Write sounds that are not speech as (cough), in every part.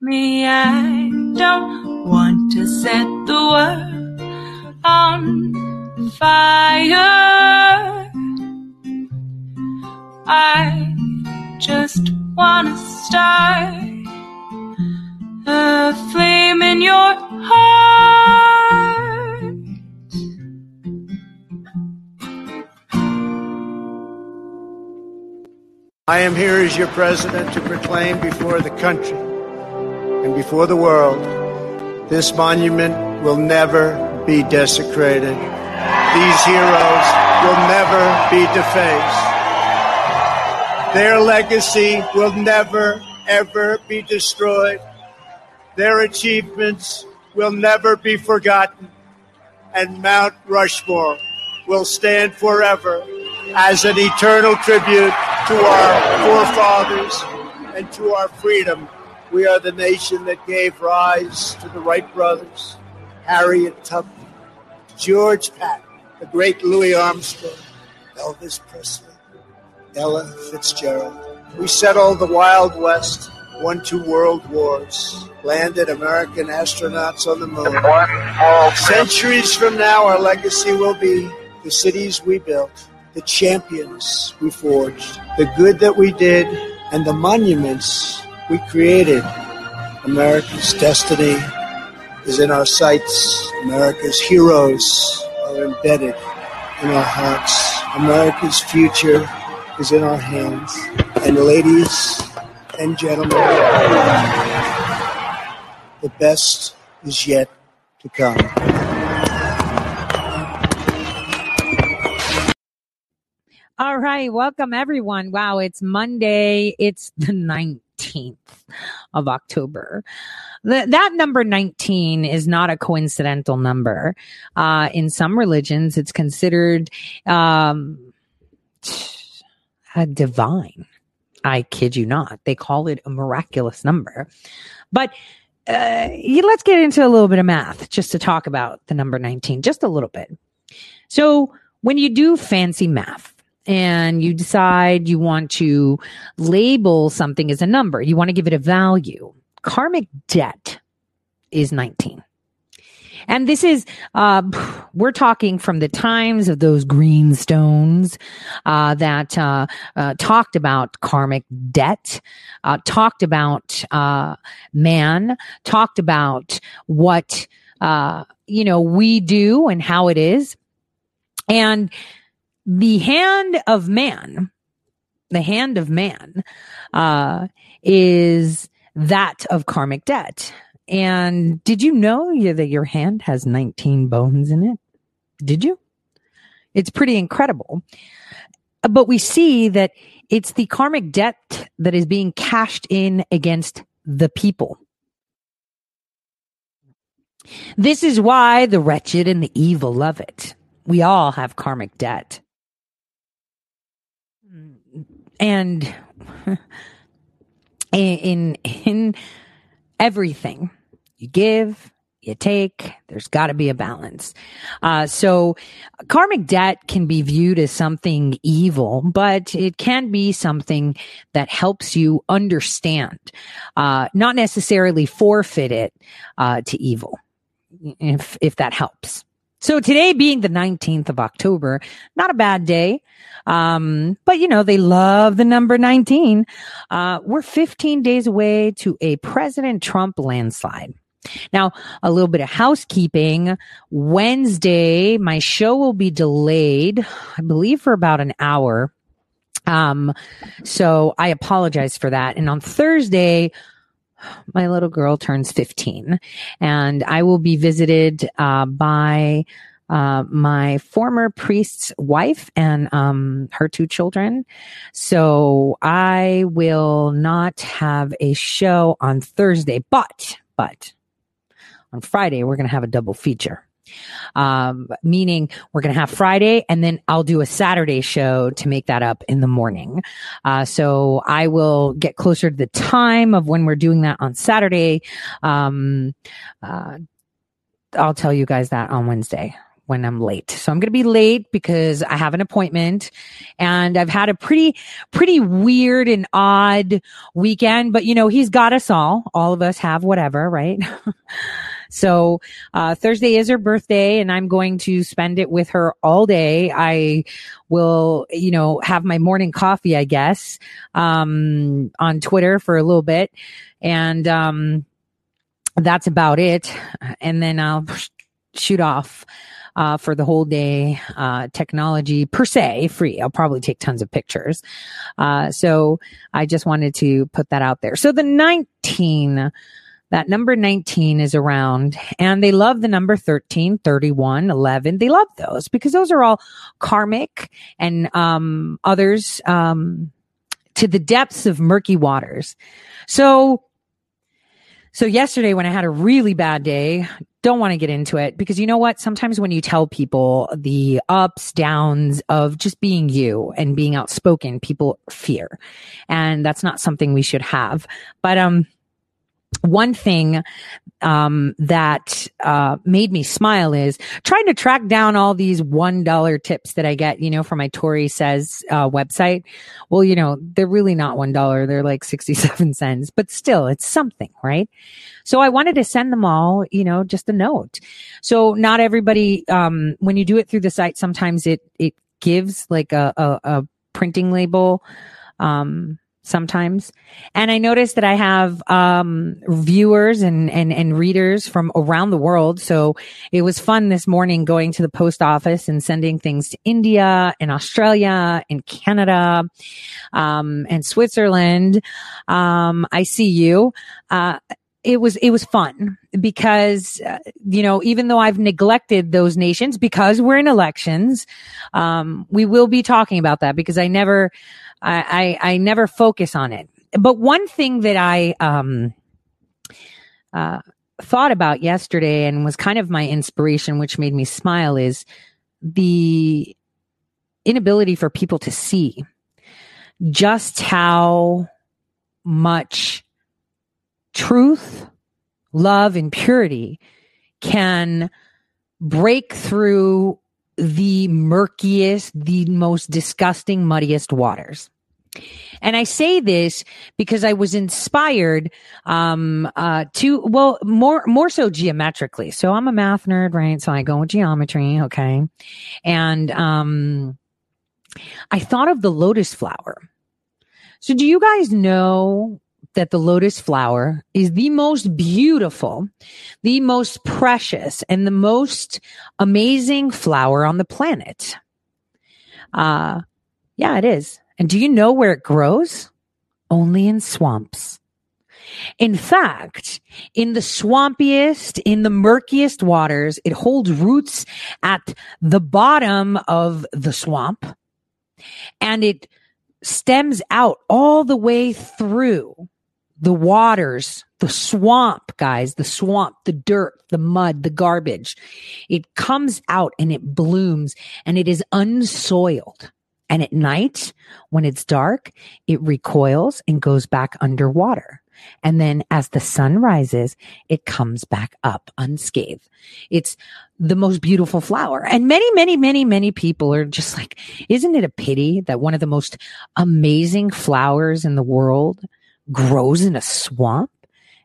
me. I don't want to set the world on fire. I just want to start a flame in your heart. I am here as your president to proclaim before the country and before the world this monument will never be desecrated. These heroes will never be defaced. Their legacy will never, ever be destroyed. Their achievements will never be forgotten. And Mount Rushmore will stand forever as an eternal tribute to our forefathers and to our freedom. We are the nation that gave rise to the Wright brothers, Harriet Tubman, George Patton, the great Louis Armstrong, Elvis Presley, Ella Fitzgerald. We settled the Wild West, won two world wars, landed American astronauts on the moon. Centuries from now, our legacy will be the cities we built, the champions we forged, the good that we did, and the monuments we created. America's destiny is in our sights. America's heroes are embedded in our hearts. America's future is in our hands. And ladies and gentlemen, the best is yet to come. All right, welcome everyone. Wow, it's Monday. It's the 19th of October. That number 19 is not a coincidental number. Uh, in some religions, it's considered um, a divine. I kid you not. They call it a miraculous number. But uh, let's get into a little bit of math just to talk about the number 19, just a little bit. So when you do fancy math, and you decide you want to label something as a number, you want to give it a value. Karmic debt is 19. And this is, uh, we're talking from the times of those green stones uh, that uh, uh talked about karmic debt, uh, talked about uh, man, talked about what, you know, we do and how it is. And the hand of man, the hand of man, uh, is that of karmic debt. And did you know that your hand has 19 bones in it? Did you? It's pretty incredible. But we see that it's the karmic debt that is being cashed in against the people. This is why the wretched and the evil love it. We all have karmic debt and (laughs) in in everything you give you take there's got to be a balance. Uh, so karmic debt can be viewed as something evil but it can be something that helps you understand uh, not necessarily forfeit it uh, to evil if if that helps so today being the 19th of October, not a bad day. Um, but you know, they love the number 19. Uh, we're 15 days away to a President Trump landslide. Now, a little bit of housekeeping. Wednesday, my show will be delayed, I believe for about an hour. Um, so I apologize for that. And on Thursday, my little girl turns 15 and I will be visited uh, by uh, my former priest's wife and um, her two children. So I will not have a show on Thursday, but, but on Friday, we're going to have a double feature um, meaning we're going to have Friday and then I'll do a Saturday show to make that up in the morning. Uh, so I will get closer to the time of when we're doing that on Saturday. Um, uh, I'll tell you guys that on Wednesday when I'm late. So I'm going to be late because I have an appointment and I've had a pretty, pretty weird and odd weekend, but you know, he's got us all. All of us have whatever, right? (laughs) so, uh, Thursday is her birthday and I'm going to spend it with her all day. I will, you know, have my morning coffee, I guess, um, on Twitter for a little bit. And, um, that's about it. And then I'll shoot off uh, for the whole day. Uh, technology per se free. I'll probably take tons of pictures. Uh, so I just wanted to put that out there. So the 19, that number 19 is around and they love the number 13, 31, 11. They love those because those are all karmic and, um, others, um, to the depths of murky waters. So so yesterday when I had a really bad day, don't want to get into it because you know what? Sometimes when you tell people the ups, downs of just being you and being outspoken, people fear. And that's not something we should have. But, um, one thing um, that uh, made me smile is trying to track down all these one dollar tips that I get, you know, from my Tori says uh, website. Well, you know, they're really not one dollar; they're like sixty seven cents, but still, it's something, right? So I wanted to send them all, you know, just a note. So not everybody, um, when you do it through the site, sometimes it it gives like a a, a printing label. Um, sometimes. And I noticed that I have um, viewers and, and, and readers from around the world. So it was fun this morning going to the post office and sending things to India and Australia and Canada um, and Switzerland. Um, I see you. Uh, it was it was fun because uh, you know even though I've neglected those nations because we're in elections, um, we will be talking about that because I never I, I, I never focus on it. But one thing that I, um, uh, thought about yesterday and was kind of my inspiration, which made me smile is the inability for people to see just how much truth, love, and purity can break through the murkiest, the most disgusting, muddiest waters. And I say this because I was inspired um, uh, to well more more so geometrically. So I'm a math nerd, right? So I go with geometry, okay. And um, I thought of the lotus flower. So do you guys know that the lotus flower is the most beautiful, the most precious, and the most amazing flower on the planet. Uh, yeah, it is. And do you know where it grows? Only in swamps. In fact, in the swampiest, in the murkiest waters, it holds roots at the bottom of the swamp and it stems out all the way through the waters, the swamp, guys, the swamp, the dirt, the mud, the garbage. It comes out and it blooms and it is unsoiled. And at night, when it's dark, it recoils and goes back underwater. And then as the sun rises, it comes back up unscathed. It's the most beautiful flower. And many, many, many, many people are just like, isn't it a pity that one of the most amazing flowers in the world grows in a swamp.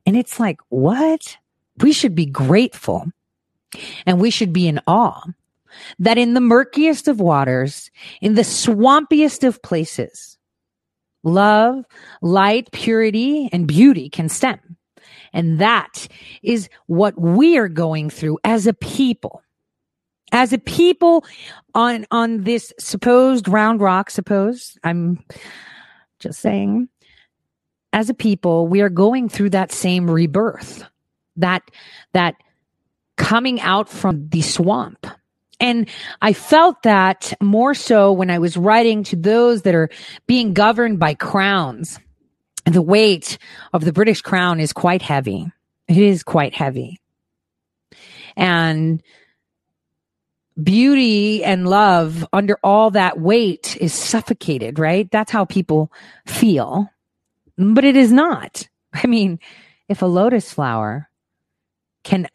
And it's like, what? We should be grateful and we should be in awe that in the murkiest of waters, in the swampiest of places, love, light, purity, and beauty can stem. And that is what we are going through as a people. As a people on, on this supposed round rock, suppose I'm just saying, as a people, we are going through that same rebirth, that, that coming out from the swamp. And I felt that more so when I was writing to those that are being governed by crowns. The weight of the British crown is quite heavy. It is quite heavy. And beauty and love under all that weight is suffocated, right? That's how people feel but it is not. (laughs) I mean, if a lotus flower can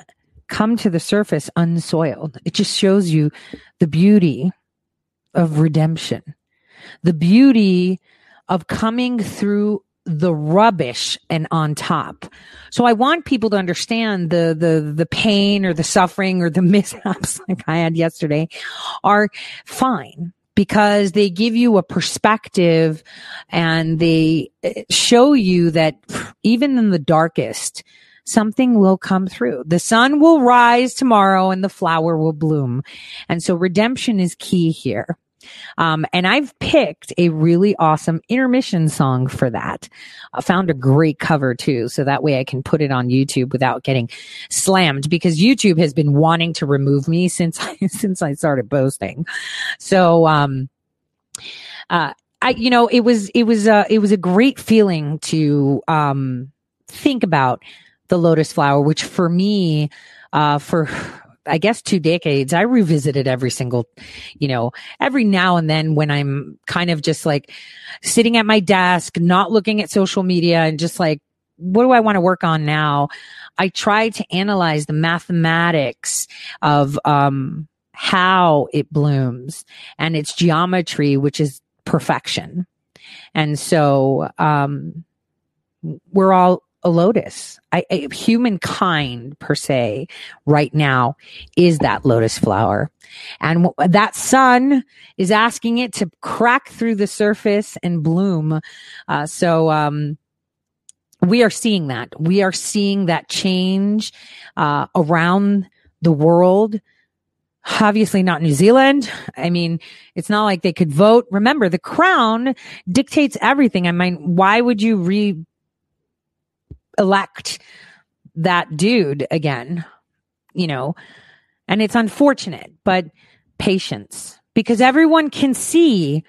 come to the surface unsoiled. It just shows you the beauty of redemption, the beauty of coming through the rubbish and on top. So I want people to understand the, the, the pain or the suffering or the (laughs) mishaps like I had yesterday are fine because they give you a perspective and they eh, show you that even in the darkest, something will come through. The sun will rise tomorrow and the flower will bloom. And so redemption is key here. Um, and I've picked a really awesome intermission song for that. I found a great cover too. So that way I can put it on YouTube without getting slammed because YouTube has been wanting to remove me since (laughs) I, since I started posting. So, um, uh, I, you know, it was, it was, uh, it was a great feeling to, um, think about the lotus flower, which for me, uh, for I guess two decades, I revisited every single, you know, every now and then when I'm kind of just like sitting at my desk, not looking at social media and just like, what do I want to work on now? I try to analyze the mathematics of, um, how it blooms and its geometry, which is perfection. And so, um, we're all a lotus. I, I, humankind per se right now is that lotus flower. And w- that sun is asking it to crack through the surface and bloom. Uh, so, um, we are seeing that. We are seeing that change, uh, around the world. Obviously not New Zealand. I mean, it's not like they could vote. Remember, the crown dictates everything. I mean, why would you re elect that dude again, you know, and it's unfortunate, but patience because everyone can see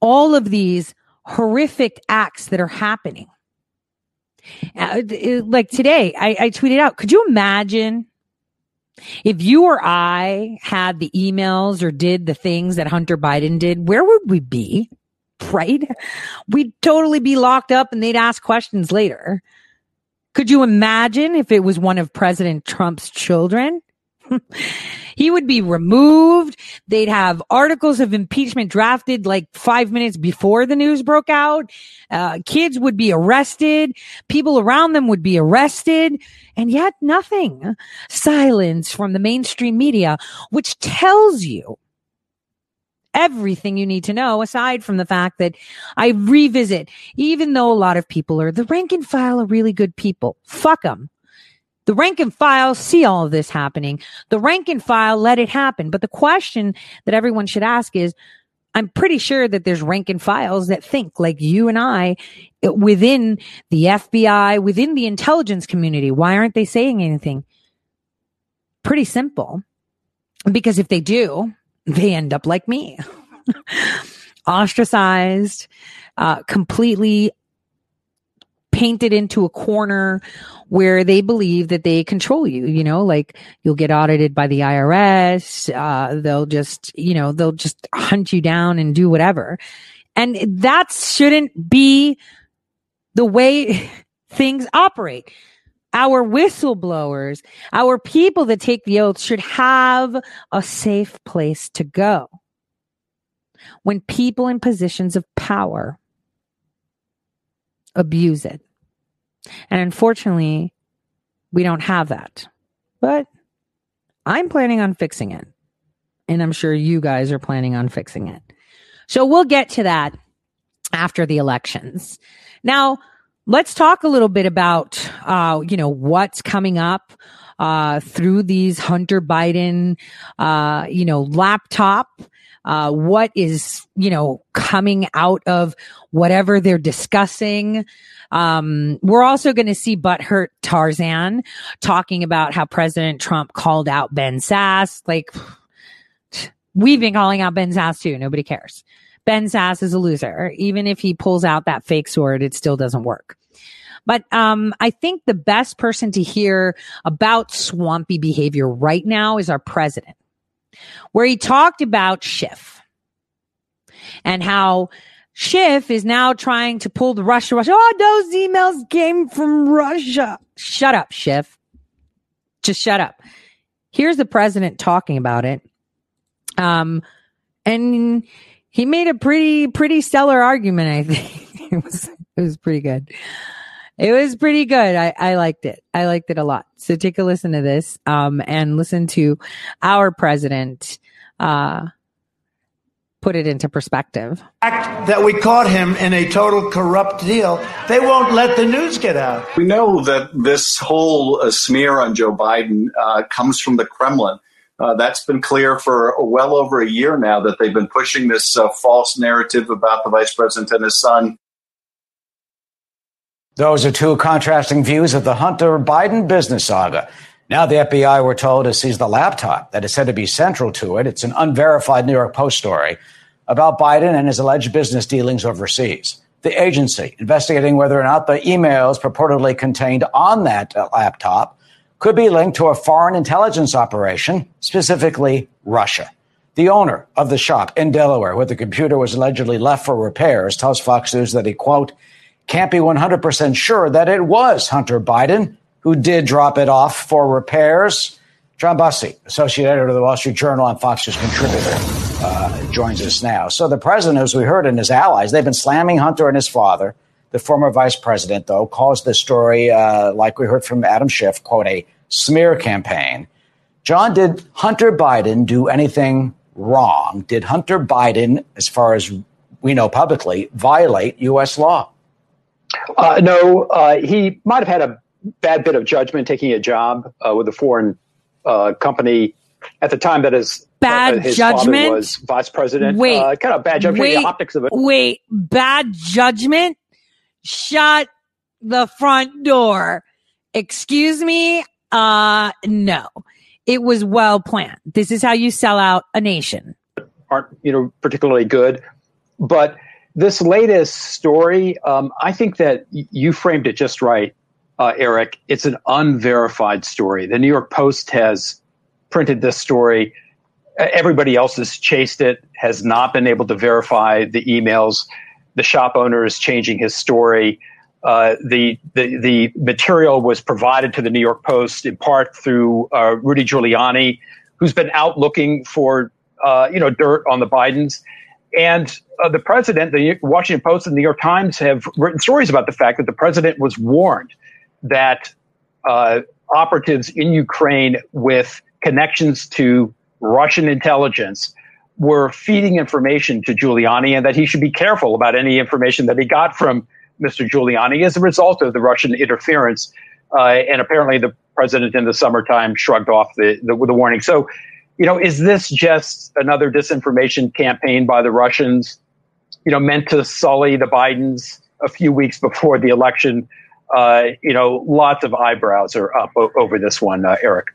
all of these horrific acts that are happening. Uh, like today, I, I tweeted out, could you imagine if you or I had the emails or did the things that Hunter Biden did, where would we be? Right? We'd totally be locked up and they'd ask questions later. Could you imagine if it was one of President Trump's children? (laughs) he would be removed. They'd have articles of impeachment drafted like five minutes before the news broke out. Uh, kids would be arrested. People around them would be arrested. And yet nothing. Silence from the mainstream media, which tells you everything you need to know aside from the fact that I revisit, even though a lot of people are the rank and file are really good people. Fuck them. The rank and file see all of this happening. The rank and file let it happen. But the question that everyone should ask is, I'm pretty sure that there's rank and files that think like you and I uh, within the FBI, within the intelligence community. Why aren't they saying anything? Pretty simple. Because if they do, they end up like me (laughs) ostracized, uh, completely painted into a corner where they believe that they control you. You know, like you'll get audited by the IRS. Uh, they'll just, you know, they'll just hunt you down and do whatever. And that shouldn't be the way (laughs) things operate our whistleblowers, our people that take the oath should have a safe place to go. When people in positions of power abuse it. And unfortunately, we don't have that. But I'm planning on fixing it. And I'm sure you guys are planning on fixing it. So we'll get to that after the elections. Now, let's talk a little bit about, uh, you know, what's coming up, uh, through these Hunter Biden, uh, you know, laptop. Uh, what is, you know, coming out of whatever they're discussing. Um, we're also going to see Butthurt Tarzan talking about how President Trump called out Ben Sasse. Like, (sighs) we've been calling out Ben Sasse too. Nobody cares. Ben Sasse is a loser. Even if he pulls out that fake sword, it still doesn't work. But um, I think the best person to hear about swampy behavior right now is our president, where he talked about Schiff and how Schiff is now trying to pull the Russia, Russia. Oh, those emails came from Russia. Shut up, Schiff. Just shut up. Here's the president talking about it. Um, and he made a pretty, pretty stellar argument. I think (laughs) it was, it was pretty good. It was pretty good. I, I liked it. I liked it a lot. So take a listen to this, um, and listen to our president, uh, put it into perspective. That we caught him in a total corrupt deal. They won't let the news get out. We know that this whole uh, smear on Joe Biden uh, comes from the Kremlin. Uh, that's been clear for well over a year now that they've been pushing this uh, false narrative about the vice president and his son. Those are two contrasting views of the Hunter Biden business saga. Now, the FBI, we're told, has seized the laptop that is said to be central to it. It's an unverified New York Post story about Biden and his alleged business dealings overseas. The agency investigating whether or not the emails purportedly contained on that laptop could be linked to a foreign intelligence operation, specifically Russia. The owner of the shop in Delaware, where the computer was allegedly left for repairs, tells Fox News that he, quote, can't be 100% sure that it was Hunter Biden who did drop it off for repairs. John Bussey, associate editor of the Wall Street Journal and Fox News contributor, uh, joins us now. So the president, as we heard, and his allies, they've been slamming Hunter and his father. The former vice president, though, calls this story, uh, like we heard from Adam Schiff, quote, a smear campaign. John, did Hunter Biden do anything wrong? Did Hunter Biden, as far as we know publicly, violate U.S. law? Uh, no, uh, he might have had a bad bit of judgment taking a job uh, with a foreign uh, company at the time that his bad uh, his judgment was vice president. Wait, uh, kind of bad judgment. Wait, the optics of it. Wait, bad judgment. Shut the front door. Excuse me. Uh, no, it was well planned. This is how you sell out a nation. Aren't you know particularly good, but this latest story, um, I think that you framed it just right uh, Eric, it's an unverified story. The New York Post has printed this story. Everybody else has chased it, has not been able to verify the emails. The shop owner is changing his story. Uh, the, the the material was provided to the New York Post in part through uh, Rudy Giuliani, who's been out looking for uh, you know dirt on the Bidens, and uh, the president, the Washington Post, and the New York Times have written stories about the fact that the president was warned that uh, operatives in Ukraine with connections to Russian intelligence were feeding information to Giuliani and that he should be careful about any information that he got from Mr. Giuliani as a result of the Russian interference. Uh, and apparently the president in the summertime shrugged off the, the, the warning. So, you know, is this just another disinformation campaign by the Russians, you know, meant to sully the Bidens a few weeks before the election? uh, you know, lots of eyebrows are up o- over this one, uh, Eric.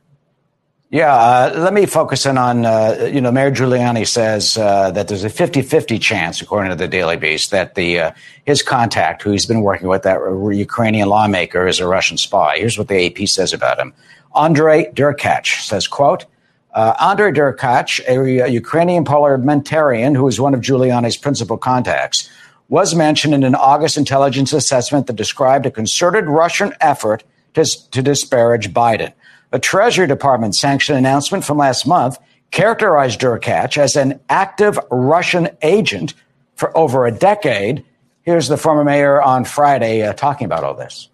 Yeah, uh, let me focus in on, uh, you know, Mayor Giuliani says uh, that there's a 50-50 chance, according to the Daily Beast, that the uh, his contact, who he's been working with, that Ukrainian lawmaker, is a Russian spy. Here's what the AP says about him. Andrei Derkach says, quote, uh, Andrei Derkach, a, a Ukrainian parliamentarian who is one of Giuliani's principal contacts, was mentioned in an August intelligence assessment that described a concerted Russian effort to, to disparage Biden. A Treasury Department sanctioned announcement from last month characterized Derkach as an active Russian agent for over a decade. Here's the former mayor on Friday uh, talking about all this.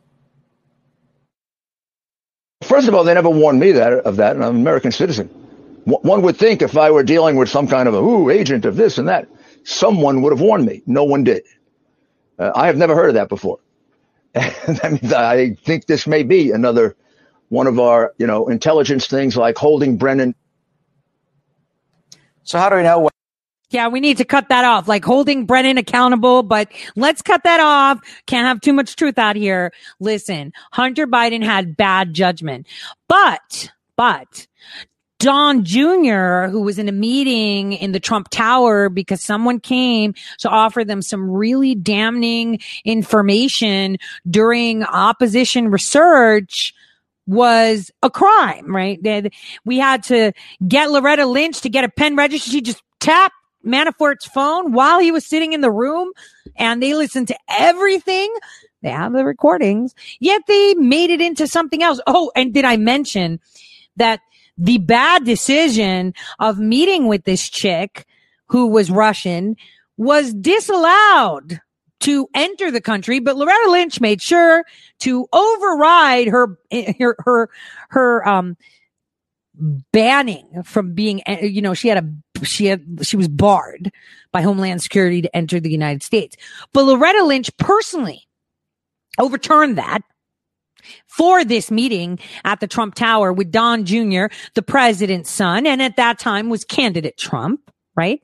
First of all, they never warned me that of that, and I'm an American citizen. One would think if I were dealing with some kind of a ooh agent of this and that, someone would have warned me. No one did. Uh, I have never heard of that before. (laughs) that means I think this may be another one of our, you know, intelligence things like holding Brennan. So how do we know what? Yeah, we need to cut that off, like holding Brennan accountable, but let's cut that off. Can't have too much truth out here. Listen, Hunter Biden had bad judgment, but, but Don Jr., who was in a meeting in the Trump Tower because someone came to offer them some really damning information during opposition research was a crime, right? We had to get Loretta Lynch to get a pen register. She just tapped Manafort's phone while he was sitting in the room and they listened to everything. They have the recordings, yet they made it into something else. Oh, and did I mention that the bad decision of meeting with this chick who was Russian was disallowed to enter the country, but Loretta Lynch made sure to override her her her, her um banning from being you know she had a she had she was barred by Homeland Security to enter the United States. But Loretta Lynch personally overturned that for this meeting at the Trump Tower with Don Jr., the president's son, and at that time was candidate Trump, right?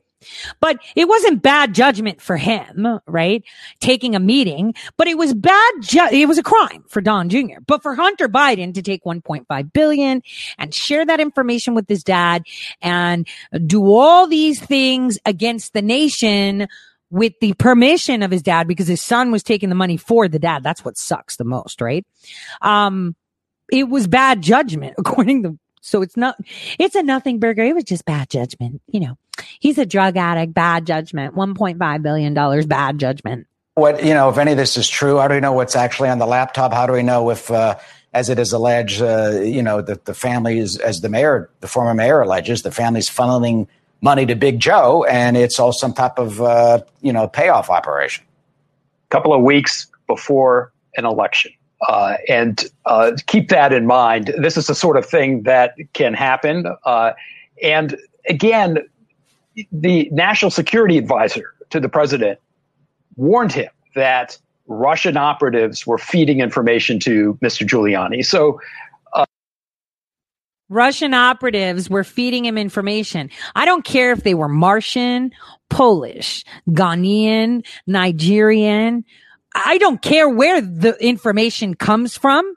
But it wasn't bad judgment for him, right? Taking a meeting, but it was bad. Ju- it was a crime for Don Jr. But for Hunter Biden to take 1.5 billion and share that information with his dad and do all these things against the nation with the permission of his dad because his son was taking the money for the dad. That's what sucks the most, right? Um, it was bad judgment (laughs) according to so it's not, it's a nothing burger. It was just bad judgment. You know, he's a drug addict, bad judgment, $1.5 billion, bad judgment. What, you know, if any of this is true, how do we know what's actually on the laptop? How do we know if, uh, as it is alleged, uh, you know, that the family is, as the mayor, the former mayor alleges, the family's funneling money to Big Joe and it's all some type of, uh, you know, payoff operation? A couple of weeks before an election. Uh, and uh, keep that in mind. This is the sort of thing that can happen. Uh, and again, the national security advisor to the president warned him that Russian operatives were feeding information to Mr. Giuliani. So, Russian operatives were feeding him information. I don't care if they were Martian, Polish, Ghanaian, Nigerian, I don't care where the information comes from.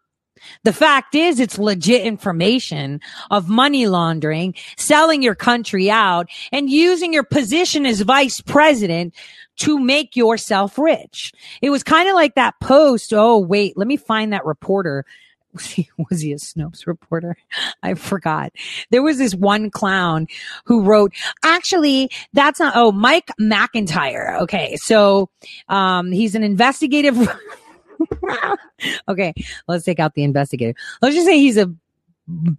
The fact is, it's legit information of money laundering, selling your country out, and using your position as vice president to make yourself rich. It was kind of like that post. Oh, wait, let me find that reporter was (laughs) he, was he a Snopes reporter? (laughs) I forgot. There was this one clown who wrote, actually, that's not, oh, Mike McIntire. Okay. So, um, he's an investigative. (laughs) okay. Let's take out the investigator. Let's just say he's a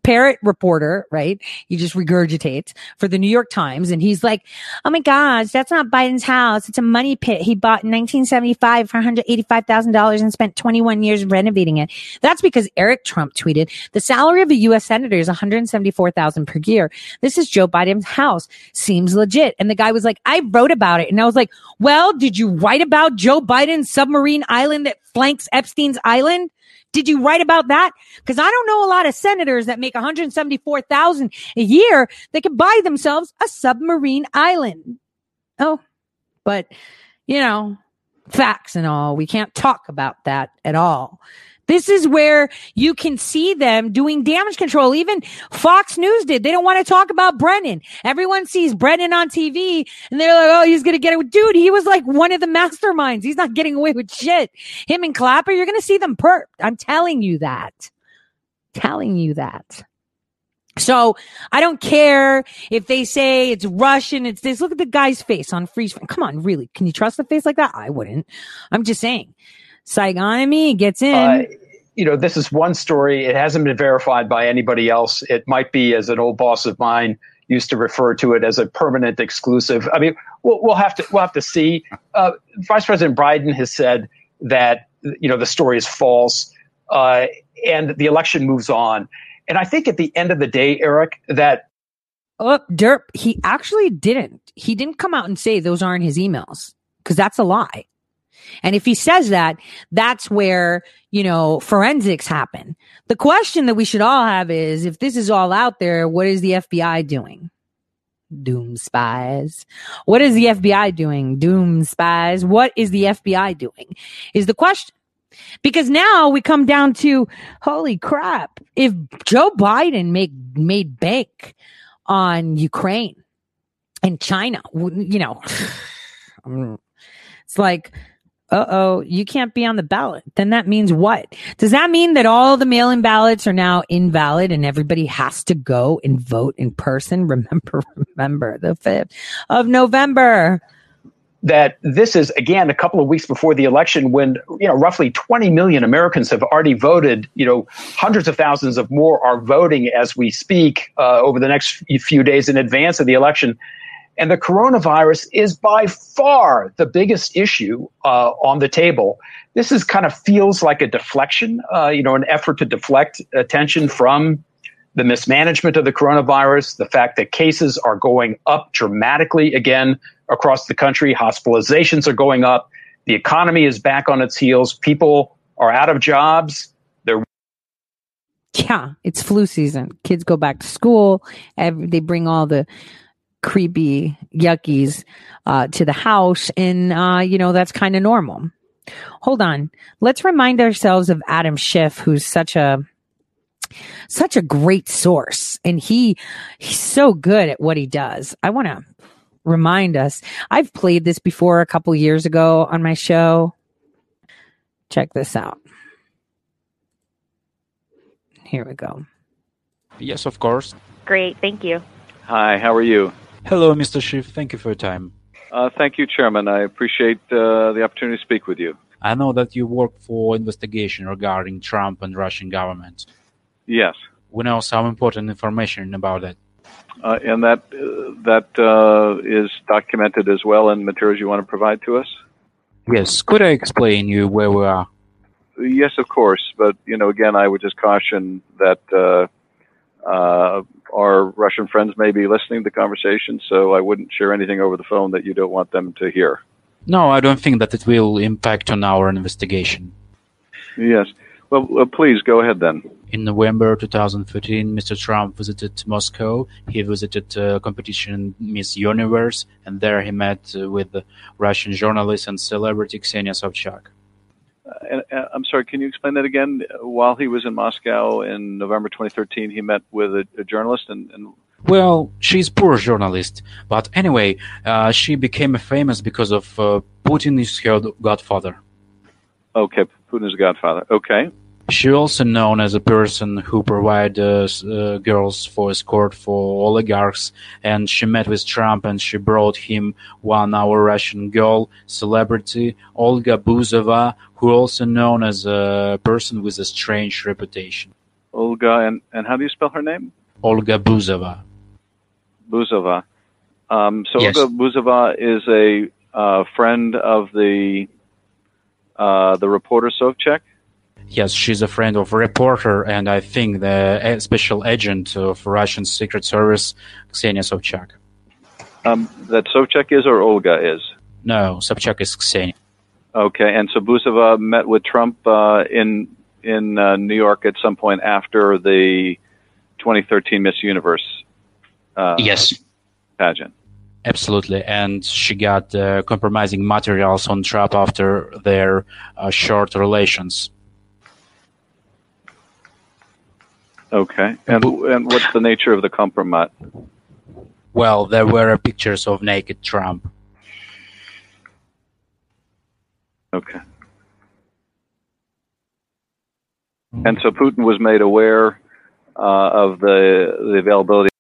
parrot reporter, right? He just regurgitates for the New York Times. And he's like, Oh my gosh, that's not Biden's house. It's a money pit he bought in 1975 for $185,000 and spent 21 years renovating it. That's because Eric Trump tweeted the salary of a U.S. senator is 174,000 per year. This is Joe Biden's house. Seems legit. And the guy was like, I wrote about it. And I was like, well, did you write about Joe Biden's submarine island that flanks Epstein's island? Did you write about that? Because I don't know a lot of senators that make 174,000 a year that can buy themselves a submarine island. Oh, but you know, facts and all. We can't talk about that at all. This is where you can see them doing damage control. Even Fox News did. They don't want to talk about Brennan. Everyone sees Brennan on TV and they're like, oh, he's going to get it. Dude, he was like one of the masterminds. He's not getting away with shit. Him and Clapper, you're going to see them perp. I'm telling you that. Telling you that. So I don't care if they say it's Russian, it's this. Look at the guy's face on freeze. Come on, really? Can you trust a face like that? I wouldn't. I'm just saying. Saigonomy gets in. Uh, you know, this is one story. It hasn't been verified by anybody else. It might be, as an old boss of mine used to refer to it, as a permanent exclusive. I mean, we'll, we'll have to we'll have to see. Uh, Vice President Biden has said that you know the story is false, uh, and the election moves on. And I think at the end of the day, Eric, that oh, Derp, he actually didn't. He didn't come out and say those aren't his emails because that's a lie. And if he says that, that's where, you know, forensics happen. The question that we should all have is if this is all out there, what is the FBI doing? Doom spies. What is the FBI doing? Doom spies. What is the FBI doing? Is the question. Because now we come down to holy crap. If Joe Biden made made bank on Ukraine and China, you know, (sighs) it's like uh oh, you can't be on the ballot. Then that means what? Does that mean that all the mail in ballots are now invalid and everybody has to go and vote in person? (laughs) Remember, remember the 5th of November. that this is again a couple of weeks before the election when you know roughly 20 million Americans have already voted. You know, hundreds of thousands of more are voting as we speak uh, over the next few days in advance of the election. And the coronavirus is by far the biggest issue uh, on the table. This is kind of feels like a deflection, uh, you know, an effort to deflect attention from the mismanagement of the coronavirus, the fact that cases are going up dramatically again across the country, hospitalizations are going up, the economy is back on its heels, people are out of jobs. They're yeah, it's flu season. Kids go back to school. Every, they bring all the creepy yuckies uh, to the house, and uh, you know that's kind of normal. Hold on, let's remind ourselves of Adam Schiff, who's such a such a great source and he he's so good at what he does. I want to remind us. I've played this before a couple years ago on my show. Check this out. Here we go. Yes, of course. Great, thank you. Hi, how are you? Hello, Mr. Schiff. Thank you for your time. Uh, thank you, Chairman. I appreciate uh, the opportunity to speak with you. I know that you work for investigation regarding Trump and Russian government. Yes. We know some important information about it. Uh, and that uh, that uh, is documented as well in materials you want to provide to us. Yes. Could I explain you where we are? Yes, of course. But you know, again, I would just caution that uh, uh, our Russian friends may be listening to the conversation, so I wouldn't share anything over the phone that you don't want them to hear. No, I don't think that it will impact on our investigation. Yes. Well, uh, please go ahead then. In November 2013, Mr. Trump visited Moscow. He visited uh, competition Miss Universe, and there he met uh, with the Russian journalist and celebrity Ksenia Sobchak. Uh, and, uh, I'm sorry, can you explain that again? While he was in Moscow in November 2013, he met with a, a journalist and, and well, she's poor journalist, but anyway, uh, she became famous because of uh, Putin is her godfather. Okay, Putin is godfather. Okay. She also known as a person who provides uh, girls for escort for oligarchs, and she met with Trump and she brought him one our Russian girl celebrity Olga Buzova, who also known as a person with a strange reputation. Olga, and, and how do you spell her name? Olga Buzova. Buzova. Um, so yes. Olga Buzova is a uh, friend of the uh, the reporter Sobchak. Yes, she's a friend of a reporter, and I think the special agent of Russian Secret Service, Ksenia Sobchak. Um, that Sobchak is or Olga is? No, Sobchak is Ksenia. Okay, and so Buzova met with Trump uh, in in uh, New York at some point after the 2013 Miss Universe. Uh, yes. Pageant. Absolutely, and she got uh, compromising materials on Trump after their uh, short relations. Okay, and and what's the nature of the compromise? Well, there were pictures of naked Trump. Okay. And so Putin was made aware uh, of the the availability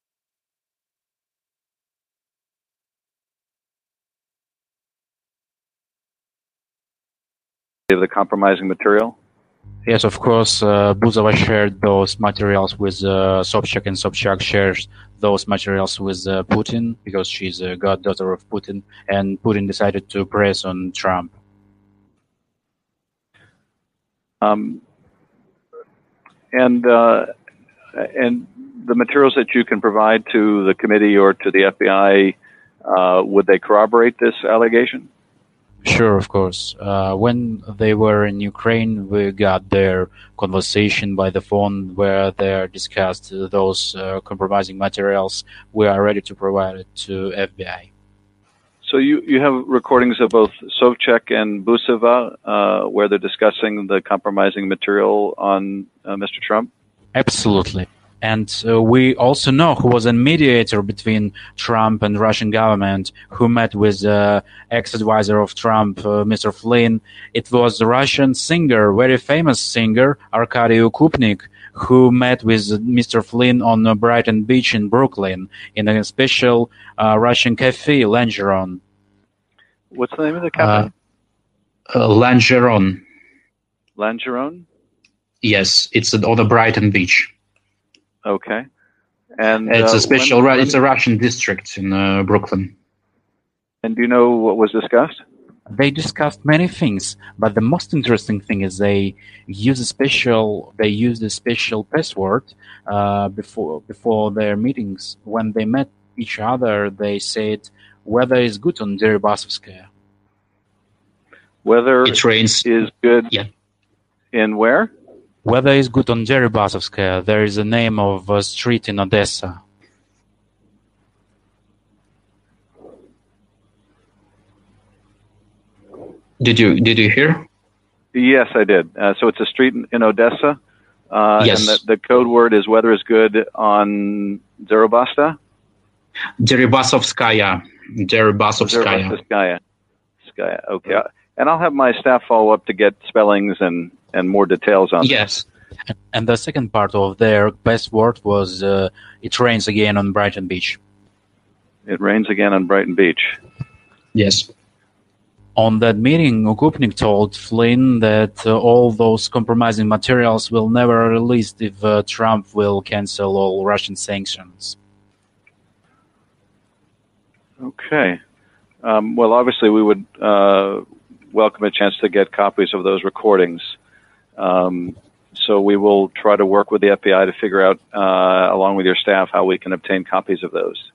of the compromising material? Yes, of course. Uh, Buzova shared those materials with uh, Sobchak, and Sobchak shares those materials with uh, Putin because she's a goddaughter of Putin, and Putin decided to press on Trump. Um, and uh, and the materials that you can provide to the committee or to the FBI, uh, would they corroborate this allegation? Sure, of course. Uh, when they were in Ukraine, we got their conversation by the phone where they discussed those uh, compromising materials. We are ready to provide it to FBI. So you, you have recordings of both Sobchak and Buzova uh, where they're discussing the compromising material on uh, Mr. Trump? Absolutely. And uh, we also know who was a mediator between Trump and Russian government, who met with uh, ex-advisor of Trump, uh, Mr. Flynn. It was the Russian singer, very famous singer, Arkady Ukupnik, who met with Mr. Flynn on Brighton Beach in Brooklyn in a special uh, Russian cafe, Langeron. What's the name of the cafe? Uh, Langeron. Langeron. Yes, it's on the Brighton Beach. Okay. And It's uh, a special. when- Ru- it's a Russian district in uh, Brooklyn. And do you know what was discussed? They discussed many things, but the most interesting thing is they use a special. They used a special password uh, before before their meetings. When they met each other, they said weather is good on Deribasovskaya. Weather It rains. is good. Yeah. In where? Weather is good on Deribasovskaya. There is a name of a street in Odessa. Did you did you hear? Yes, I did. Uh, so it's a street in, in Odessa. Uh, Yes. And the, the code word is weather is good on Zerobasta? Deribasovskaya. Deribasovskaya. Zerobasta Okay. And I'll have my staff follow up to get spellings and, and more details on Yes. And the second part of their best word was uh, it rains again on Brighton Beach. It rains again on Brighton Beach. Yes. On that meeting, Okupnik told Flynn that uh, all those compromising materials will never be released if uh, Trump will cancel all Russian sanctions. Okay. Um, well, obviously, we would uh, welcome a chance to get copies of those recordings. Um, so we will try to work with the FBI to figure out, uh, along with your staff, how we can obtain copies of those.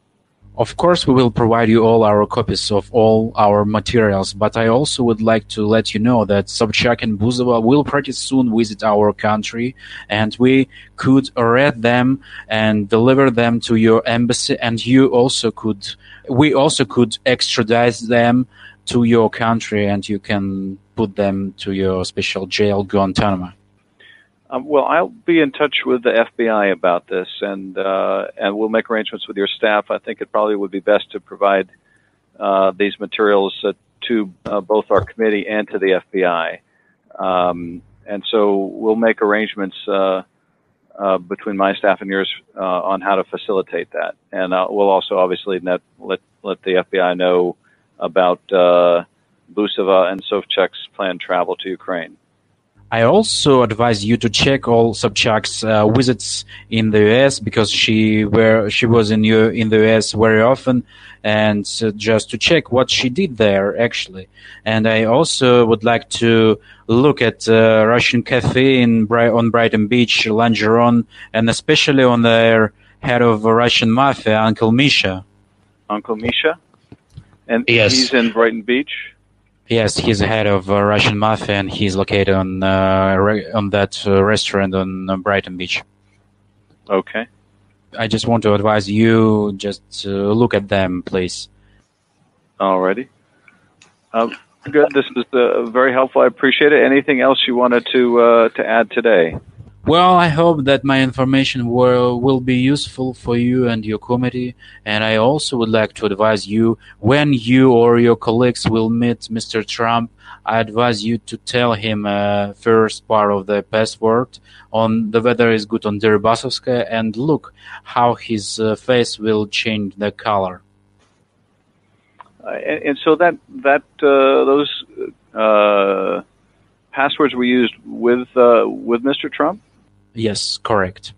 Of course, we will provide you all our copies of all our materials, but I also would like to let you know that Sobchak and Buzova will pretty soon visit our country, and we could read them and deliver them to your embassy, and you also could, we also could extradite them to your country, and you can put them to your special jail, Guantanamo. Um, well, I'll be in touch with the FBI about this, and uh, and we'll make arrangements with your staff. I think it probably would be best to provide uh, these materials uh, to uh, both our committee and to the FBI. Um, and so we'll make arrangements uh, uh, between my staff and yours on how to facilitate that. And we'll also obviously net, let let the FBI know about Buzova and Sobchak's planned travel to Ukraine. I also advise you to check all Sobchak's uh, visits in the US because she were she was in U- in the US very often, and uh, just to check what she did there actually. And I also would like to look at uh, Russian cafe in Bri- on Brighton Beach, Langeron, and especially on their head of Russian mafia, Uncle Misha. Uncle Misha, and Yes. he's in Brighton Beach. Yes, he's the head of uh, Russian mafia, and he's located on uh, re- on that uh, restaurant on uh, Brighton Beach. Okay. I just want to advise you just look at them, please. Alrighty. Um, good. This is uh, very helpful. I appreciate it. Anything else you wanted to uh, to add today? Well, I hope that my information will, will be useful for you and your committee. And I also would like to advise you when you or your colleagues will meet Mr. Trump, I advise you to tell him uh, first part of the password on the weather is good on Deribasovskaya and look how his uh, face will change the color. Uh, and, and so that that uh, those uh, passwords were used with uh, with Mr. Trump. Yes, correct.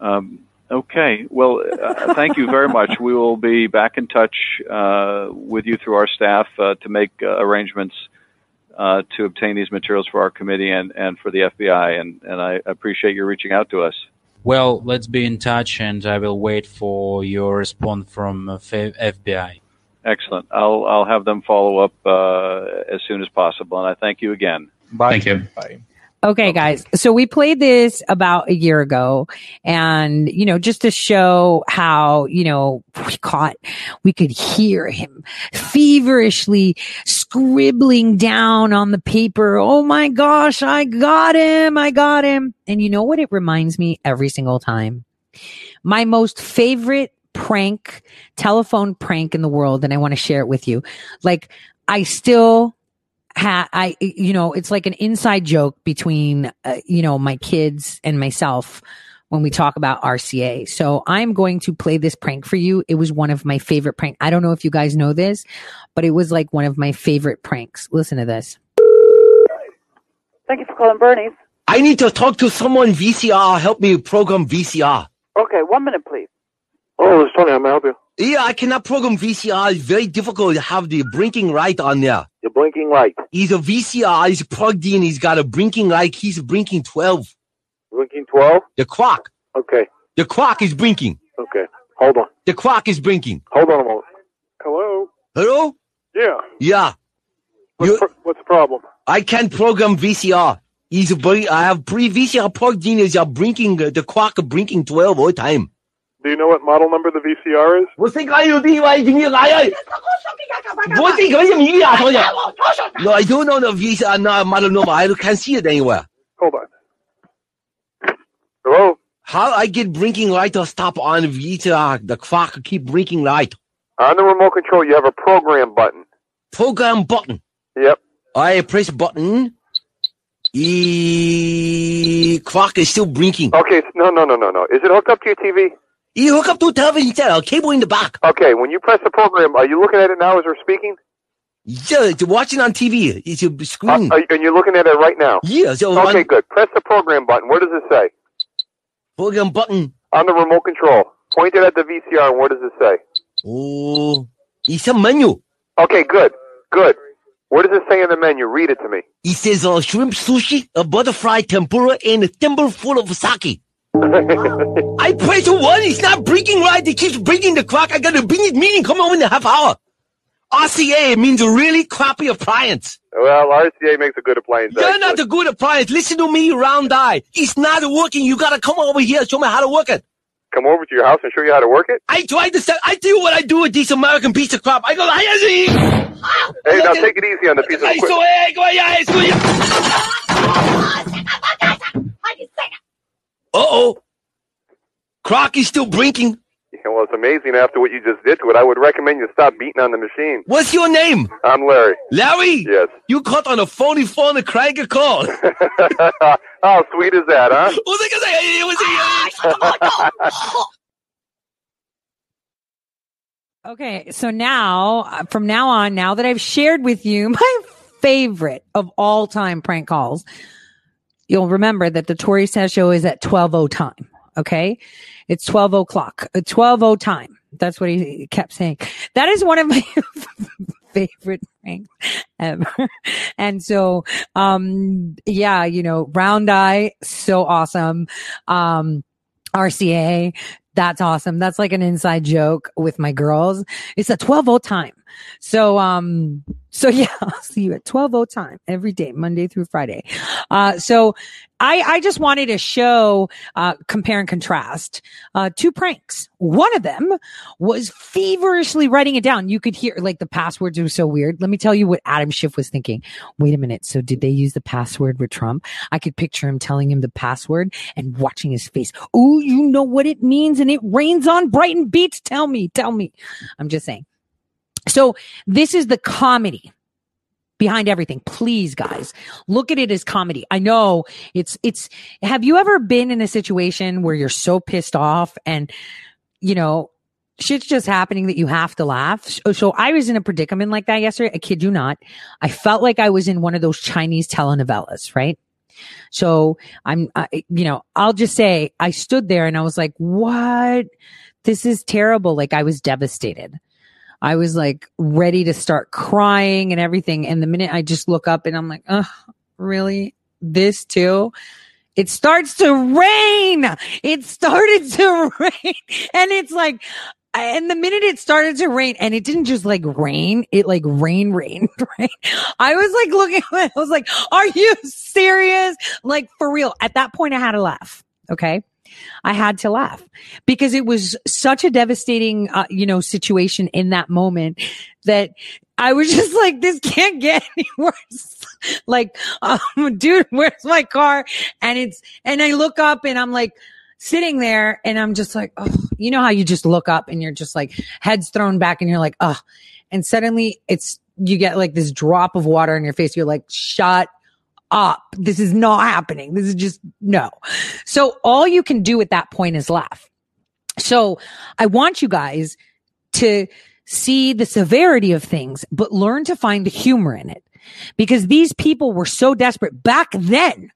Um, okay. Well, uh, thank you very much. We will be back in touch uh, with you through our staff uh, to make uh, arrangements uh, to obtain these materials for our committee and, and for the FBI. And, and I appreciate your reaching out to us. Well, let's be in touch and I will wait for your response from uh, FBI. Excellent. I'll I'll have them follow up uh, as soon as possible. And I thank you again. Bye. Thank you. Bye. Okay, guys. So we played this about a year ago and, you know, just to show how, you know, we caught, we could hear him feverishly scribbling down on the paper. Oh my gosh, I got him. I got him. And you know what it reminds me every single time? My most favorite prank, telephone prank in the world. And I want to share it with you. Like I still ha- I, you know, it's like an inside joke between, uh, you know, my kids and myself. when we talk about RCA. So I'm going to play this prank for you. It was one of my favorite prank. I don't know if you guys know this, but it was like one of my favorite pranks. Listen to this. Thank you for calling Bernie's. I need to talk to someone VCR. Help me program VCR. Okay, one minute, please. Oh, it's Tony. How may I help you? Yeah, I cannot program VCR. It's very difficult to have the blinking light on there. The blinking light. He's a VCR. He's plugged in. He's got a blinking light. He's blinking 12. Blinking 12? The clock. Okay. The clock is blinking. Okay. Hold on. The clock is blinking. Hold on a moment. Hello? Hello? Yeah. Yeah. What's, You- pr- what's the problem? I can't program VCR. He's a, bl- I have pre VCR plugged in. Is a blinking uh, the clock blinking 12 all the time. Do you know what model number the VCR is? No, I don't know the VCR no, model number. I can't see it anywhere. Hold on. Hello? How I get blinking light or stop on VCR? The clock keep blinking light. On the remote control, you have a program button. Program button? Yep. I press button. E clock is still blinking. Okay, no, no, no, no, no. Is it hooked up to your TV? You hook up to the television set, a cable in the back. Okay, when you press the program, are you looking at it now as we're speaking? Yeah, it's watching on TV. It's a screen. You, and you're looking at it right now? Yeah, so Okay, on- good. Press the program button. What does it say? Program button. On the remote control. Point it at the VCR, and what does it say? Oh, it's a menu. Okay, good. Good. What does it say in the menu? Read it to me. It says uh, shrimp sushi, a butterfly tempura, and a thimble full of sake. I press one, it's not breaking right. It keeps breaking the clock. I got a business meeting coming over in a half hour. RCA means a really crappy appliance. Well, RCA makes a good appliance. You're actually. not a good appliance. Listen to me, round eye. It's not working. You gotta come over here and show me how to work it. Come over to your house and show you how to work it? I tried to say, I do what I do with this American pizza crap. I go, I see. Hey, now take it easy on the piece of I equipment. saw it. Go, yeah, I saw it. Uh-oh. Croc is still blinking. Yeah, well, it's amazing after what you just did to it. I would recommend you stop beating on the machine. What's your name? I'm Larry. Larry? Yes. You caught on a phony phone and crank a call. How sweet is that, huh? (laughs) (laughs) Okay, so now, uh, from now on, now that I've shared with you (laughs) my favorite of all time prank calls, you'll remember that the Tore Says show is at 12 time. Okay. It's 12 o'clock, uh, 12 time. That's what he kept saying. That is one of my (laughs) favorite things ever. And so, um, yeah, you know, round eye, so awesome. Um, RCA, that's awesome. That's like an inside joke with my girls. It's a 12 time. So, um, so (laughs) yeah, I'll see you at 12 time every day, Monday through Friday. Uh, so I, I just wanted to show, uh, compare and contrast, uh, two pranks. One of them was feverishly writing it down. You could hear like the passwords were so weird. Let me tell you what Adam Schiff was thinking. Wait a minute. So did they use the password with Trump? I could picture him telling him the password and watching his face. Oh, you know what it means and it rains on Brighton Beach. Tell me, tell me. I'm just saying. So this is the comedy behind everything. Please, guys, look at it as comedy. I know it's, it's, have you ever been in a situation where you're so pissed off and, you know, shit's just happening that you have to laugh. So, oh, so I was in a predicament like that yesterday. I kid you not. I felt like I was in one of those Chinese telenovelas, right? So I'm, I, you know, I'll just say I stood there and I was like, what? This is terrible. Like I was devastated. I was like ready to start crying and everything. And the minute I just look up and I'm like, oh, really? This too? It starts to rain. It started (laughs) to rain. And it's like, and the minute it started to rain and it didn't just like rain, it like rain rained, (laughs) right? I was like looking, I was like, are you serious? Like for real. At that point, I had to laugh. Okay. I had to laugh because it was such a devastating, uh, you know, situation in that moment that I was (laughs) just like, this can't get (laughs) any worse. like, um, (laughs) dude, where's my car? And it's, and I look up and I'm like, sitting there and I'm just like, oh, you know how you just look up and you're just like heads thrown back and you're like, oh, and suddenly it's, you get like this drop of water in your face. You're like, shut up. This is not happening. This is just no. So all you can do at that point is laugh. So I want you guys to see the severity of things, but learn to find the humor in it because these people were so desperate back then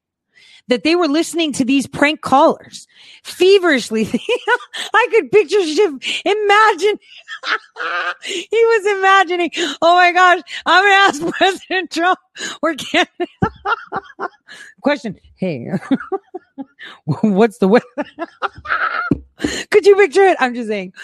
that they were listening to these prank callers feverishly. (laughs) I could picture Schiff imagine. (laughs) he was imagining, oh my gosh, I'm to ask (laughs) President Trump or can question. Hey, what's the way? could you picture it? I'm just saying.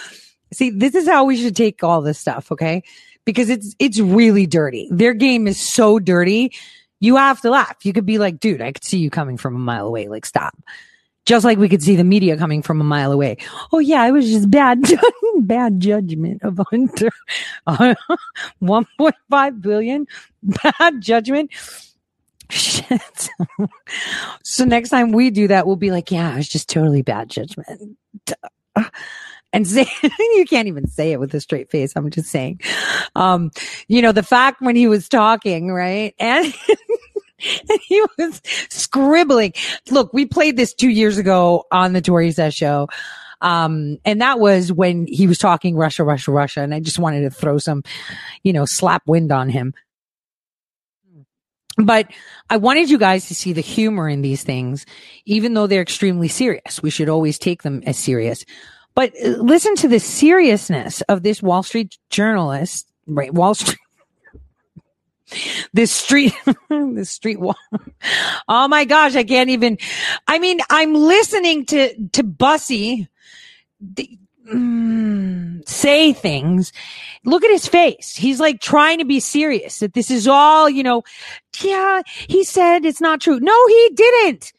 See, this is how we should take all this stuff. Okay. Because it's, it's really dirty. Their game is so dirty you have to laugh. You could be like, dude, I could see you coming from a mile away. Like, stop. Just like we could see the media coming from a mile away. Oh yeah, it was just bad, (laughs) bad judgment of Hunter. (laughs) 1.5 billion bad judgment. Shit. (laughs) so next time we do that, we'll be like, yeah, it was just totally bad judgment. (sighs) and say you can't even say it with a straight face. I'm just saying. Um, you know, the fact when he was talking, right? And (laughs) and he was scribbling. Look, we played this two years ago on the Tore Says show. Um, and that was when he was talking Russia, Russia, Russia. And I just wanted to throw some, you know, slap wind on him. But I wanted you guys to see the humor in these things, even though they're extremely serious. We should always take them as serious. But uh, listen to the seriousness of this Wall Street journalist, right? Wall Street. This street, (laughs) this street wall. Oh my gosh, I can't even. I mean, I'm listening to to Bussy mm, say things. Look at his face. He's like trying to be serious that this is all, you know. Yeah, he said it's not true. No, he didn't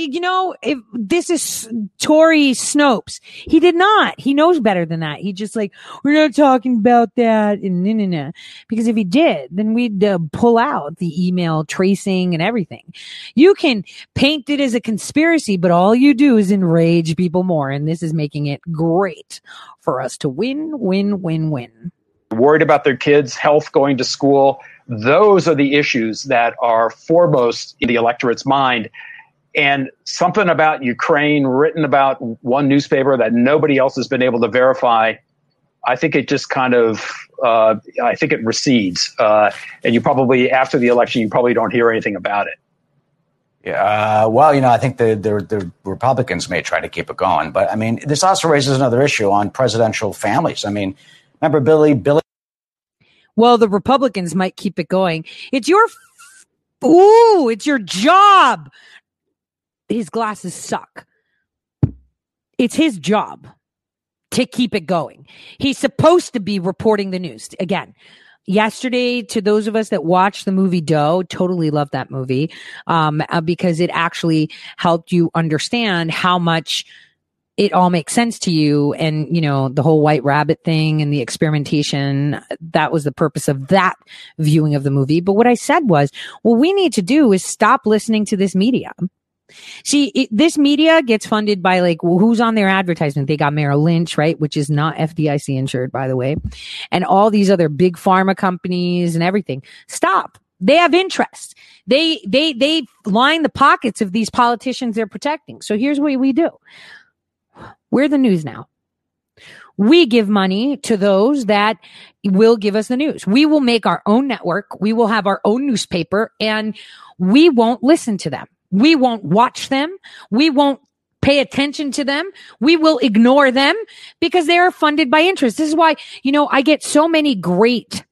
you know, if this is Tore Snopes, he did not. He knows better than that. He just like, we're not talking about that. And nah, nah, nah. Because if he did, then we'd uh, pull out the email tracing and everything. You can paint it as a conspiracy, but all you do is enrage people more. And this is making it great for us to win, win, win, win. Worried about their kids' health going to school. Those are the issues that are foremost in the electorate's mind and something about Ukraine written about one newspaper that nobody else has been able to verify. I think it just kind of, uh, I think it recedes. Uh, and you probably, after the election, you probably don't hear anything about it. Yeah, uh, well, you know, I think the, the, the Republicans may try to keep it going, but I mean, this also raises another issue on presidential families. I mean, remember Billy Billy? Well, the Republicans might keep it going. It's your, ooh, it's your job his glasses suck. It's his job to keep it going. He's supposed to be reporting the news. Again, yesterday to those of us that watched the movie doe totally loved that movie um, uh, because it actually helped you understand how much it all makes sense to you and you know the whole white rabbit thing and the experimentation that was the purpose of that viewing of the movie but what i said was what we need to do is stop listening to this media See, it, this media gets funded by like who's on their advertisement? They got Merrill Lynch, right, which is not FDIC insured, by the way, and all these other big pharma companies and everything. Stop. They have interest. They they they line the pockets of these politicians they're protecting. So here's what we do. We're the news now. We give money to those that will give us the news. We will make our own network. We will have our own newspaper and we won't listen to them. We won't watch them. We won't pay attention to them. We will ignore them because they are funded by interest. This is why, you know, I get so many great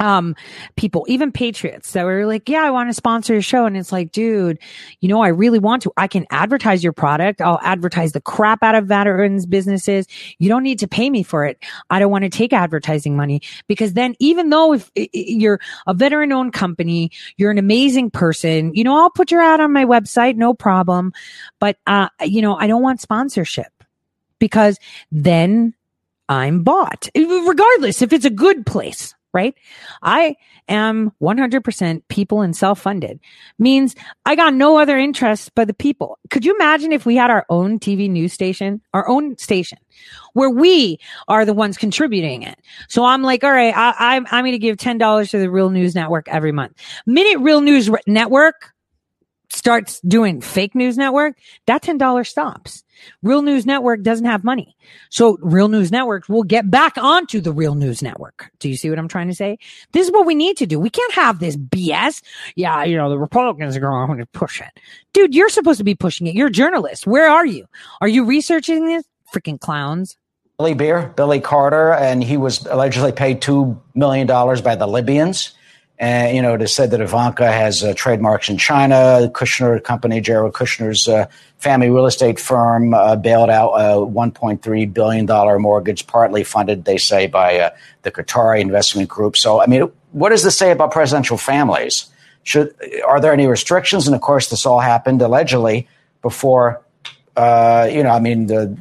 um, people, even patriots that were like, yeah, I want to sponsor your show. And it's like, dude, you know, I really want to. I can advertise your product. I'll advertise the crap out of veterans businesses. You don't need to pay me for it. I don't want to take advertising money because then even though if you're a veteran owned company, you're an amazing person, you know, I'll put your ad on my website. No problem. But, uh, you know, I don't want sponsorship because then I'm bought regardless if it's a good place right? I am 100% people and self funded means I got no other interests but the people. Could you imagine if we had our own TV news station, our own station where we are the ones contributing it? So I'm like, all right, I, I'm, I'm going to give $10 to the Real News Network every month. Minute Real News Network starts doing fake news network, that $10 stops. Real News Network doesn't have money. So Real News Network will get back onto the Real News Network. Do you see what I'm trying to say? This is what we need to do. We can't have this BS. Yeah, you know, the Republicans are going to push it. Dude, you're supposed to be pushing it. You're a journalist. Where are you? Are you researching this? Freaking clowns. Billy Beer, Billy Carter, and he was allegedly paid $2 million by the Libyans and you know, it is said that Ivanka has uh, trademarks in China. Kushner Company, Jared Kushner's uh, family real estate firm, uh, bailed out a $1.3 billion mortgage, partly funded, they say, by uh, the Qatari investment group. So, I mean, what does this say about presidential families? Should are there any restrictions? And of course, this all happened allegedly before. Uh, you know, I mean, the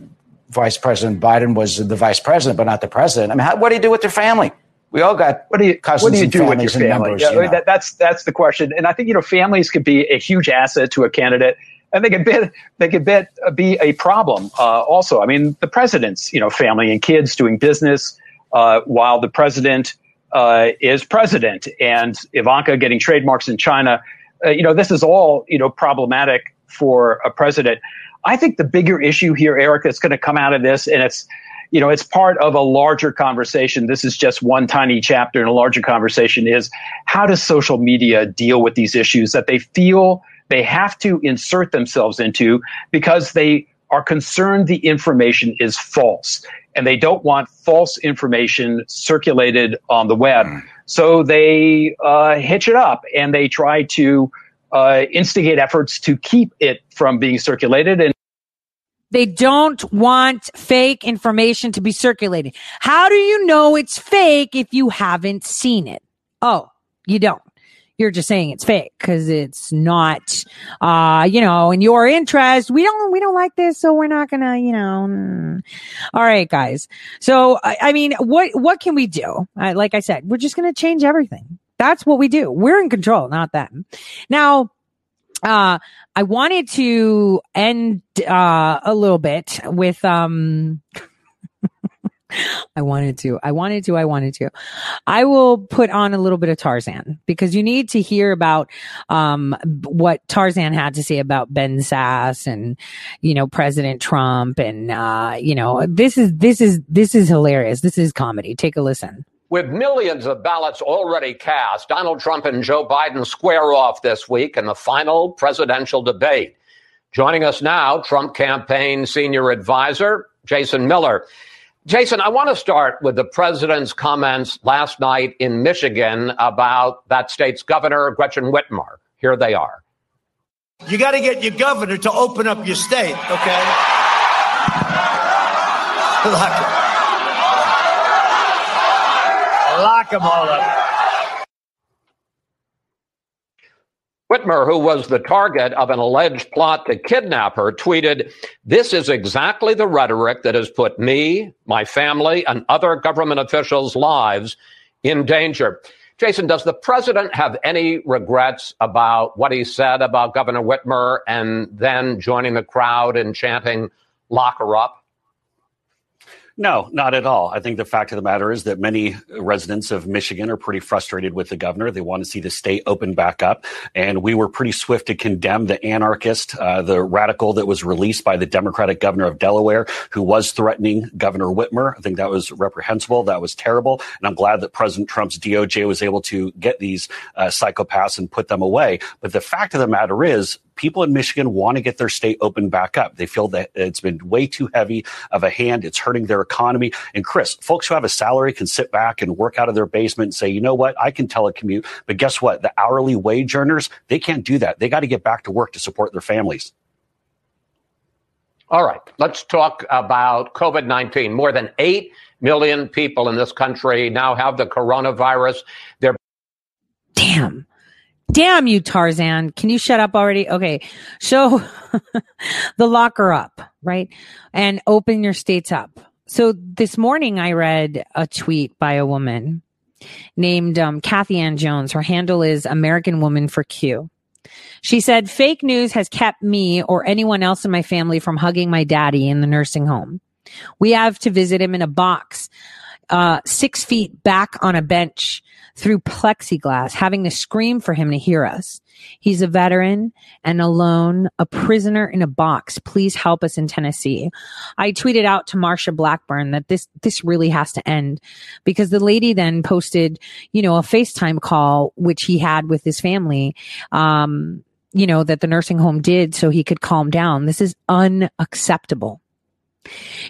Vice President Biden was the vice president, but not the president. I mean, how, what do you do with your family? We all got what do you what do you do with your family? Yeah, you know. that, that's that's the question, and I think you know families could be a huge asset to a candidate, and they could be they could be, be a problem uh, also. I mean, the president's you know family and kids doing business uh, while the president uh, is president, and Ivanka getting trademarks in China. Uh, you know, this is all you know problematic for a president. I think the bigger issue here, Eric, that's going to come out of this, and it's you know, it's part of a larger conversation. This is just one tiny chapter in a larger conversation is how does social media deal with these issues that they feel they have to insert themselves into because they are concerned the information is false and they don't want false information circulated on the web. Mm. So they uh, hitch it up and they try to uh, instigate efforts to keep it from being circulated. And they don't want fake information to be circulated. How do you know it's fake if you haven't seen it? Oh, you don't. You're just saying it's fake because it's not, uh, you know, in your interest. We don't, we don't like this, so we're not gonna, you know. Mm. All right, guys. So, I, I, mean, what, what can we do? Like I said, we're just gonna change everything. That's what we do. We're in control, not them. Now, uh, I wanted to end uh, a little bit with um (laughs) I wanted to. I wanted to. I wanted to. I will put on a little bit of Tarzan because you need to hear about um, what Tarzan had to say about Ben Sasse and you know President Trump and uh, you know this is this is this is hilarious. This is comedy. Take a listen. With millions of ballots already cast, Donald Trump and Joe Biden square off this week in the final presidential debate. Joining us now, Trump campaign senior advisor, Jason Miller. Jason, I want to start with the president's comments last night in Michigan about that state's governor, Gretchen Whitmer. Here they are. You got to get your governor to open up your state, okay? (laughs) Them all up. Whitmer, who was the target of an alleged plot to kidnap her, tweeted, This is exactly the rhetoric that has put me, my family, and other government officials' lives in danger. Jason, does the president have any regrets about what he said about Governor Whitmer and then joining the crowd and chanting, Lock her up? No, not at all. I think the fact of the matter is that many residents of Michigan are pretty frustrated with the governor. They want to see the state open back up. And we were pretty swift to condemn the anarchist, uh, the radical that was released by the Democratic governor of Delaware, who was threatening Governor Whitmer. I think that was reprehensible. That was terrible. And I'm glad that President Trump's DOJ was able to get these uh, psychopaths and put them away. But the fact of the matter is, people in Michigan want to get their state open back up. They feel that it's been way too heavy of a hand. It's hurting their economy. And Chris, folks who have a salary can sit back and work out of their basement and say, you know what? I can telecommute. But guess what? The hourly wage earners, they can't do that. They got to get back to work to support their families. All right, let's talk about COVID 19. More than 8 million people in this country now have the coronavirus. They're damn Damn you, Tarzan. Can you shut up already? Okay. So (laughs) the locker up, right? And open your states up. So this morning I read a tweet by a woman named um, Kathy Ann Jones. Her handle is American Woman for Q. She said, fake news has kept me or anyone else in my family from hugging my daddy in the nursing home. We have to visit him in a box, uh, six feet back on a bench through plexiglass, having to scream for him to hear us. He's a veteran and alone, a prisoner in a box. Please help us in Tennessee. I tweeted out to Marsha Blackburn that this, this really has to end because the lady then posted, you know, a FaceTime call, which he had with his family. Um, you know, that the nursing home did so he could calm down. This is unacceptable.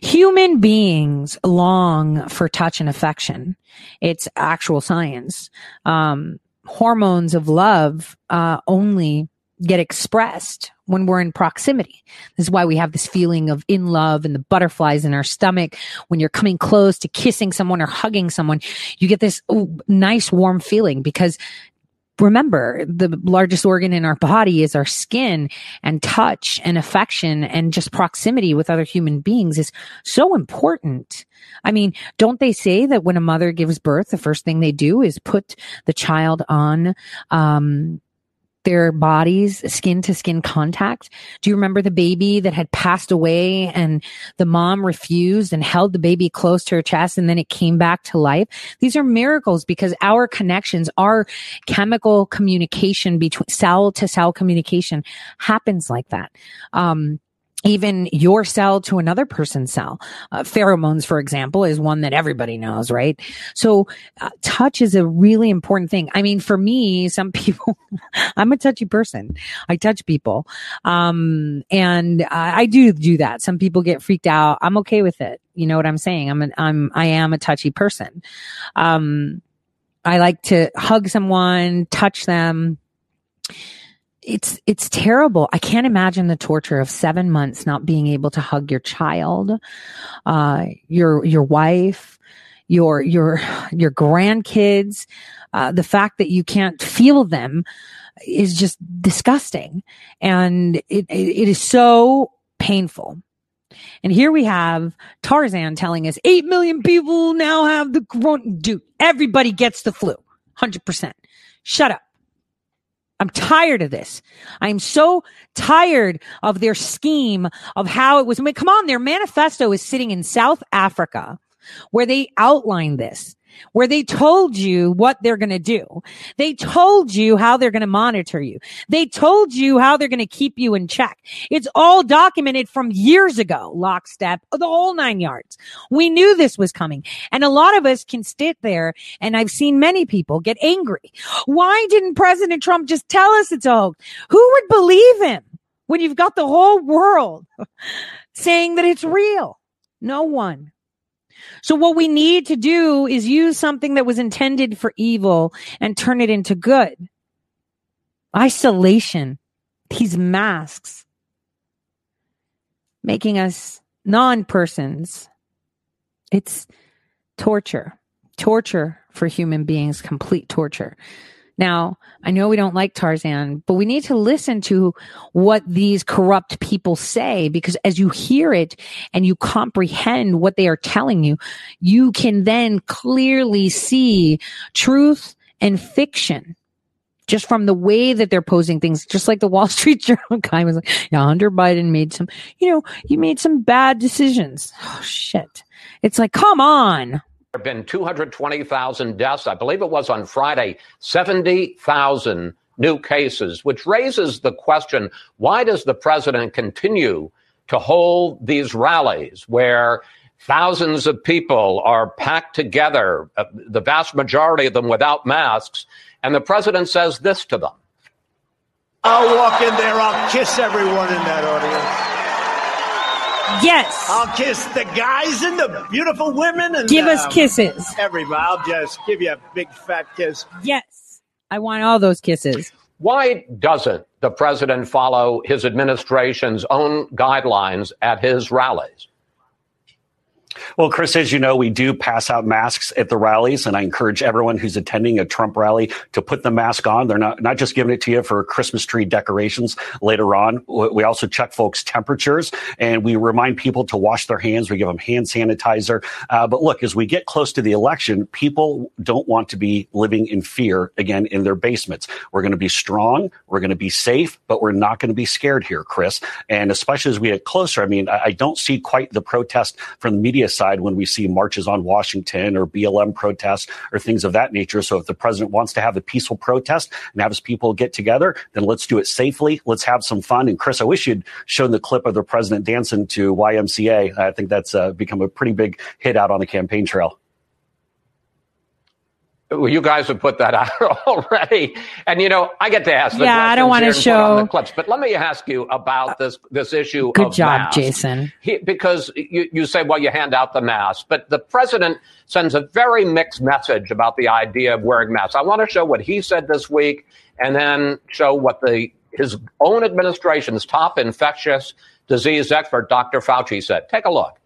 Human beings long for touch and affection. It's actual science. Um, hormones of love uh, only get expressed when we're in proximity. This is why we have this feeling of in love and the butterflies in our stomach. When you're coming close to kissing someone or hugging someone, you get this ooh, nice warm feeling because remember the largest organ in our body is our skin and touch and affection and just proximity with other human beings is so important. I mean, don't they say that when a mother gives birth, the first thing they do is put the child on, um, their bodies skin to skin contact. Do you remember the baby that had passed away and the mom refused and held the baby close to her chest and then it came back to life? These are miracles because our connections, our chemical communication between cell to cell communication happens like that. Um, even your cell to another person's cell. Uh, pheromones, for example, is one that everybody knows, right? So uh, touch is a really important thing. I mean, for me, some (laughs) people, I'm a touchy person. I touch people. Um, and I, I do do that. Some people get freaked out. I'm okay with it. You know what I'm saying? I'm an, I'm, I am a touchy person. Um, I like to hug someone, touch them it's it's terrible. I can't imagine the torture of seven months not being able to hug your child, uh, your your wife, your your your grandkids. Uh, the fact that you can't feel them is just disgusting, and it, it, it is so painful. And here we have Tarzan telling us 8 million people now have the corona. Dude, everybody gets the flu. 100%. Shut up. I'm tired of this. I'm so tired of their scheme of how it was. I mean, come on, their manifesto is sitting in South Africa where they outline this where they told you what they're going to do. They told you how they're going to monitor you. They told you how they're going to keep you in check. It's all documented from years ago, lockstep, the whole nine yards. We knew this was coming. And a lot of us can sit there and I've seen many people get angry. Why didn't President Trump just tell us it's a hoax? Who would believe him when you've got the whole world (laughs) saying that it's real? No one. So what we need to do is use something that was intended for evil and turn it into good. Isolation, these masks, making us non-persons. It's torture, torture for human beings, complete torture. Now, I know we don't like Tarzan, but we need to listen to what these corrupt people say because as you hear it and you comprehend what they are telling you, you can then clearly see truth and fiction just from the way that they're posing things, just like the Wall (laughs) Street Journal guy was like, yeah, Hunter Biden made some, you know, you made some bad decisions. Oh, shit. It's like, come on have been 220,000 deaths. I believe it was on Friday, 70,000 new cases, which raises the question why does the president continue to hold these rallies where thousands of people are packed together, uh, the vast majority of them without masks, and the president says this to them? I'll walk in there, I'll kiss everyone in that audience. Yes. I'll kiss the guys and the beautiful women and give us um, kisses. Everybody, I'll just give you a big fat kiss. Yes. I want all those kisses. Why doesn't the president follow his administration's own guidelines at his rallies? Well, Chris, as you know, we do pass out masks at the rallies, and I encourage everyone who's attending a Trump rally to put the mask on. They're not not just giving it to you for Christmas tree decorations later on. We also check folks' temperatures, and we remind people to wash their hands. We give them hand sanitizer. Uh, but look, as we get close to the election, people don't want to be living in fear again in their basements. We're going to be strong. We're going to be safe, but we're not going to be scared here, Chris. And especially as we get closer, I mean, I, I don't see quite the protest from the media side when we see marches on Washington or BLM protests or things of that nature. So if the president wants to have a peaceful protest and have his people get together, then let's do it safely. Let's have some fun. And Chris, I wish you'd shown the clip of the president dancing to YMCA. I think that's uh, become a pretty big hit out on the campaign trail. Well, you guys have put that out (laughs) already, and you know I get to ask. The Yeah, I don't and put show- the clips, but let me ask you about this this issue. Good job, masks. Jason. He, because you, you say, well, you hand out the mask, but the president sends a very mixed message about the idea of wearing masks. I want to show what he said this week, and then show what the his own administration's top infectious disease expert, Dr. Fauci, said. Take a look.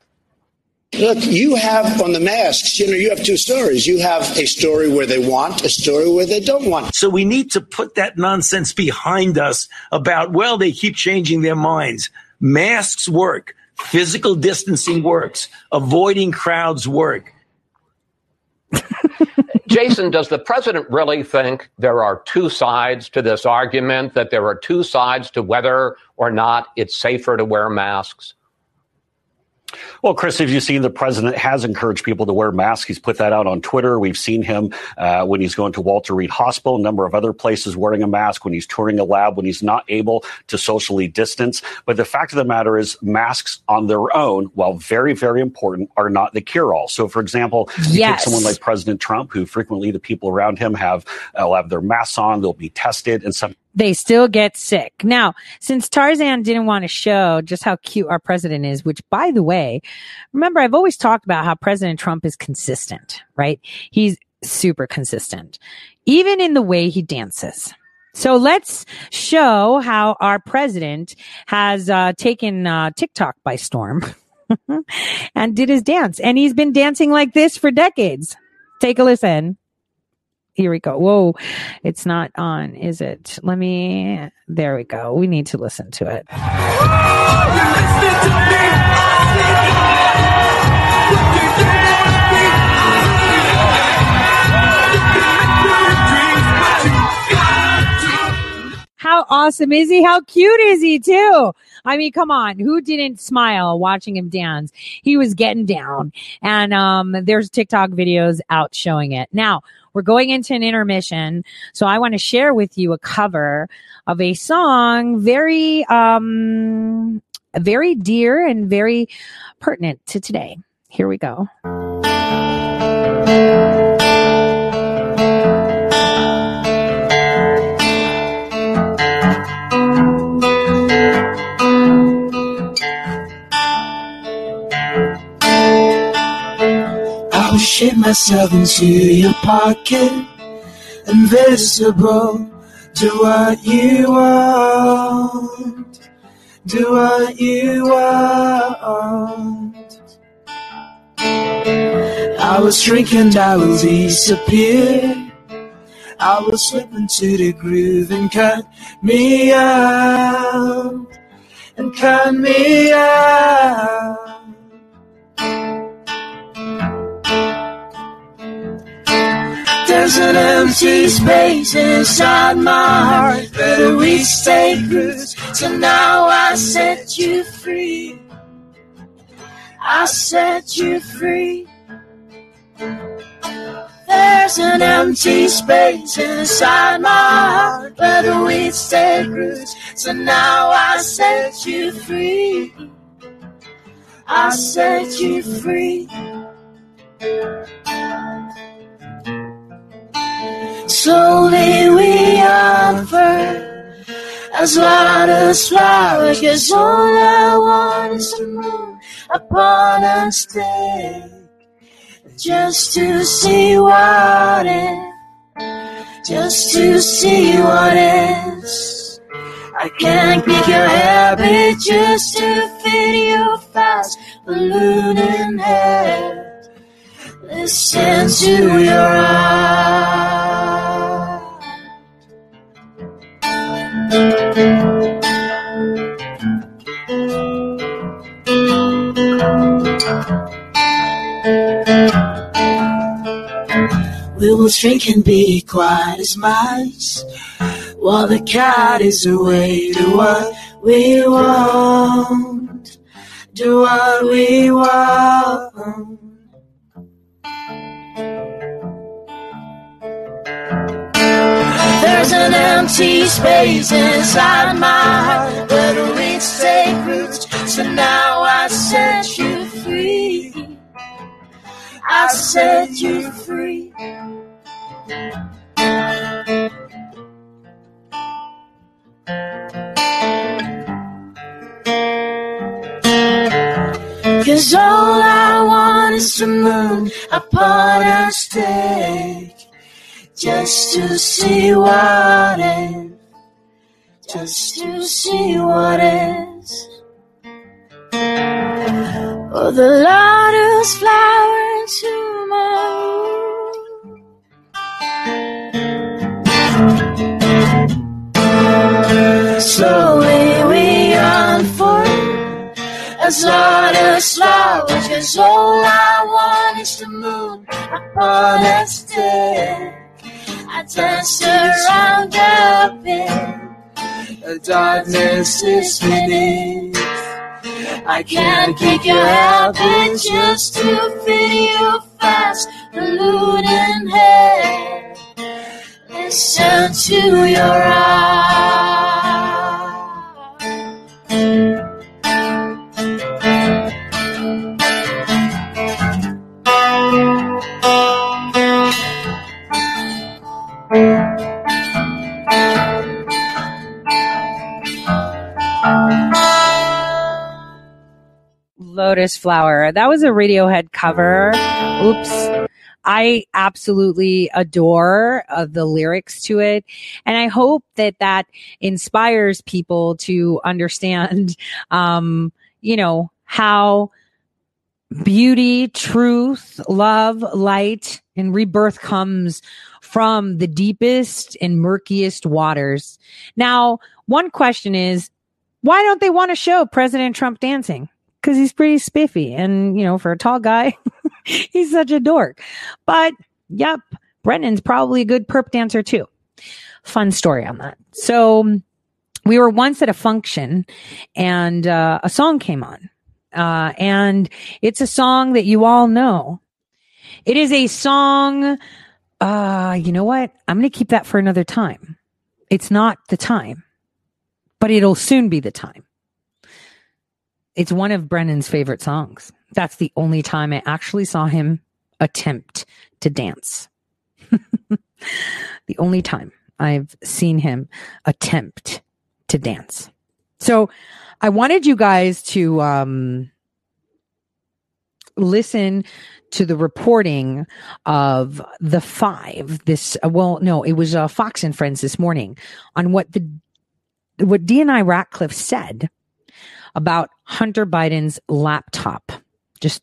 Look, you have on the masks, you know, you have two stories. You have a story where they want, a story where they don't want. So we need to put that nonsense behind us about, well, they keep changing their minds. Masks work. Physical distancing works. Avoiding crowds work. (laughs) Jason, does the president really think there are two sides to this argument, that there are two sides to whether or not it's safer to wear masks? Well, Chris, have you seen the president has encouraged people to wear masks? He's put that out on Twitter. We've seen him uh, when he's going to Walter Reed Hospital, a number of other places wearing a mask, when he's touring a lab, when he's not able to socially distance. But the fact of the matter is, masks on their own, while very, very important, are not the cure all. So, for example, you Yes. take someone like President Trump, who frequently the people around him have, uh, will have their masks on, they'll be tested, and some they still get sick. Now, since Tarzan didn't want to show just how cute our president is, which by the way, remember I've always talked about how President Trump is consistent, right? He's super consistent, even in the way he dances. So let's show how our president has uh, taken uh, TikTok by storm (laughs) and did his dance. And he's been dancing like this for decades. Take a listen. Here we go. Whoa, it's not on, is it? Let me, there we go. We need to listen to it. How awesome is he? How cute is he too? I mean, come on. Who didn't smile watching him dance? He was getting down and, um, there's TikTok videos out showing it. Now we're going into an intermission. So I want to share with you a cover of a song very, um, very dear and very pertinent to today. Here we go. Shape myself into your pocket, invisible. Do what you want. Do what you want. I was shrink and I will disappear. I will slip into the groove and cut me out. And cut me out. There's an empty space inside my heart, but we stay roots. So now I set you free. I set you free. There's an empty space inside my heart, but we stay roots. So now I set you free. I set you free. Slowly we offer as light as flower, cause all I want is to move upon a stick. Just to see what is, just to see what is. I can't kick your habit just to fit your fast ballooning head. Listen to your eyes. We will drink and be quiet as mice while the cat is away. Do what we want. Do what we want. Empty space inside my heart the weeds take roots. So now I set you free. I set you free. Cause all I want is the moon upon a stick. Just to see what is. Just to see what is. Oh, the lotus flower into my room. Slowly we unfold as lotus flowers. Cause all I want is the moon upon a stick. Dance around up in the darkness is beneath. I can't kick your habit just to you fast, ballooning head. Listen to your Lotus Flower. That was a Radiohead cover. Oops. I absolutely adore uh, the lyrics to it. And I hope that that inspires people to understand, (laughs) um, you know, how beauty, truth, love, light, and rebirth comes from the deepest and murkiest waters. Now, one question is, why don't they want to show President Trump dancing? Because he's pretty spiffy. And, you know, for a tall guy, (laughs) he's such a dork. But, yep, Brennan's probably a good perp dancer too. Fun story on that. So, we were once at a function and uh, a song came on. Uh, and it's a song that you all know. It is a song. Uh, you know what? I'm going to keep that for another time. It's not the time, but it'll soon be the time. It's one of Brennan's favorite songs. That's the only time I actually saw him attempt to dance. (laughs) the only time I've seen him attempt to dance. So I wanted you guys to um, listen to the reporting of the five. This uh, well, no, it was uh, Fox and Friends this morning on what the what DNI Ratcliffe said about Hunter Biden's laptop. Just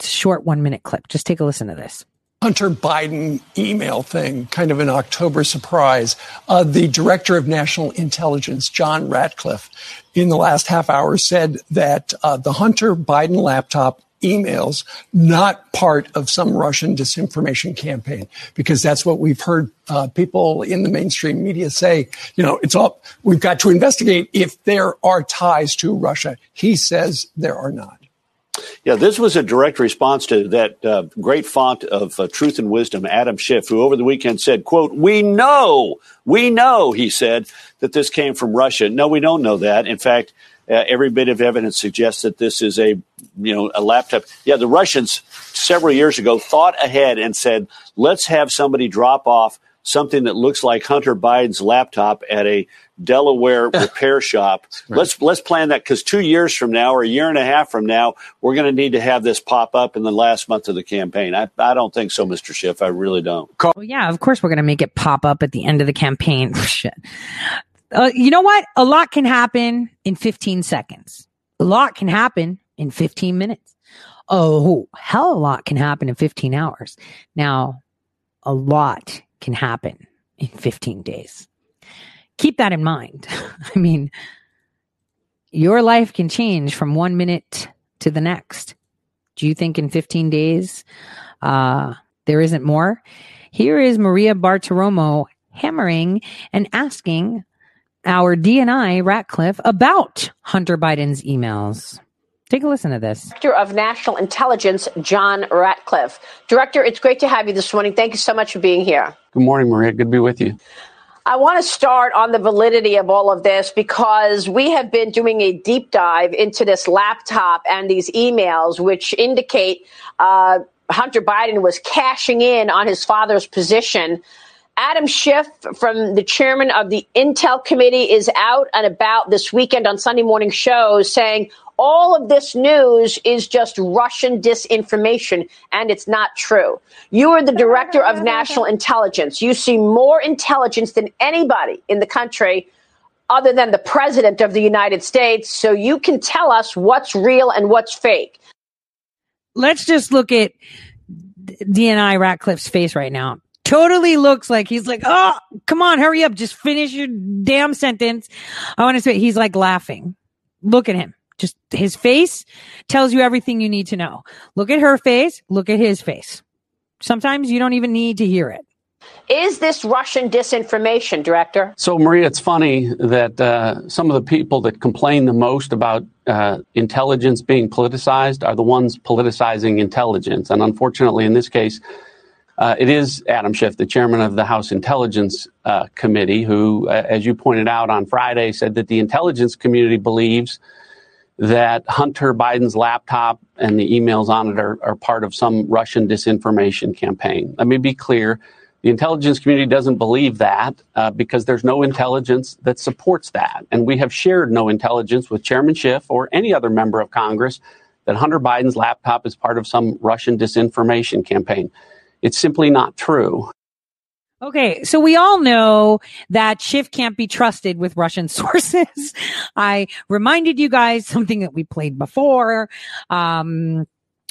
short one minute clip. Just take a listen to this. Hunter Biden email thing, kind of an October surprise. Uh, the director of national intelligence, John Ratcliffe, in the last half hour said that uh, the Hunter Biden laptop emails not part of some Russian disinformation campaign because that's what we've heard uh, people in the mainstream media say. You know, it's all we've got to investigate if there are ties to Russia. He says there are not. Yeah, this was a direct response to that uh, great font of uh, truth and wisdom, Adam Schiff, who over the weekend said, "quote We know, we know," he said, that this came from Russia. No, we don't know that. In fact, uh, every bit of evidence suggests that this is a, you know, a laptop. Yeah, the Russians several years ago thought ahead and said, "Let's have somebody drop off." Something that looks like Hunter Biden's laptop at a Delaware (laughs) repair shop. Right. Let's let's plan that because two years from now or a year and a half from now, we're going to need to have this pop up in the last month of the campaign. I, I don't think so, Mr. Schiff. I really don't. Well, yeah, of course we're going to make it pop up at the end of the campaign. (laughs) Shit. Uh, you know what? A lot can happen in 15 seconds. A lot can happen in 15 minutes. Oh, hell, a lot can happen in 15 hours. Now, a lot can happen in 15 days. Keep that in mind. (laughs) I mean, your life can change from one minute to the next. Do you think in 15 days uh, there isn't more? Here is Maria Bartiromo hammering and asking our DNI Ratcliffe about Hunter Biden's emails. Take a listen to this. Director of National Intelligence, John Ratcliffe. Director, it's great to have you this morning. Thank you so much for being here. Good morning, Maria. Good to be with you. I want to start on the validity of all of this because we have been doing a deep dive into this laptop and these emails, which indicate uh, Hunter Biden was cashing in on his father's position. Adam Schiff, from the chairman of the Intel Committee, is out and about this weekend on Sunday morning shows saying all of this news is just Russian disinformation, and it's not true. You are the director of national intelligence. You see more intelligence than anybody in the country other than the president of the United States. So you can tell us what's real and what's fake. Let's just look at DNI Ratcliffe's face right now. Totally looks like he's like, oh, come on, hurry up. Just finish your damn sentence. I want to say he's like laughing. Look at him. Just his face tells you everything you need to know. Look at her face. Look at his face. Sometimes you don't even need to hear it. Is this Russian disinformation, Director? So, Maria, it's funny that uh, some of the people that complain the most about uh, intelligence being politicized are the ones politicizing intelligence. And unfortunately, in this case, uh, it is Adam Schiff, the chairman of the House Intelligence uh, Committee, who, uh, as you pointed out on Friday, said that the intelligence community believes that Hunter Biden's laptop and the emails on it are, are part of some Russian disinformation campaign. Let me be clear. The intelligence community doesn't believe that uh, because there's no intelligence that supports that. And we have shared no intelligence with Chairman Schiff or any other member of Congress that Hunter Biden's laptop is part of some Russian disinformation campaign. It's simply not true. Okay, so we all know that Schiff can't be trusted with Russian (laughs) sources. I reminded you guys something that we played before. Um,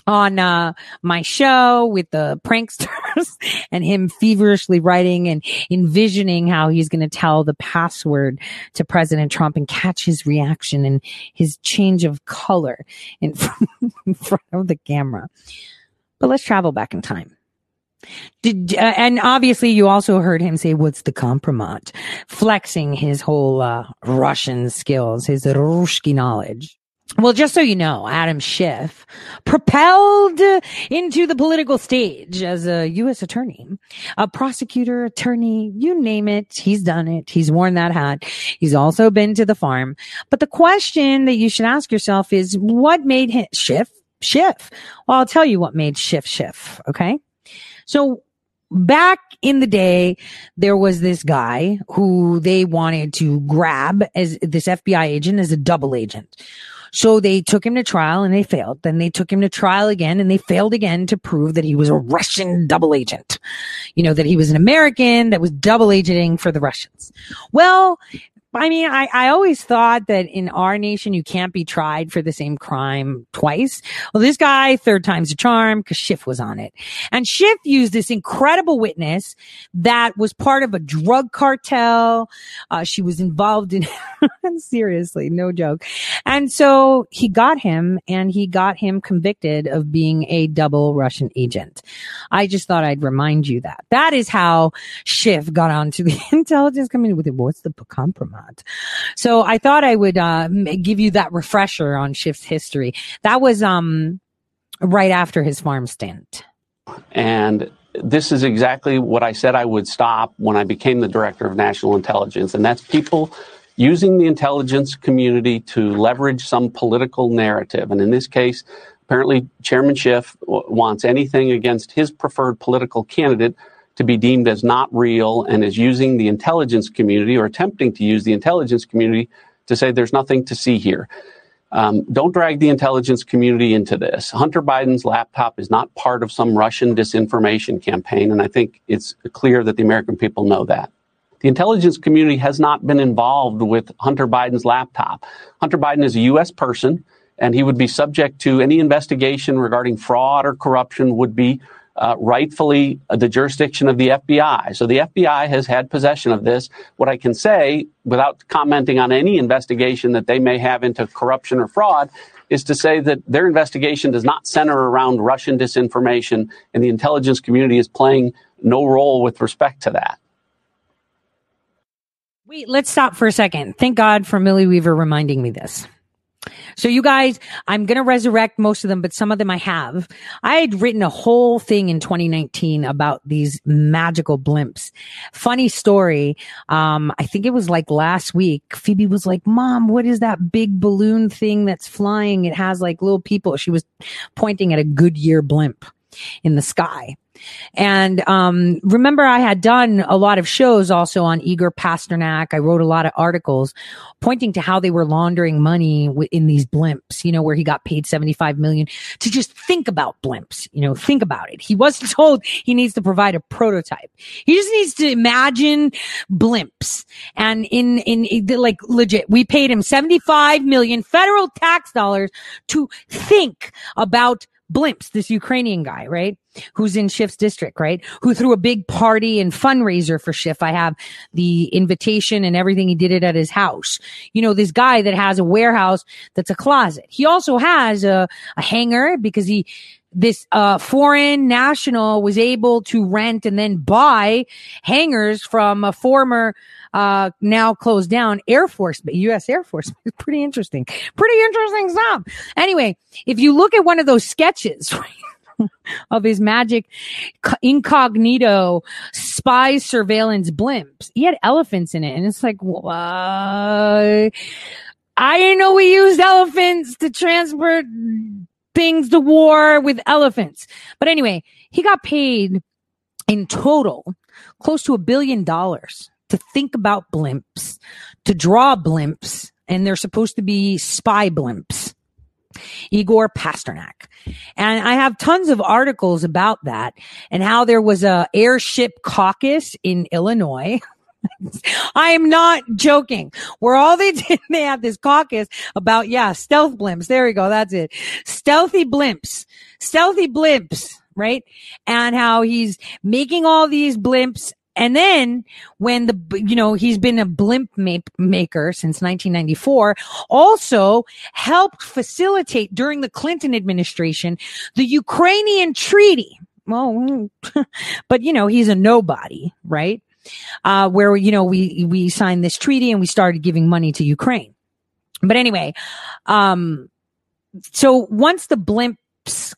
on uh, my show with the pranksters (laughs) and him feverishly writing and envisioning how he's going to tell the password to President Trump and catch his reaction and his change of color in (laughs) front of the camera. But let's travel back in time. Did uh, and obviously you also heard him say, "What's the compromise?" Flexing his whole uh, Russian skills, his Ruski knowledge. Well, just so you know, Adam Schiff propelled into the political stage as a U.S. attorney, a prosecutor, attorney, you name it. He's done it. He's worn that hat. He's also been to the farm. But the question that you should ask yourself is, what made him Schiff? Schiff. Well, I'll tell you what made Schiff Schiff. Okay. So back in the day, there was this guy who they wanted to grab as this FBI agent as a double agent. So they took him to trial and they failed. Then they took him to trial again and they failed again to prove that he was a Russian double agent. You know, that he was an American that was double agenting for the Russians. Well, I mean, I, I always thought that in our nation, you can't be tried for the same crime twice. Well, this guy, third time's a charm because Schiff was on it. And Schiff used this incredible witness that was part of a drug cartel. Uh, she was involved in, (laughs) seriously, no joke. And so he got him and he got him convicted of being a double Russian agent. I just thought I'd remind you that. That is how Schiff got onto the (laughs) intelligence committee with it. What's the compromise? Not. So I thought I would uh, give you that refresher on Schiff's history. That was um, right after his farm stint. And this is exactly what I said I would stop when I became the director of national intelligence, and that's people using the intelligence community to leverage some political narrative. And in this case, apparently Chairman Schiff wants anything against his preferred political candidate to be deemed as not real and is using the intelligence community or attempting to use the intelligence community to say there's nothing to see here. Um, don't drag the intelligence community into this. Hunter Biden's laptop is not part of some Russian disinformation campaign, and I think it's clear that the American people know that. The intelligence community has not been involved with Hunter Biden's laptop. Hunter Biden is a U.S. person, and he would be subject to any investigation regarding fraud or corruption would be uh, rightfully the jurisdiction of the FBI. So the FBI has had possession of this. What I can say, without commenting on any investigation that they may have into corruption or fraud, is to say that their investigation does not center around Russian disinformation, and the intelligence community is playing no role with respect to that. Wait, let's stop for a second. Thank God for Millie Weaver reminding me this. So you guys, I'm going to resurrect most of them, but some of them I have. I had written a whole thing in 2019 about these magical blimps. Funny story. Um, I think it was like last week. Phoebe was like, mom, what is that big balloon thing that's flying? It has like little people. She was pointing at a Goodyear blimp in the sky. And um, remember, I had done a lot of shows also on Igor Pasternak. I wrote a lot of articles pointing to how they were laundering money in these blimps. You know, where he got paid seventy-five million to just think about blimps. You know, think about it. He wasn't (laughs) told he needs to provide a prototype. He just needs to imagine blimps. And in in, in like legit, we paid him seventy-five million federal tax dollars to think about blimps. This Ukrainian guy, right? who's in Schiff's district, right? Who threw a big party and fundraiser for Schiff. I have the invitation and everything. He did it at his house. You know, this guy that has a warehouse that's a closet. He also has a, a hangar because he, this uh, foreign national was able to rent and then buy hangars from a former uh, now closed down Air Force, U.S. Air Force. (laughs) Pretty interesting. Pretty interesting stuff. Anyway, if you look at one of those sketches, (laughs) of his magic incognito spy surveillance blimps. He had elephants in it. And it's like, what? I didn't know we used elephants to transport things to war with elephants. But anyway, he got paid in total close to a billion dollars to think about blimps, to draw blimps, and they're supposed to be spy blimps. Igor Pasternak. And I have tons of articles about that and how there was a airship caucus in Illinois. (laughs) I am not joking. Where all they (laughs) did, they had this caucus about, yeah, stealth blimps. There we go. That's it. Stealthy blimps, stealthy blimps, right? And how he's making all these blimps and then when the, you know, he's been a blimp maker since 1994, also helped facilitate during the Clinton administration, the Ukrainian treaty. Well, (laughs) but you know, he's a nobody, right? Uh, where, you know, we, we signed this treaty and we started giving money to Ukraine. But anyway, um, so once the blimp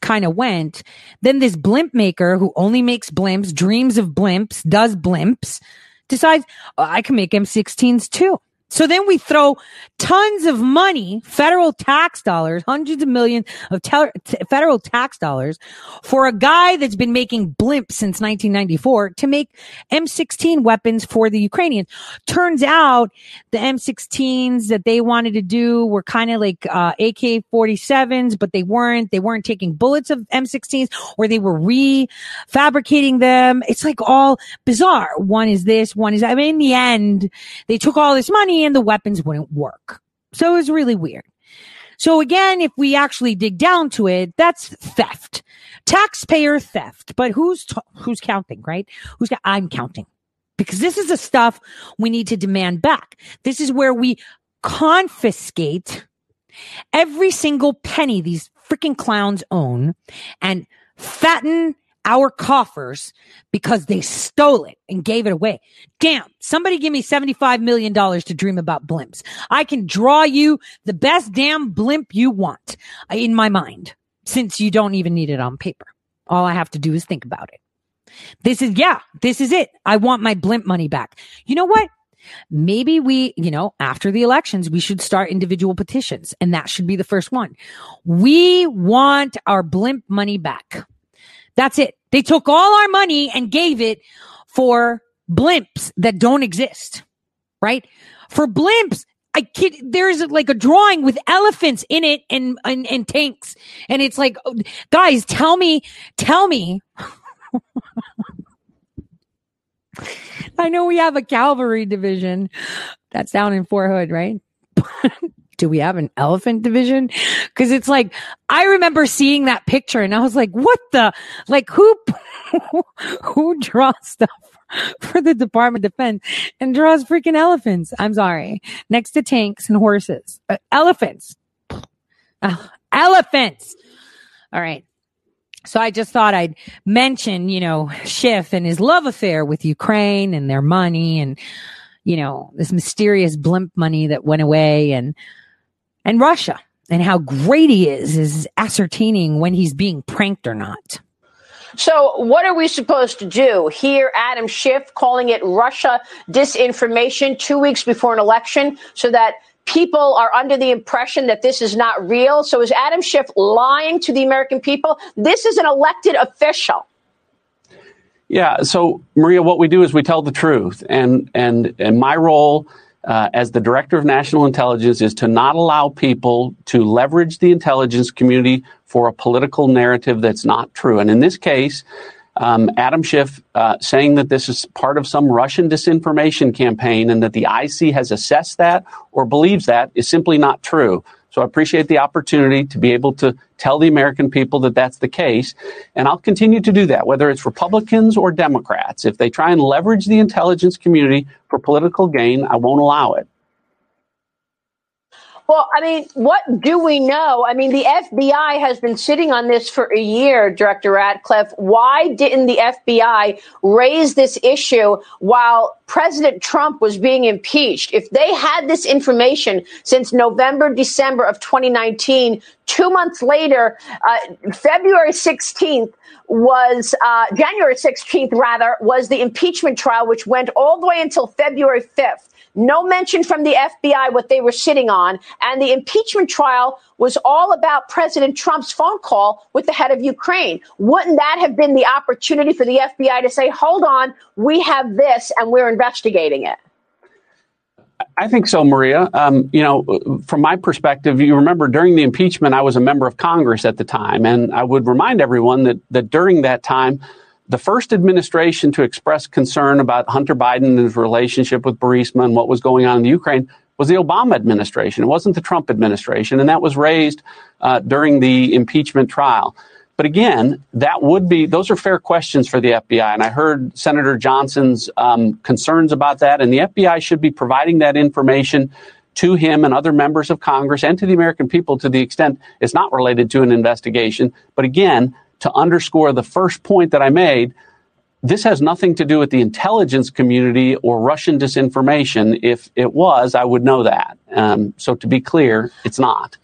kind of went, then this blimp maker who only makes blimps, dreams of blimps, does blimps, decides oh, I can make M16s too. So then we throw tons of money, federal tax dollars, hundreds of millions of te- federal tax dollars for a guy that's been making blimps since 1994 to make M16 weapons for the Ukrainians. Turns out the M16s that they wanted to do were kind of like uh, AK-47s, but they weren't. They weren't taking bullets of M16s or they were refabricating them. It's like all bizarre. One is this, one is, I mean, in the end, they took all this money and the weapons wouldn't work. So it was really weird. So again, if we actually dig down to it, that's theft, taxpayer theft. But who's t- who's counting, right? Who's I'm counting because this is the stuff we need to demand back. This is where we confiscate every single penny these freaking clowns own and fatten our coffers because they stole it and gave it away. Damn, somebody give me $75 million to dream about blimps. I can draw you the best damn blimp you want uh, in my mind since you don't even need it on paper. All I have to do is think about it. This is, yeah, this is it. I want my blimp money back. You know what? Maybe we, you know, after the elections, we should start individual petitions and that should be the first one. We want our blimp money back. That's it. They took all our money and gave it for blimps that don't exist, right? For blimps, I kid, there's like a drawing with elephants in it and, and, and tanks. And it's like, oh, guys, tell me, tell me. (laughs) I know we have a cavalry division that's down in Fort Hood, right? (laughs) Do we have an elephant division? Cause it's like, I remember seeing that picture and I was like, what the, like who, (laughs) who draws stuff for the Department of Defense and draws freaking elephants? I'm sorry. Next to tanks and horses, uh, elephants, uh, elephants. All right. So I just thought I'd mention, you know, Schiff and his love affair with Ukraine and their money and, you know, this mysterious blimp money that went away and, and Russia and how great he is, is ascertaining when he's being pranked or not. So, what are we supposed to do? Hear Adam Schiff calling it Russia disinformation two weeks before an election so that people are under the impression that this is not real. So, is Adam Schiff lying to the American people? This is an elected official. Yeah. So, Maria, what we do is we tell the truth, and and and my role uh, as the director of national intelligence is to not allow people to leverage the intelligence community for a political narrative that's not true. And in this case, um, Adam Schiff uh, saying that this is part of some Russian disinformation campaign and that the IC has assessed that or believes that is simply not true. So I appreciate the opportunity to be able to tell the American people that that's the case. And I'll continue to do that, whether it's Republicans or Democrats. If they try and leverage the intelligence community for political gain, I won't allow it. Well, I mean, what do we know? I mean, the FBI has been sitting on this for a year, Director Ratcliffe. Why didn't the FBI raise this issue while President Trump was being impeached? If they had this information since November, December of 2019, two months later, uh, February 16th, was uh, January 16th, rather, was the impeachment trial, which went all the way until February 5th. No mention from the FBI what they were sitting on. And the impeachment trial was all about President Trump's phone call with the head of Ukraine. Wouldn't that have been the opportunity for the FBI to say, hold on, we have this and we're investigating it? I think so, Maria. Um, you know, from my perspective, you remember during the impeachment, I was a member of Congress at the time, and I would remind everyone that that during that time, the first administration to express concern about Hunter Biden and his relationship with Burisma and what was going on in the Ukraine was the Obama administration. It wasn't the Trump administration, and that was raised uh, during the impeachment trial. But again, that would be those are fair questions for the FBI, and I heard Senator Johnson's um, concerns about that, and the FBI should be providing that information to him and other members of Congress and to the American people to the extent it's not related to an investigation. But again, to underscore the first point that I made, this has nothing to do with the intelligence community or Russian disinformation. If it was, I would know that. Um, so to be clear, it's not.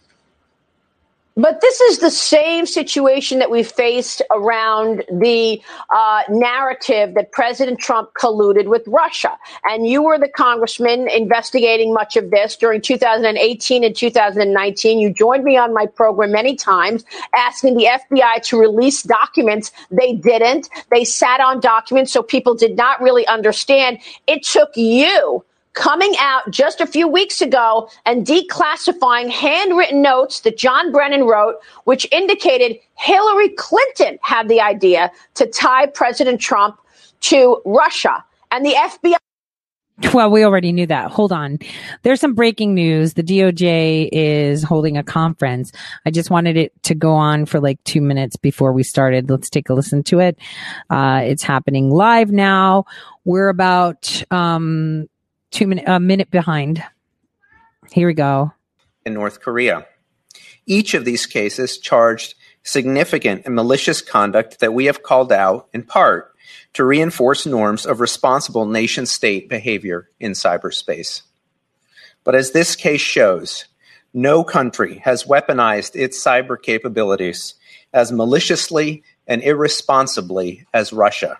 But this is the same situation that we faced around the uh, narrative that President Trump colluded with Russia. And you were the congressman investigating much of this during 2018 and 2019. You joined me on my program many times asking the FBI to release documents. They didn't. They sat on documents so people did not really understand. It took you coming out just a few weeks ago and declassifying handwritten notes that John Brennan wrote, which indicated Hillary Clinton had the idea to tie President Trump to Russia. And the FBI well, we already knew that. Hold on. There's some breaking news. The DOJ is holding a conference. I just wanted it to go on for like two minutes before we started. Let's take a listen to it. Uh, it's happening live now. We're about, um, two minute, a minute behind. Here we go. In North Korea. Each of these cases charged significant and malicious conduct that we have called out in part to reinforce norms of responsible nation state behavior in cyberspace. But as this case shows, no country has weaponized its cyber capabilities as maliciously and irresponsibly as Russia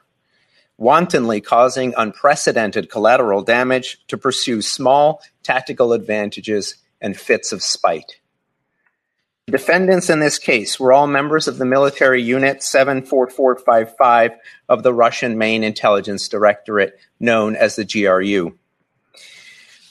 wantonly causing unprecedented collateral damage to pursue small tactical advantages and fits of spite. Defendants in this case were all members of the military unit 74455 of the Russian Main Intelligence Directorate, known as the GRU.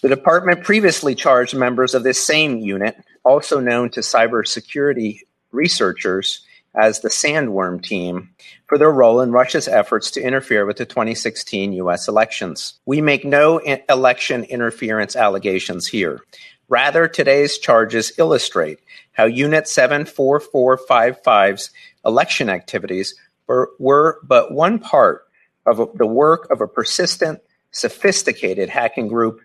The department previously charged members of this same unit, also known to cybersecurity researchers, as the Sandworm team for their role in Russia's efforts to interfere with the 2016 U.S. elections. We make no election interference allegations here. Rather, today's charges illustrate how Unit 74455's election activities were, were but one part of the work of a persistent, sophisticated hacking group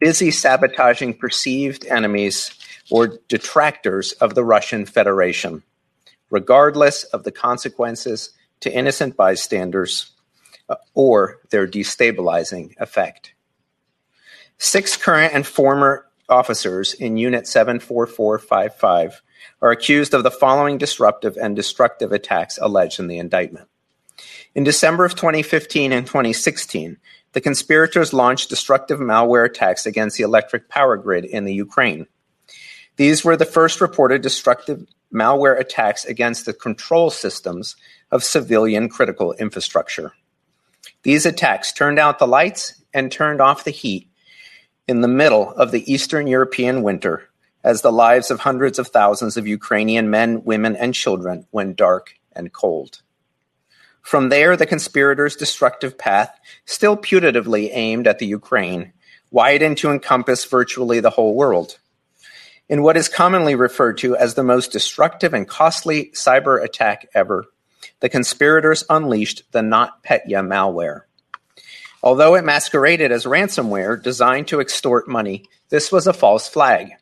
busy sabotaging perceived enemies or detractors of the Russian Federation, regardless of the consequences to innocent bystanders uh, or their destabilizing effect. Six current and former officers in Unit 74455 are accused of the following disruptive and destructive attacks alleged in the indictment. In December of 2015 and 2016, the conspirators launched destructive malware attacks against the electric power grid in the Ukraine. These were the first reported destructive malware attacks against the control systems of civilian critical infrastructure. These attacks turned out the lights and turned off the heat in the middle of the Eastern European winter as the lives of hundreds of thousands of Ukrainian men, women, and children went dark and cold. From there, the conspirators' destructive path, still putatively aimed at the Ukraine, widened to encompass virtually the whole world. In what is commonly referred to as the most destructive and costly cyber attack ever, the conspirators unleashed the NotPetya malware. Although it masqueraded as ransomware designed to extort money, this was a false flag.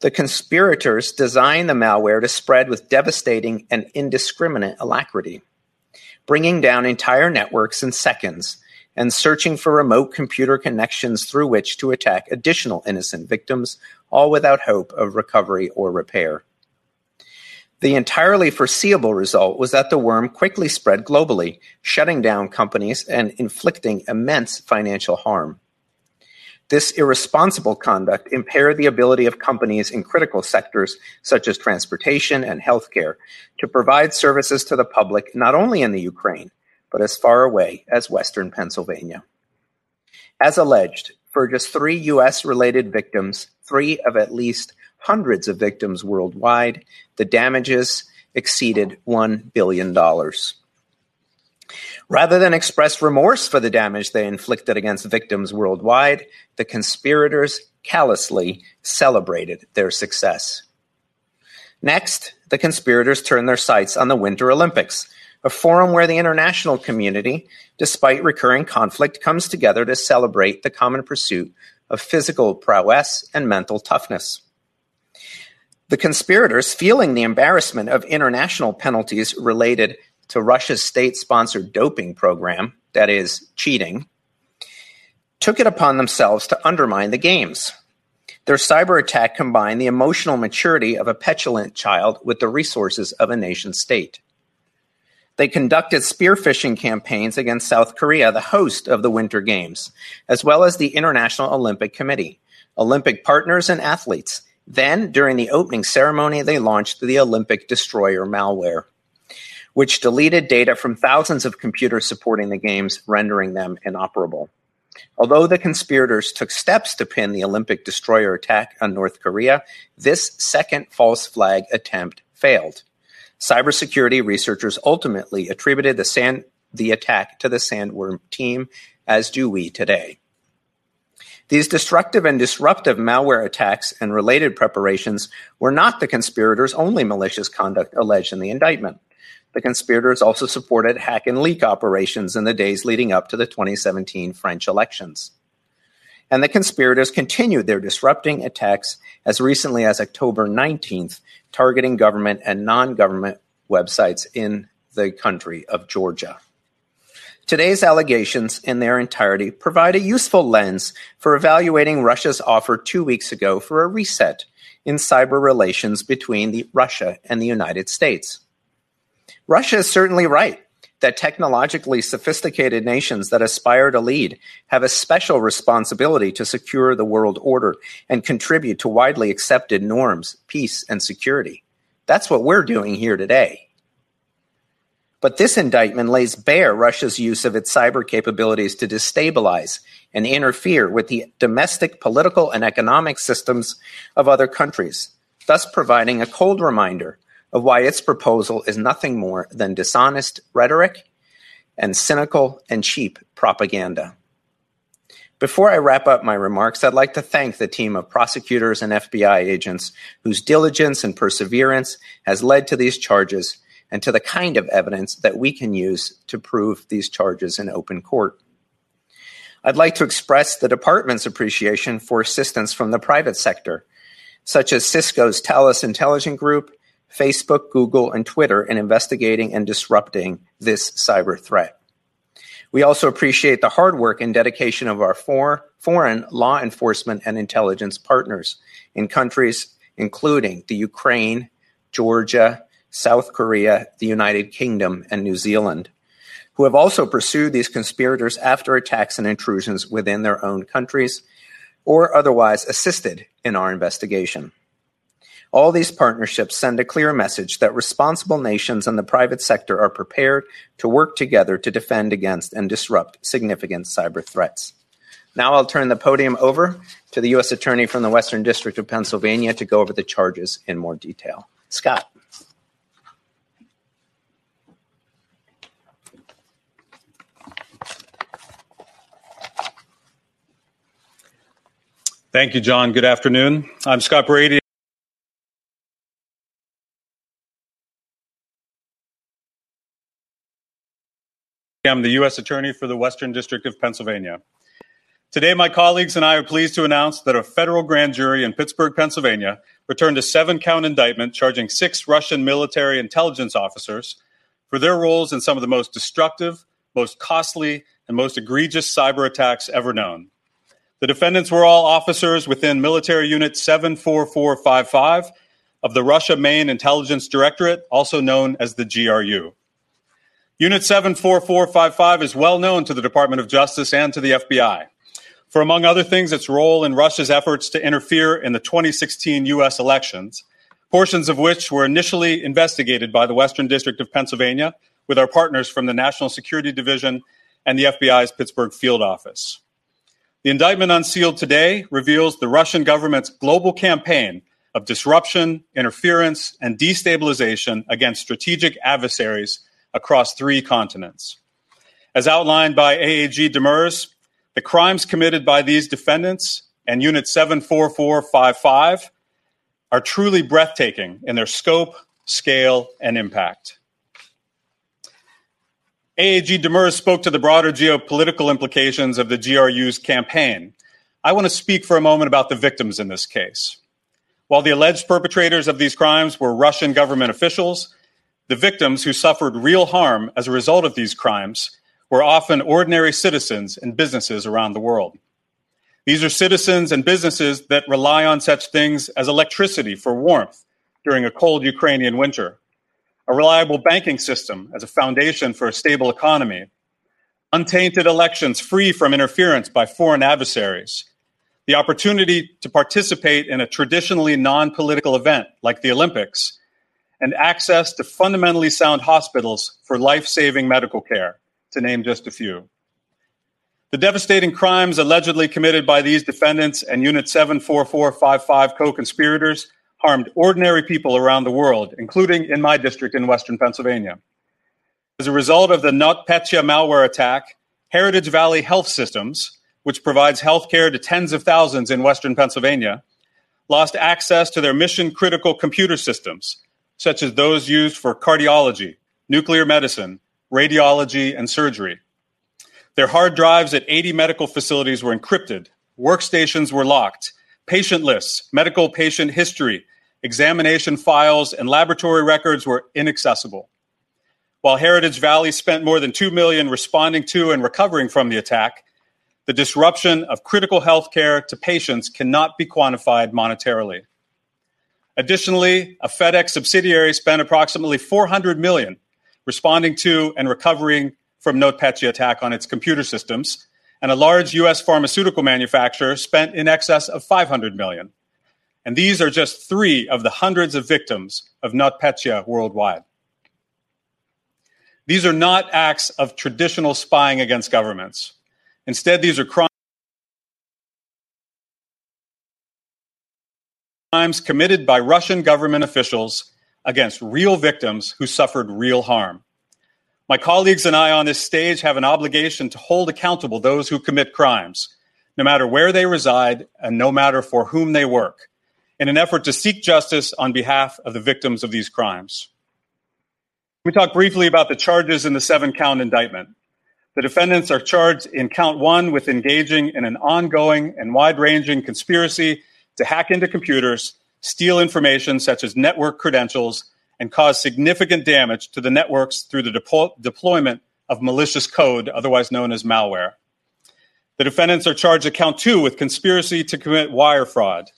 The conspirators designed the malware to spread with devastating and indiscriminate alacrity bringing down entire networks in seconds and searching for remote computer connections through which to attack additional innocent victims, all without hope of recovery or repair. The entirely foreseeable result was that the worm quickly spread globally, shutting down companies and inflicting immense financial harm. This irresponsible conduct impaired the ability of companies in critical sectors such as transportation and healthcare to provide services to the public not only in the Ukraine, but as far away as western Pennsylvania. As alleged, for just three U.S. related victims, three of at least hundreds of victims worldwide, the damages exceeded $1 billion. Rather than express remorse for the damage they inflicted against victims worldwide, the conspirators callously celebrated their success. Next, the conspirators turned their sights on the Winter Olympics, a forum where the international community, despite recurring conflict, comes together to celebrate the common pursuit of physical prowess and mental toughness. The conspirators, feeling the embarrassment of international penalties related to Russia's state sponsored doping program, that is, cheating, took it upon themselves to undermine the games. Their cyber attack combined the emotional maturity of a petulant child with the resources of a nation state. They conducted spearphishing campaigns against South Korea, the host of the Winter Games, as well as the International Olympic Committee, Olympic partners, and athletes. Then, during the opening ceremony, they launched the Olympic Destroyer malware which deleted data from thousands of computers supporting the games, rendering them inoperable. Although the conspirators took steps to pin the Olympic destroyer attack on North Korea, this second false flag attempt failed. Cybersecurity researchers ultimately attributed the, sand, the attack to the Sandworm team, as do we today. These destructive and disruptive malware attacks and related preparations were not the conspirators' only malicious conduct alleged in the indictment. The conspirators also supported hack and leak operations in the days leading up to the 2017 French elections. And the conspirators continued their disrupting attacks as recently as October 19th, targeting government and non government websites in the country of Georgia. Today's allegations in their entirety provide a useful lens for evaluating Russia's offer two weeks ago for a reset in cyber relations between the, Russia and the United States. Russia is certainly right that technologically sophisticated nations that aspire to lead have a special responsibility to secure the world order and contribute to widely accepted norms, peace, and security. That's what we're doing here today. But this indictment lays bare Russia's use of its cyber capabilities to destabilize and interfere with the domestic political and economic systems of other countries, thus providing a cold reminder of why its proposal is nothing more than dishonest rhetoric and cynical and cheap propaganda. Before I wrap up my remarks, I'd like to thank the team of prosecutors and FBI agents whose diligence and perseverance has led to these charges and to the kind of evidence that we can use to prove these charges in open court. I'd like to express the department's appreciation for assistance from the private sector, such as Cisco's Talos Intelligence Group, Facebook, Google, and Twitter in investigating and disrupting this cyber threat. We also appreciate the hard work and dedication of our four, foreign law enforcement and intelligence partners in countries including the Ukraine, Georgia, South Korea, the United Kingdom, and New Zealand, who have also pursued these conspirators after attacks and intrusions within their own countries or otherwise assisted in our investigation. All these partnerships send a clear message that responsible nations and the private sector are prepared to work together to defend against and disrupt significant cyber threats. Now I'll turn the podium over to the U.S. Attorney from the Western District of Pennsylvania to go over the charges in more detail. Scott. Thank you, John. Good afternoon. I'm Scott Brady. I'm the U.S. Attorney for the Western District of Pennsylvania. Today, my colleagues and I are pleased to announce that a federal grand jury in Pittsburgh, Pennsylvania, returned a seven count indictment charging six Russian military intelligence officers for their roles in some of the most destructive, most costly, and most egregious cyber attacks ever known. The defendants were all officers within Military Unit 74455 of the Russia Main Intelligence Directorate, also known as the GRU. Unit 74455 is well known to the Department of Justice and to the FBI for, among other things, its role in Russia's efforts to interfere in the 2016 U.S. elections, portions of which were initially investigated by the Western District of Pennsylvania with our partners from the National Security Division and the FBI's Pittsburgh field office. The indictment unsealed today reveals the Russian government's global campaign of disruption, interference, and destabilization against strategic adversaries across three continents. As outlined by AAG Demers, the crimes committed by these defendants and Unit 74455 are truly breathtaking in their scope, scale, and impact. AAG Demers spoke to the broader geopolitical implications of the GRU's campaign. I want to speak for a moment about the victims in this case. While the alleged perpetrators of these crimes were Russian government officials, the victims who suffered real harm as a result of these crimes were often ordinary citizens and businesses around the world. These are citizens and businesses that rely on such things as electricity for warmth during a cold Ukrainian winter, a reliable banking system as a foundation for a stable economy, untainted elections free from interference by foreign adversaries, the opportunity to participate in a traditionally non political event like the Olympics and access to fundamentally sound hospitals for life saving medical care, to name just a few. The devastating crimes allegedly committed by these defendants and Unit 74455 co conspirators harmed ordinary people around the world, including in my district in Western Pennsylvania. As a result of the NotPetya malware attack, Heritage Valley Health Systems, which provides health care to tens of thousands in Western Pennsylvania, lost access to their mission critical computer systems, such as those used for cardiology, nuclear medicine, radiology, and surgery. Their hard drives at 80 medical facilities were encrypted, workstations were locked, patient lists, medical patient history, examination files, and laboratory records were inaccessible. While Heritage Valley spent more than 2 million responding to and recovering from the attack, the disruption of critical health care to patients cannot be quantified monetarily. Additionally, a FedEx subsidiary spent approximately 400 million responding to and recovering from NotPetya attack on its computer systems, and a large US pharmaceutical manufacturer spent in excess of 500 million. And these are just 3 of the hundreds of victims of NotPetya worldwide. These are not acts of traditional spying against governments. Instead, these are crimes crimes committed by Russian government officials against real victims who suffered real harm. My colleagues and I on this stage have an obligation to hold accountable those who commit crimes, no matter where they reside and no matter for whom they work, in an effort to seek justice on behalf of the victims of these crimes. We talk briefly about the charges in the seven count indictment. The defendants are charged in count one with engaging in an ongoing and wide ranging conspiracy to hack into computers, steal information such as network credentials, and cause significant damage to the networks through the depo- deployment of malicious code, otherwise known as malware. The defendants are charged at count two with conspiracy to commit wire fraud.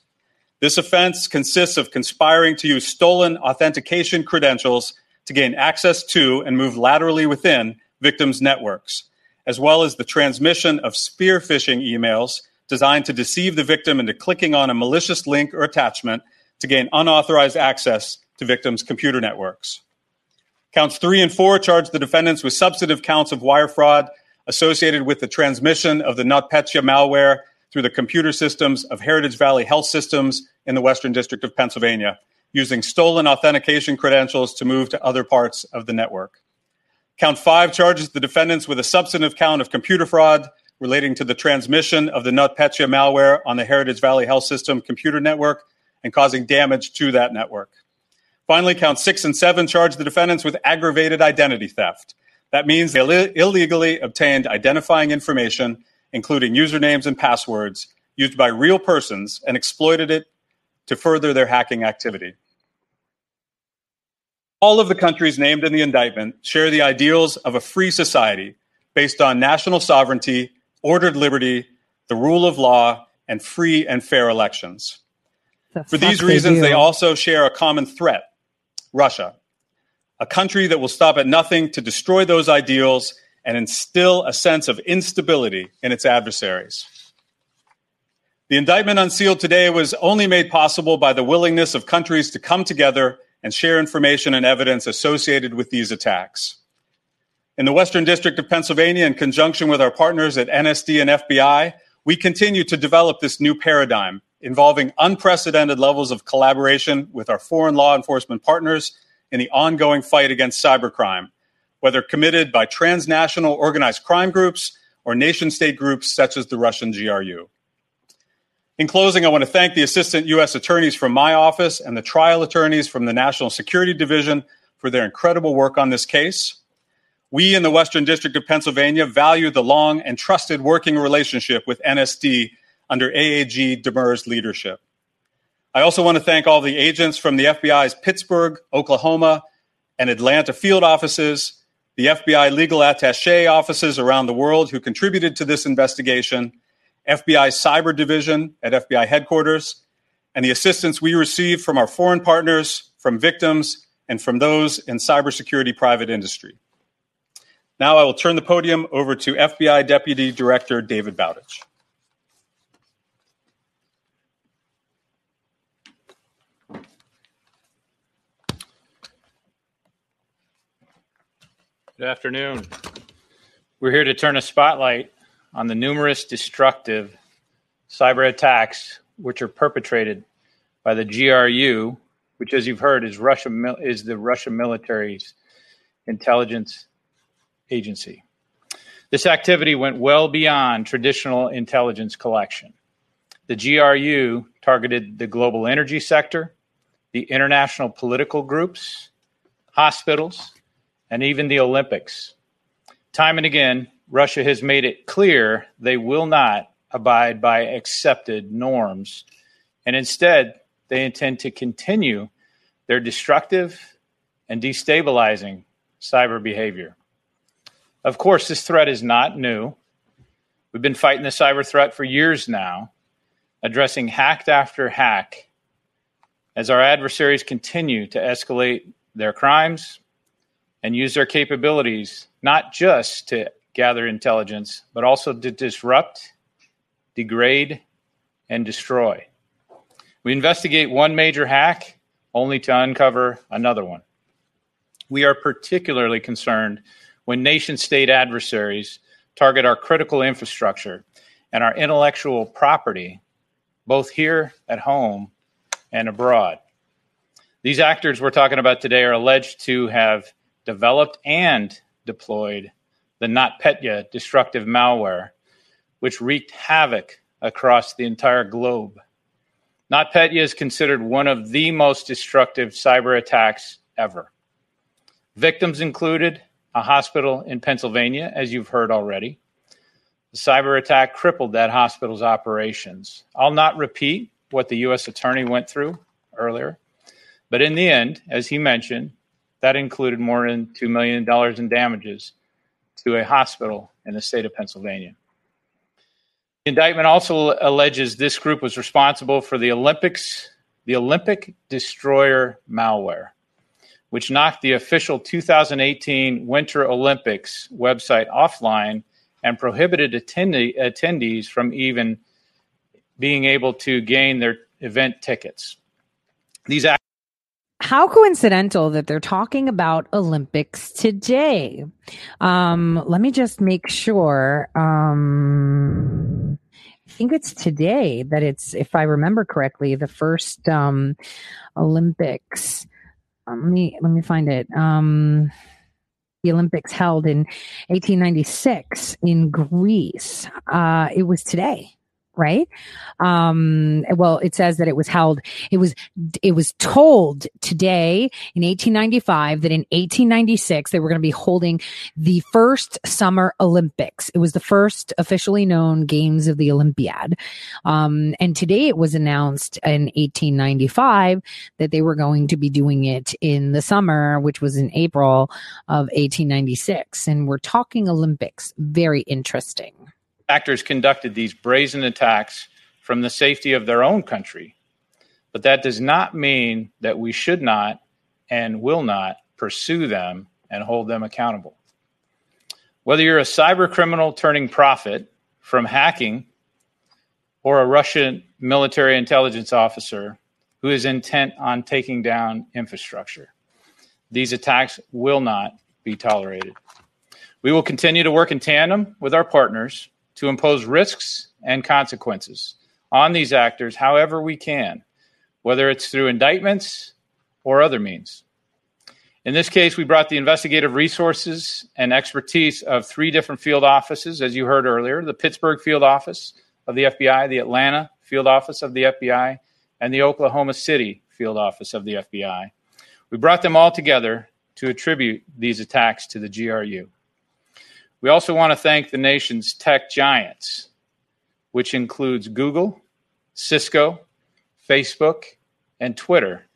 This offense consists of conspiring to use stolen authentication credentials to gain access to and move laterally within victims' networks, as well as the transmission of spear phishing emails designed to deceive the victim into clicking on a malicious link or attachment to gain unauthorized access to victims' computer networks. Counts three and four charge the defendants with substantive counts of wire fraud associated with the transmission of the NotPetya malware through the computer systems of Heritage Valley Health Systems in the Western District of Pennsylvania, using stolen authentication credentials to move to other parts of the network. Count five charges the defendants with a substantive count of computer fraud relating to the transmission of the NotPetya malware on the Heritage Valley Health System computer network and causing damage to that network. Finally, count six and seven charge the defendants with aggravated identity theft. That means they Ill- illegally obtained identifying information, including usernames and passwords, used by real persons and exploited it to further their hacking activity. All of the countries named in the indictment share the ideals of a free society based on national sovereignty, ordered liberty, the rule of law, and free and fair elections. The For these they reasons, they also share a common threat Russia, a country that will stop at nothing to destroy those ideals and instill a sense of instability in its adversaries. The indictment unsealed today was only made possible by the willingness of countries to come together and share information and evidence associated with these attacks. In the Western District of Pennsylvania, in conjunction with our partners at NSD and FBI, we continue to develop this new paradigm involving unprecedented levels of collaboration with our foreign law enforcement partners in the ongoing fight against cybercrime, whether committed by transnational organized crime groups or nation state groups such as the Russian GRU. In closing, I want to thank the assistant U.S. attorneys from my office and the trial attorneys from the National Security Division for their incredible work on this case. We in the Western District of Pennsylvania value the long and trusted working relationship with NSD under AAG Demers leadership. I also want to thank all the agents from the FBI's Pittsburgh, Oklahoma, and Atlanta field offices, the FBI legal attache offices around the world who contributed to this investigation, FBI Cyber Division at FBI headquarters, and the assistance we received from our foreign partners, from victims, and from those in cybersecurity private industry. Now I will turn the podium over to FBI Deputy Director David Bowditch. Good afternoon. We're here to turn a spotlight on the numerous destructive cyber attacks which are perpetrated by the GRU, which, as you've heard, is Russia is the Russian military's intelligence agency. This activity went well beyond traditional intelligence collection. The GRU targeted the global energy sector, the international political groups, hospitals, and even the Olympics. Time and again, Russia has made it clear they will not abide by accepted norms, and instead, they intend to continue their destructive and destabilizing cyber behavior. Of course, this threat is not new. We've been fighting the cyber threat for years now, addressing hack after hack as our adversaries continue to escalate their crimes and use their capabilities not just to gather intelligence, but also to disrupt, degrade, and destroy. We investigate one major hack only to uncover another one. We are particularly concerned when nation state adversaries target our critical infrastructure and our intellectual property, both here at home and abroad. These actors we're talking about today are alleged to have developed and deployed the NotPetya destructive malware, which wreaked havoc across the entire globe. NotPetya is considered one of the most destructive cyber attacks ever. Victims included a hospital in Pennsylvania, as you've heard already. The cyber attack crippled that hospital's operations. I'll not repeat what the U.S. attorney went through earlier, but in the end, as he mentioned, that included more than $2 million in damages to a hospital in the state of Pennsylvania. The indictment also alleges this group was responsible for the Olympics, the Olympic Destroyer malware, which knocked the official 2018 Winter Olympics website offline and prohibited attendee, attendees from even being able to gain their event tickets. These act- how coincidental that they're talking about Olympics today. Um, let me just make sure. Um, I think it's today that it's, if I remember correctly, the first um, Olympics. Um, let me let me find it. Um, the Olympics held in 1896 in Greece. Uh, it was today right? Um, well, it says that it was held, it was, it was told today in 1895 that in 1896 they were going to be holding the first summer Olympics. It was the first officially known games of the Olympiad. Um, and today it was announced in 1895 that they were going to be doing it in the summer, which was in April of 1896. And we're talking Olympics. Very interesting actors conducted these brazen attacks from the safety of their own country. But that does not mean that we should not and will not pursue them and hold them accountable. Whether you're a cyber criminal turning profit from hacking or a Russian military intelligence officer who is intent on taking down infrastructure, these attacks will not be tolerated. We will continue to work in tandem with our partners to impose risks and consequences on these actors however we can, whether it's through indictments or other means. In this case, we brought the investigative resources and expertise of three different field offices, as you heard earlier the Pittsburgh field office of the FBI, the Atlanta field office of the FBI, and the Oklahoma City field office of the FBI. We brought them all together to attribute these attacks to the GRU. We also want to thank the nation's tech giants, which includes Google, Cisco, Facebook, and Twitter,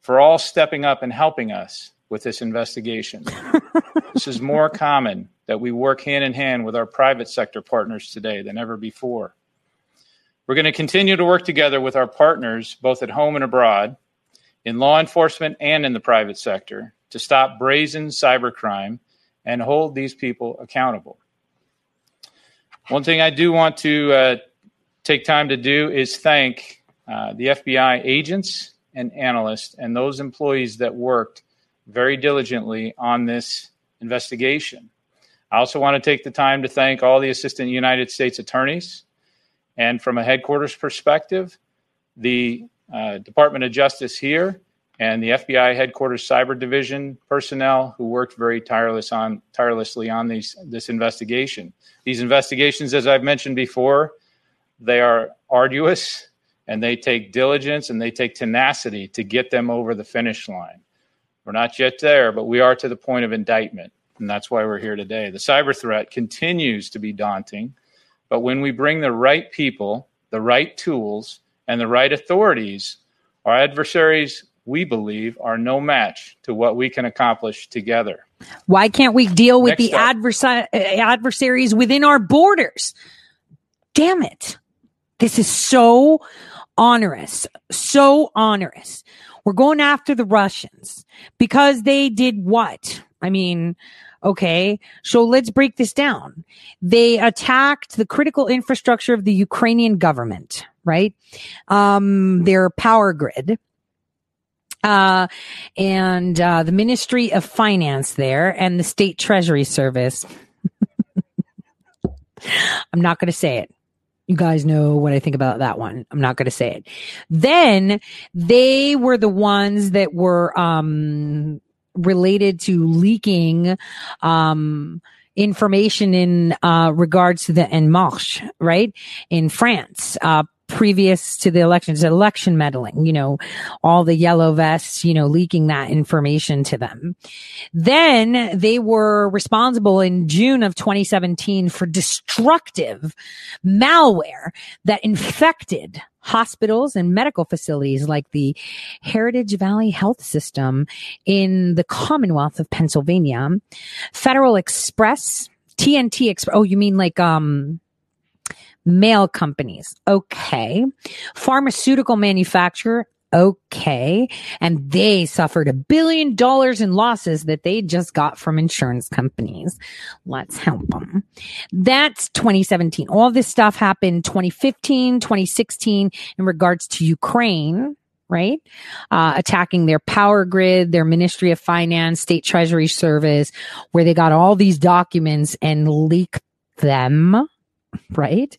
for all stepping up and helping us with this investigation. (laughs) this is more common that we work hand in hand with our private sector partners today than ever before. We're going to continue to work together with our partners, both at home and abroad, in law enforcement and in the private sector, to stop brazen cybercrime and hold these people accountable. One thing I do want to uh, take time to do is thank uh, the FBI agents and analysts and those employees that worked very diligently on this investigation. I also want to take the time to thank all the assistant United States attorneys. And from a headquarters perspective, the uh, Department of Justice here and the FBI headquarters cyber division personnel who worked very tireless on tirelessly on these this investigation. These investigations, as I've mentioned before, they are arduous and they take diligence and they take tenacity to get them over the finish line. We're not yet there, but we are to the point of indictment, and that's why we're here today. The cyber threat continues to be daunting, but when we bring the right people, the right tools, and the right authorities, our adversaries we believe are no match to what we can accomplish together. Why can't we deal with Next the adversa- adversaries within our borders? Damn it. This is so onerous, so onerous. We're going after the Russians because they did what? I mean, okay, so let's break this down. They attacked the critical infrastructure of the Ukrainian government, right? Um, their power grid uh, and uh, the Ministry of Finance there and the State Treasury Service. (laughs) I'm not going to say it. You guys know what I think about that one. I'm not going to say it. Then they were the ones that were, um, related to leaking, um, information in, uh, regards to the En Marche, right? In France, uh, previous to the elections, election meddling, you know, all the yellow vests, you know, leaking that information to them. Then they were responsible in June of 2017 for destructive malware that infected hospitals and medical facilities like the Heritage Valley Health System in the Commonwealth of Pennsylvania, Federal Express, TNT Express. Oh, you mean like, um, mail companies. Okay. Pharmaceutical manufacturer. Okay. And they suffered a billion dollars in losses that they just got from insurance companies. Let's help them. That's 2017. All this stuff happened 2015, 2016 in regards to Ukraine right? Uh, attacking their power grid, their Ministry of Finance, State Treasury Service, where they got all these documents and leaked them right?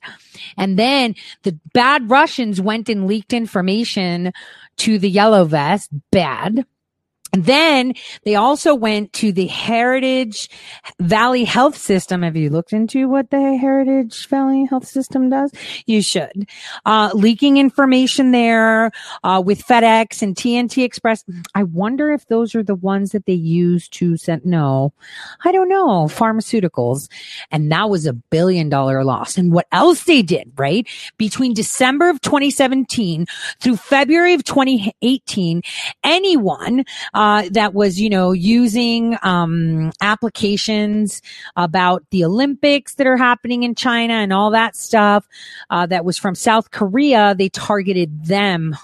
And then the bad Russians went and leaked information to the yellow vest, bad. And then they also went to the Heritage Valley Health System. Have you looked into what the Heritage Valley Health System does? You should. Uh, leaking information there, uh, with FedEx and TNT Express. I wonder if those are the ones that they use to send. No, I don't know. Pharmaceuticals. And that was a billion dollar loss. And what else they did, right? Between December of 2017 through February of 2018, anyone, uh, that was, you know, using um, applications about the Olympics that are happening in China and all that stuff uh, that was from South Korea. They targeted them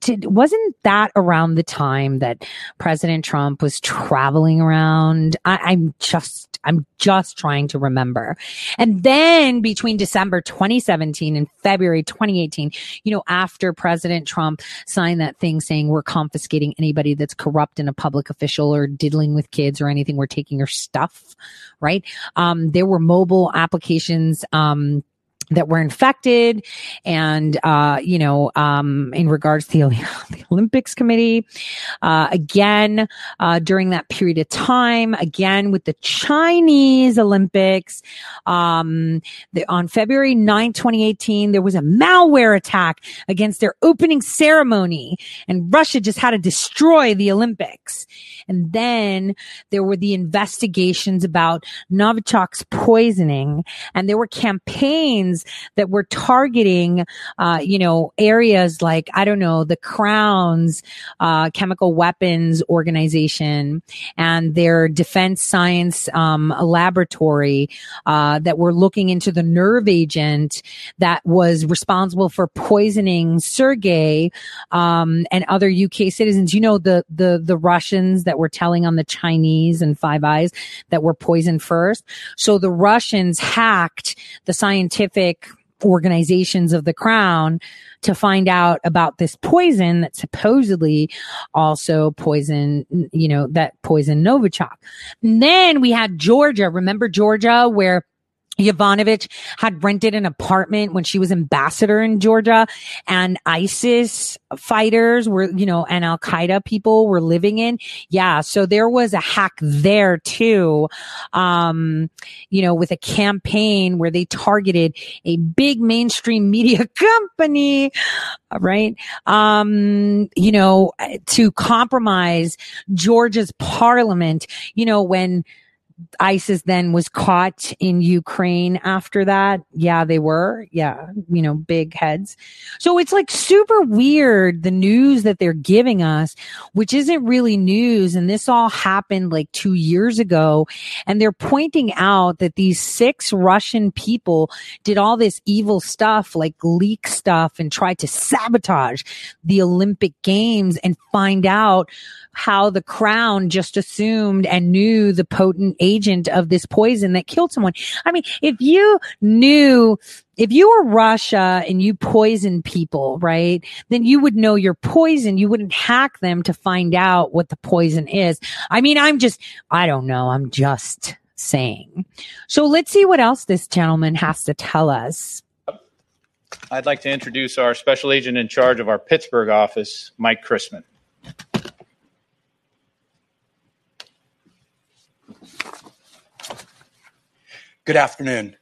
to, wasn't that around the time that President Trump was traveling around? I, am just, I'm just trying to remember. And then between December 2017 and February 2018, you know, after President Trump signed that thing saying we're confiscating anybody that's corrupt in a public official or diddling with kids or anything, we're taking your stuff, right? Um, there were mobile applications, um, that were infected. And uh, you know um, in regards to the, (laughs) the olympics committee uh, again uh, during that period of time again with the chinese olympics um, the, on february 9 2018 there was a malware attack against their opening ceremony. And russia just had to destroy the olympics. And then there were the investigations about novichok's poisoning. And there were campaigns that were targeting, uh, you know, areas like, I don't know, the Crown's, uh, chemical weapons organization and their defense science, um, laboratory, uh, that were looking into the nerve agent that was responsible for poisoning Sergei, um, and other UK citizens. You know, the, the, the Russians that were telling on the Chinese and Five Eyes that were poisoned first. So the Russians hacked the scientific organizations of the crown to find out about this poison that supposedly also poison, you know, that poison Novichok. And then we had Georgia. Remember Georgia where Yovanovitch had rented an apartment when she was ambassador in Georgia and ISIS fighters were, you know, and Al Qaeda people were living in. Yeah. So there was a hack there too. Um, you know, with a campaign where they targeted a big mainstream media (laughs) company, right? Um, you know, to compromise Georgia's parliament, you know, when ISIS then was caught in Ukraine after that. Yeah, they were. Yeah, you know, big heads. So it's like super weird the news that they're giving us, which isn't really news. And this all happened like two years ago. And they're pointing out that these six Russian people did all this evil stuff, like leak stuff and tried to sabotage the Olympic Games and find out how the crown just assumed and knew the potent agent of this poison that killed someone. I mean, if you knew if you were Russia and you poisoned people, right, then you would know your poison. You wouldn't hack them to find out what the poison is. I mean, I'm just, I don't know. I'm just saying. So let's see what else this gentleman has to tell us. I'd like to introduce our special agent in charge of our Pittsburgh office, Mike Christman. Good afternoon.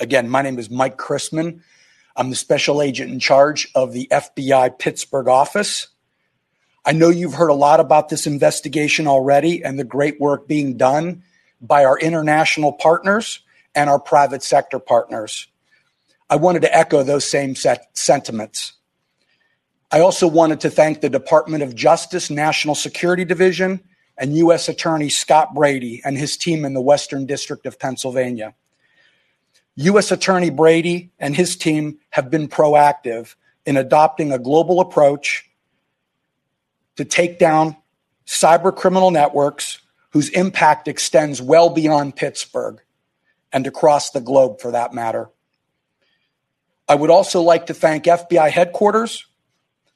Again, my name is Mike Christman. I'm the special agent in charge of the FBI Pittsburgh office. I know you've heard a lot about this investigation already and the great work being done by our international partners and our private sector partners. I wanted to echo those same sentiments. I also wanted to thank the Department of Justice National Security Division and U.S. Attorney Scott Brady and his team in the Western District of Pennsylvania. U.S. Attorney Brady and his team have been proactive in adopting a global approach to take down cyber criminal networks whose impact extends well beyond Pittsburgh and across the globe for that matter. I would also like to thank FBI headquarters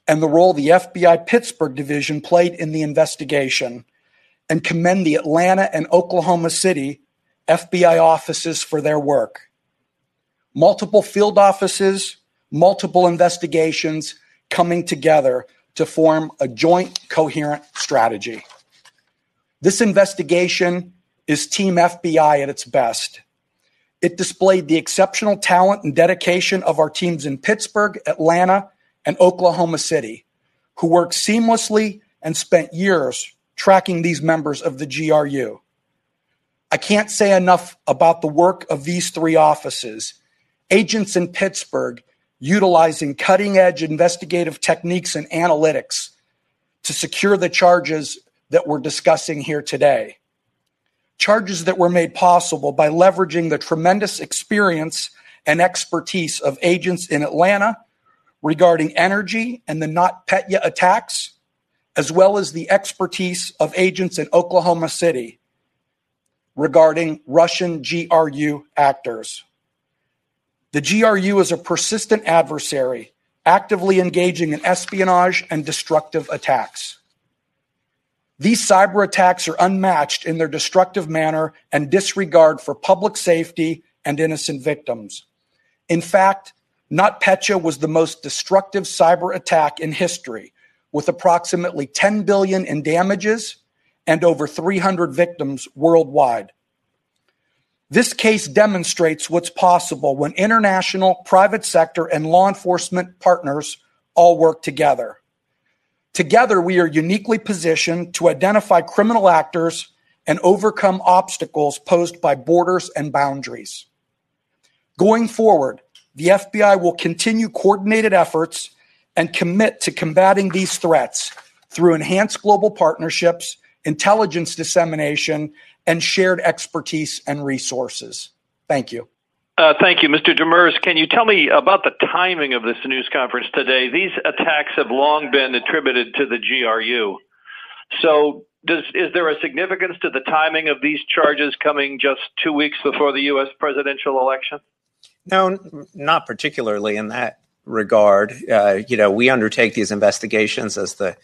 and the role the FBI Pittsburgh division played in the investigation and commend the Atlanta and Oklahoma City FBI offices for their work. Multiple field offices, multiple investigations coming together to form a joint coherent strategy. This investigation is Team FBI at its best. It displayed the exceptional talent and dedication of our teams in Pittsburgh, Atlanta, and Oklahoma City, who worked seamlessly and spent years tracking these members of the GRU. I can't say enough about the work of these three offices. Agents in Pittsburgh utilizing cutting edge investigative techniques and analytics to secure the charges that we're discussing here today. Charges that were made possible by leveraging the tremendous experience and expertise of agents in Atlanta regarding energy and the NotPetya attacks, as well as the expertise of agents in Oklahoma City regarding Russian GRU actors. The GRU is a persistent adversary, actively engaging in espionage and destructive attacks. These cyber attacks are unmatched in their destructive manner and disregard for public safety and innocent victims. In fact, NotPetya was the most destructive cyber attack in history, with approximately 10 billion in damages and over 300 victims worldwide. This case demonstrates what's possible when international, private sector, and law enforcement partners all work together. Together, we are uniquely positioned to identify criminal actors and overcome obstacles posed by borders and boundaries. Going forward, the FBI will continue coordinated efforts and commit to combating these threats through enhanced global partnerships, intelligence dissemination, and shared expertise and resources. Thank you. Uh, thank you, Mr. Demers. Can you tell me about the timing of this news conference today? These attacks have long been attributed to the GRU. So, does, is there a significance to the timing of these charges coming just two weeks before the U.S. presidential election? No, not particularly in that regard. Uh, you know, we undertake these investigations as the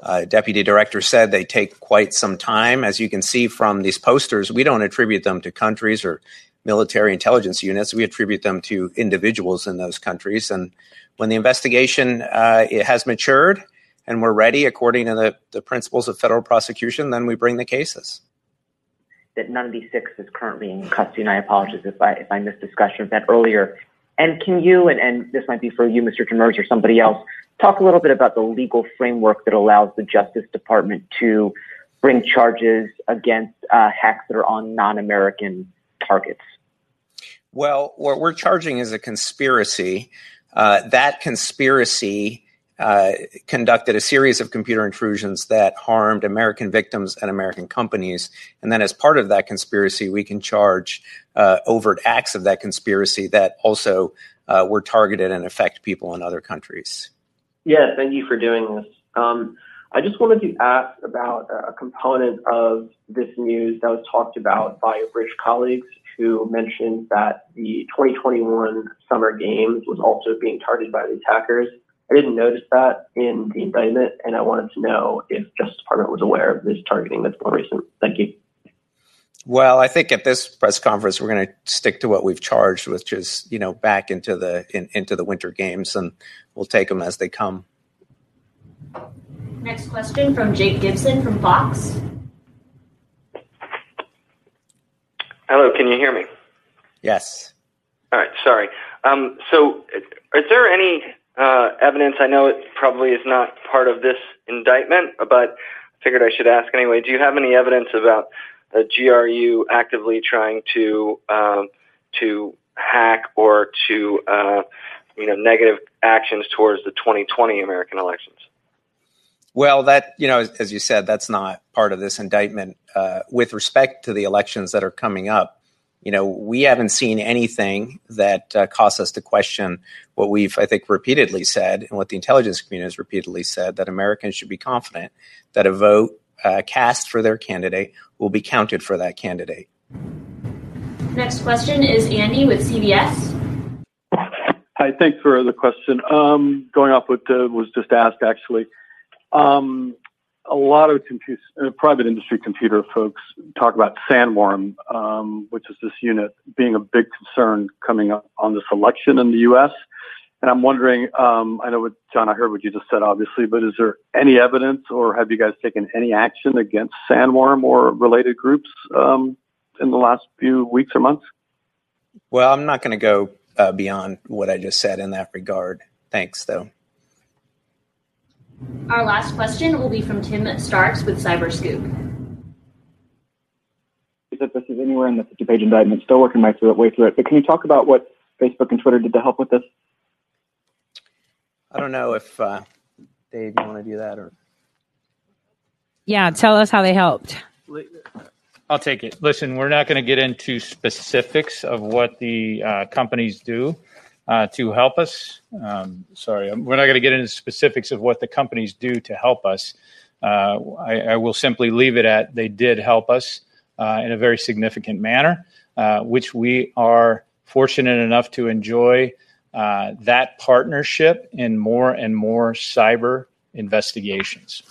uh, deputy director said they take quite some time. As you can see from these posters, we don't attribute them to countries or military intelligence units. We attribute them to individuals in those countries. And when the investigation uh, it has matured and we're ready according to the, the principles of federal prosecution, then we bring the cases. that none of these six is currently in custody, and I apologize if I if I missed discussion of that earlier. And can you, and, and this might be for you, Mr. Demers, or somebody else, talk a little bit about the legal framework that allows the Justice Department to bring charges against uh, hacks that are on non-American targets? Well, what we're charging is a conspiracy. Uh, that conspiracy uh, conducted a series of computer intrusions that harmed American victims and American companies. And then, as part of that conspiracy, we can charge uh, overt acts of that conspiracy that also uh, were targeted and affect people in other countries. Yeah, thank you for doing this. Um, I just wanted to ask about a component of this news that was talked about by your British colleagues who mentioned that the 2021 Summer Games was also being targeted by these hackers. I didn't notice that in the indictment, and I wanted to know if Justice Department was aware of this targeting that's more recent. Thank you. Well, I think at this press conference we're going to stick to what we've charged, which is you know back into the in, into the winter games, and we'll take them as they come. Next question from Jake Gibson from Fox. Hello, can you hear me? Yes. All right, sorry. Um, so, is there any uh, evidence? I know it probably is not part of this indictment, but I figured I should ask anyway. Do you have any evidence about the GRU actively trying to um, to hack or to uh, you know negative actions towards the 2020 American elections? Well, that you know, as, you said, that's not part of this indictment. Uh, with respect to the elections that are coming up, you know, we haven't seen anything that uh, caused us to question what we've, I think, repeatedly said, and what the intelligence community has repeatedly said that Americans should be confident that a vote uh, cast for their candidate will be counted for that candidate. Next question is Andy with CBS. Hi, thanks for the question. Um, going off what uh, was just asked, actually, um, a lot of uh, private industry computer folks talk about Sandworm, um, which is this unit being a big concern coming up on this election in the U.S. And I'm wondering, um, I know what John, I heard what you just said, obviously, but is there any evidence, or have you guys taken any action against Sandworm or related groups um, in the last few weeks or months? Well, I'm not going to go uh, beyond what I just said in that regard. Thanks, though. Our last question will be from Tim Starks with Cyberscoop. That this is anywhere in the 50 page indictment, still working my way through it. But can you talk about what Facebook and Twitter did to help with this? I don't know if uh, Dave, you want to do that or. Yeah, tell us how they helped. I'll take it. Listen, we're not going to get into specifics of what the uh, companies do uh, to help us. Um, sorry, we're not going to get into specifics of what the companies do to help us. Uh, I, I, will simply leave it at they did help us uh, in a very significant manner, uh, which we are fortunate enough to enjoy uh, that partnership in more and more cyber investigations.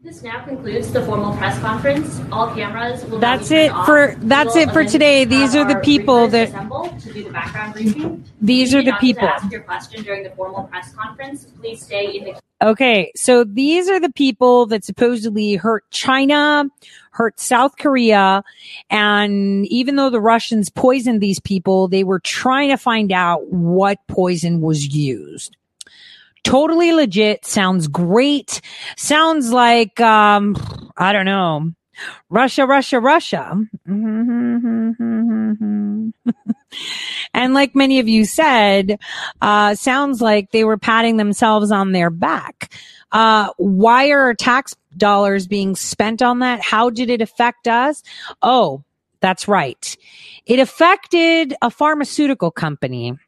This now concludes the formal press conference. All cameras will. That's it for that's it for today. These are the people that. To do the background briefing. These are the people. Ask your question during the formal press conference. Please stay in the. Okay, so these are the people that supposedly hurt China, hurt South Korea, and even though the Russians poisoned these people, they were trying to find out what poison was used totally legit. Sounds great. Sounds like, um, I don't know, Russia, Russia, Russia. (laughs) and like many of you said, uh, sounds like they were patting themselves on their back. Uh, why are tax dollars being spent on that? How did it affect us? Oh, that's right. It affected a pharmaceutical company,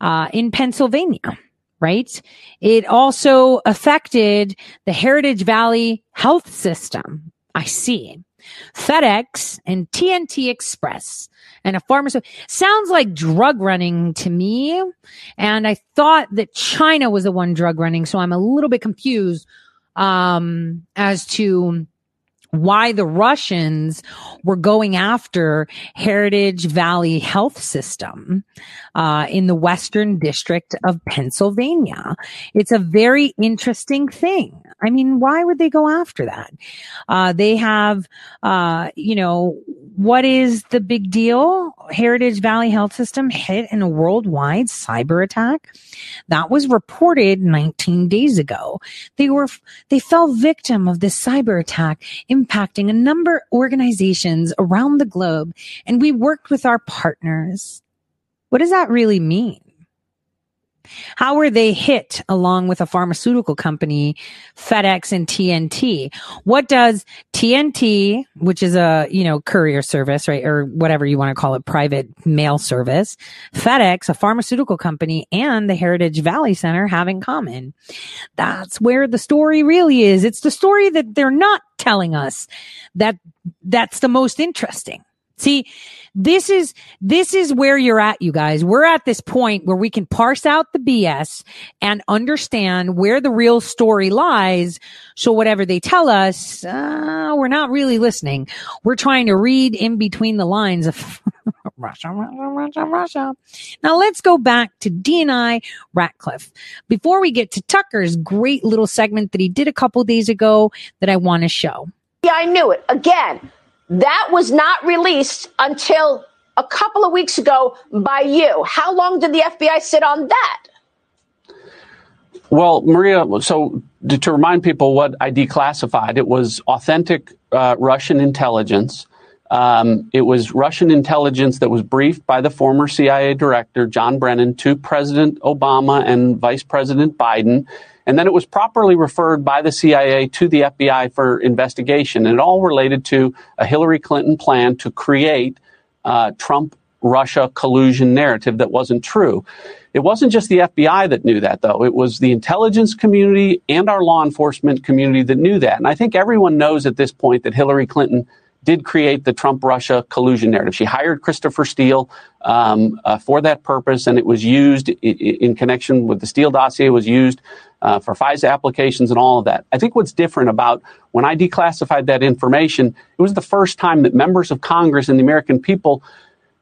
uh, in Pennsylvania right? It also affected the Heritage Valley health system. I see. FedEx and TNT Express and a pharmacy sounds like drug running to me. And I thought that China was the one drug running. So I'm a little bit confused, um, as to why the Russians were going after Heritage Valley Health System uh, in the Western District of Pennsylvania. It's a very interesting thing. I mean, why would they go after that? Uh, they have, uh, you know, what is the big deal? Heritage Valley Health System hit in a worldwide cyber attack. That was reported 19 days ago. They were, they fell victim of this cyber attack impacting a number of organizations around the globe. And we worked with our partners. What does that really mean? How were they hit along with a pharmaceutical company, FedEx and TNT? What does TNT, which is a, you know, courier service, right? Or whatever you want to call it, private mail service, FedEx, a pharmaceutical company and the Heritage Valley Center have in common? That's where the story really is. It's the story that they're not telling us that that's the most interesting See, this is, this is where you're at, you guys. We're at this point where we can parse out the BS and understand where the real story lies. So whatever they tell us, uh, we're not really listening. We're trying to read in between the lines of (laughs) Russia, Russia, Russia, Russia. Now let's go back to DNI Ratcliffe. Before we get to Tucker's great little segment that he did a couple days ago that I want to show. Yeah, I knew it. Again, that was not released until a couple of weeks ago by you. How long did the FBI sit on that? Well, Maria, so to, remind people what I declassified, it was authentic uh, Russian intelligence. Um, it was Russian intelligence that was briefed by the former CIA director, John Brennan, to President Obama and Vice President Biden. And then it was properly referred by the CIA to the FBI for investigation. And it all related to a Hillary Clinton plan to create uh, Trump Russia collusion narrative that wasn't true. It wasn't just the FBI that knew that, though. It was the intelligence community and our law enforcement community that knew that. And I think everyone knows at this point that Hillary Clinton did create the Trump Russia collusion narrative. She hired Christopher Steele um, uh, for that purpose, and it was used in, in connection with the Steele dossier, was used uh, for FISA applications and all of that. I think what's different about when I declassified that information, it was the first time that members of Congress and the American people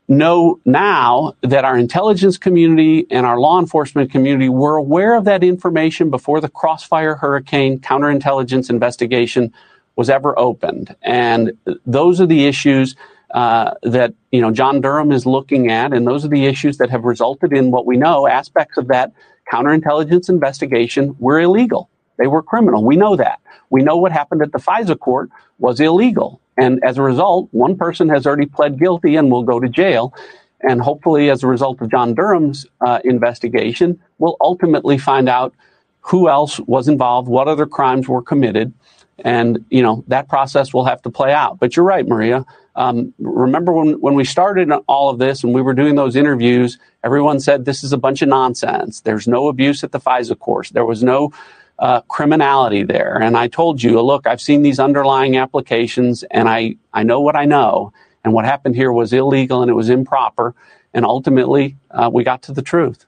know now that our intelligence community and our law enforcement community were aware of that information before the Crossfire Hurricane counterintelligence investigation was ever opened. And those are the issues uh, that you know John Durham is looking at, and those are the issues that have resulted in what we know aspects of that counterintelligence investigation were illegal. They were criminal. We know that. We know what happened at the FISA court was illegal. And as a result, one person has already pled guilty and will go to jail. And hopefully, as a result of John Durham's uh, investigation, we'll ultimately find out who else was involved, what other crimes were committed, and, you know, that process will have to play out. But you're right, Maria. Um, remember when, when we started all of this and we were doing those interviews, everyone said this is a bunch of nonsense. There's no abuse at the FISA court. There was no uh, criminality there. And I told you, look, I've seen these underlying applications and I, I know what I know. And what happened here was illegal and it was improper. And ultimately, uh, we got to the truth.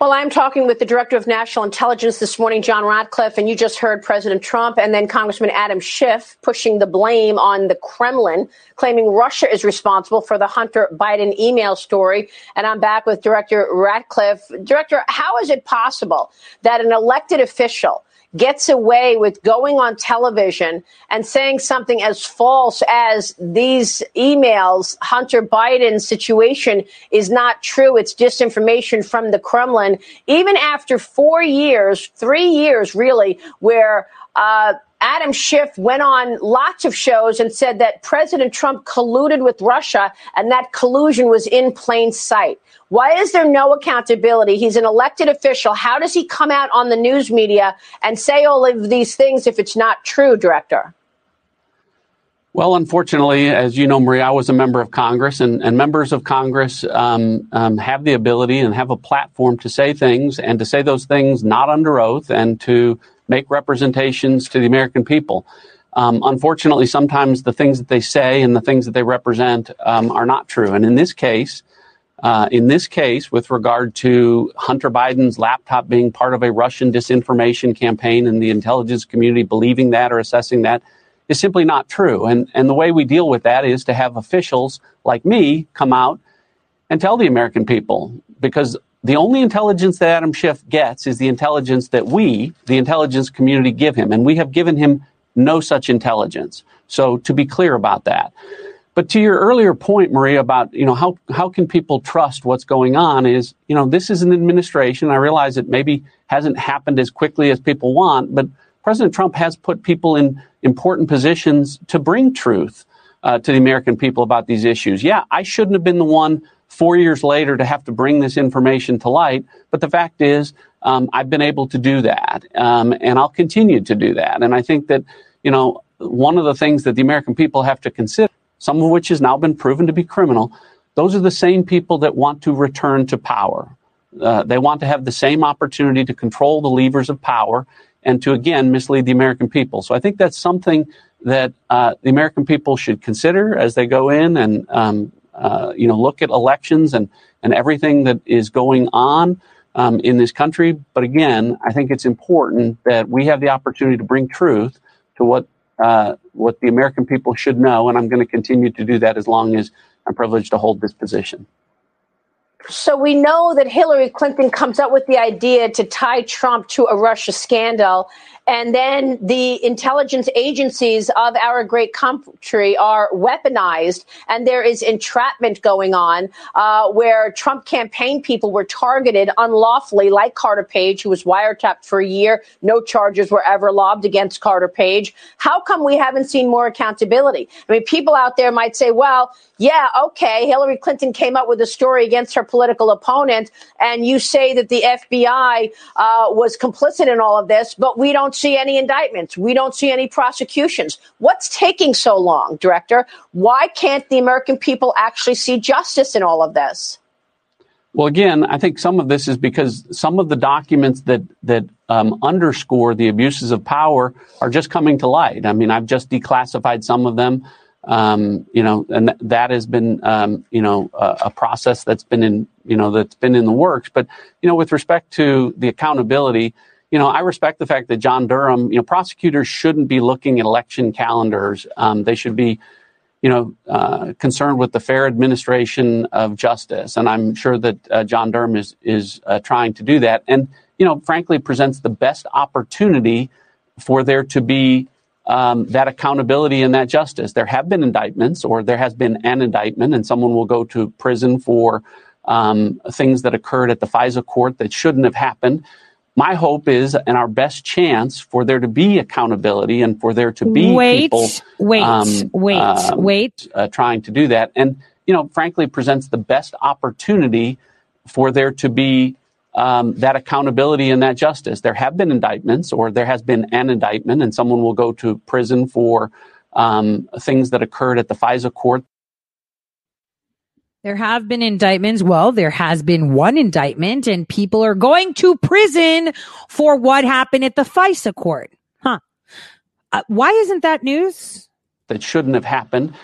Well, I'm talking with the Director of National Intelligence this morning, John Ratcliffe, and you just heard President Trump and then Congressman Adam Schiff pushing the blame on the Kremlin, claiming Russia is responsible for the Hunter Biden email story. And I'm back with Director Ratcliffe. Director, how is it possible that an elected official gets away with going on television and saying something as false as these emails, Hunter Biden's situation is not true. It's disinformation from the Kremlin. Even after four years, three years really, where uh, Adam Schiff went on lots of shows and said that President Trump colluded with Russia and that collusion was in plain sight. Why is there no accountability? He's an elected official. How does he come out on the news media and say all of these things if it's not true, Director? Well, unfortunately, as you know, Maria, I was a member of Congress, and, and members of Congress um, um, have the ability and have a platform to say things and to say those things not under oath and to make representations to the American people. Um, unfortunately, sometimes the things that they say and the things that they represent um, are not true. And in this case, uh, in this case, with regard to Hunter Biden's laptop being part of a Russian disinformation campaign and the intelligence community believing that or assessing that is simply not true. And, and the way we deal with that is to have officials like me come out and tell the American people because the only intelligence that Adam Schiff gets is the intelligence that we, the intelligence community, give him. And we have given him no such intelligence. So to be clear about that. But to your earlier point, Maria, about, you know, how, how can people trust what's going on is, you know, this is an administration. I realize it maybe hasn't happened as quickly as people want, but President Trump has put people in important positions to bring truth uh, to the American people about these issues. Yeah, I shouldn't have been the one four years later to have to bring this information to light, but the fact is, um, I've been able to do that, um, and I'll continue to do that. And I think that, you know, one of the things that the American people have to consider some of which has now been proven to be criminal, those are the same people that want to return to power. Uh, they want to have the same opportunity to control the levers of power and to again mislead the American people. So I think that's something that uh, the American people should consider as they go in and um, uh, you know look at elections and and everything that is going on um, in this country. But again, I think it's important that we have the opportunity to bring truth to what uh, what the American people should know, and I'm going to continue to do that as long as I'm privileged to hold this position. So we know that Hillary Clinton comes up with the idea to tie Trump to a Russia scandal. And then the intelligence agencies of our great country are weaponized, and there is entrapment going on uh, where Trump campaign people were targeted unlawfully, like Carter Page, who was wiretapped for a year. No charges were ever lobbed against Carter Page. How come we haven't seen more accountability? I mean, people out there might say, well, yeah, okay, Hillary Clinton came up with a story against her political opponent, and you say that the FBI uh, was complicit in all of this, but we don't see any indictments. We don't see any prosecutions. What's taking so long, Director? Why can't the American people actually see justice in all of this? Well, again, I think some of this is because some of the documents that that um, underscore the abuses of power are just coming to light. I mean, I've just declassified some of them. Um, you know, and th- that has been, um, you know, a, process that's been in, you know, that's been in the works. But, you know, with respect to the accountability, you know, I respect the fact that John Durham, you know, prosecutors shouldn't be looking at election calendars. Um, they should be, you know, uh, concerned with the fair administration of justice. And I'm sure that uh, John Durham is is uh, trying to do that. And, you know, frankly, presents the best opportunity for there to be um, that accountability and that justice. There have been indictments, or there has been an indictment, and someone will go to prison for um, things that occurred at the FISA court that shouldn't have happened. My hope is, and our best chance for there to be accountability and for there to be wait, people, wait, um, wait, um, wait, uh, trying to do that, and you know, frankly, presents the best opportunity for there to be um, that accountability and that justice. There have been indictments, or there has been an indictment, and someone will go to prison for um, things that occurred at the FISA court. There have been indictments. Well, there has been one indictment, and people are going to prison for what happened at the FISA court. Huh. Uh, why isn't that news? That shouldn't have happened.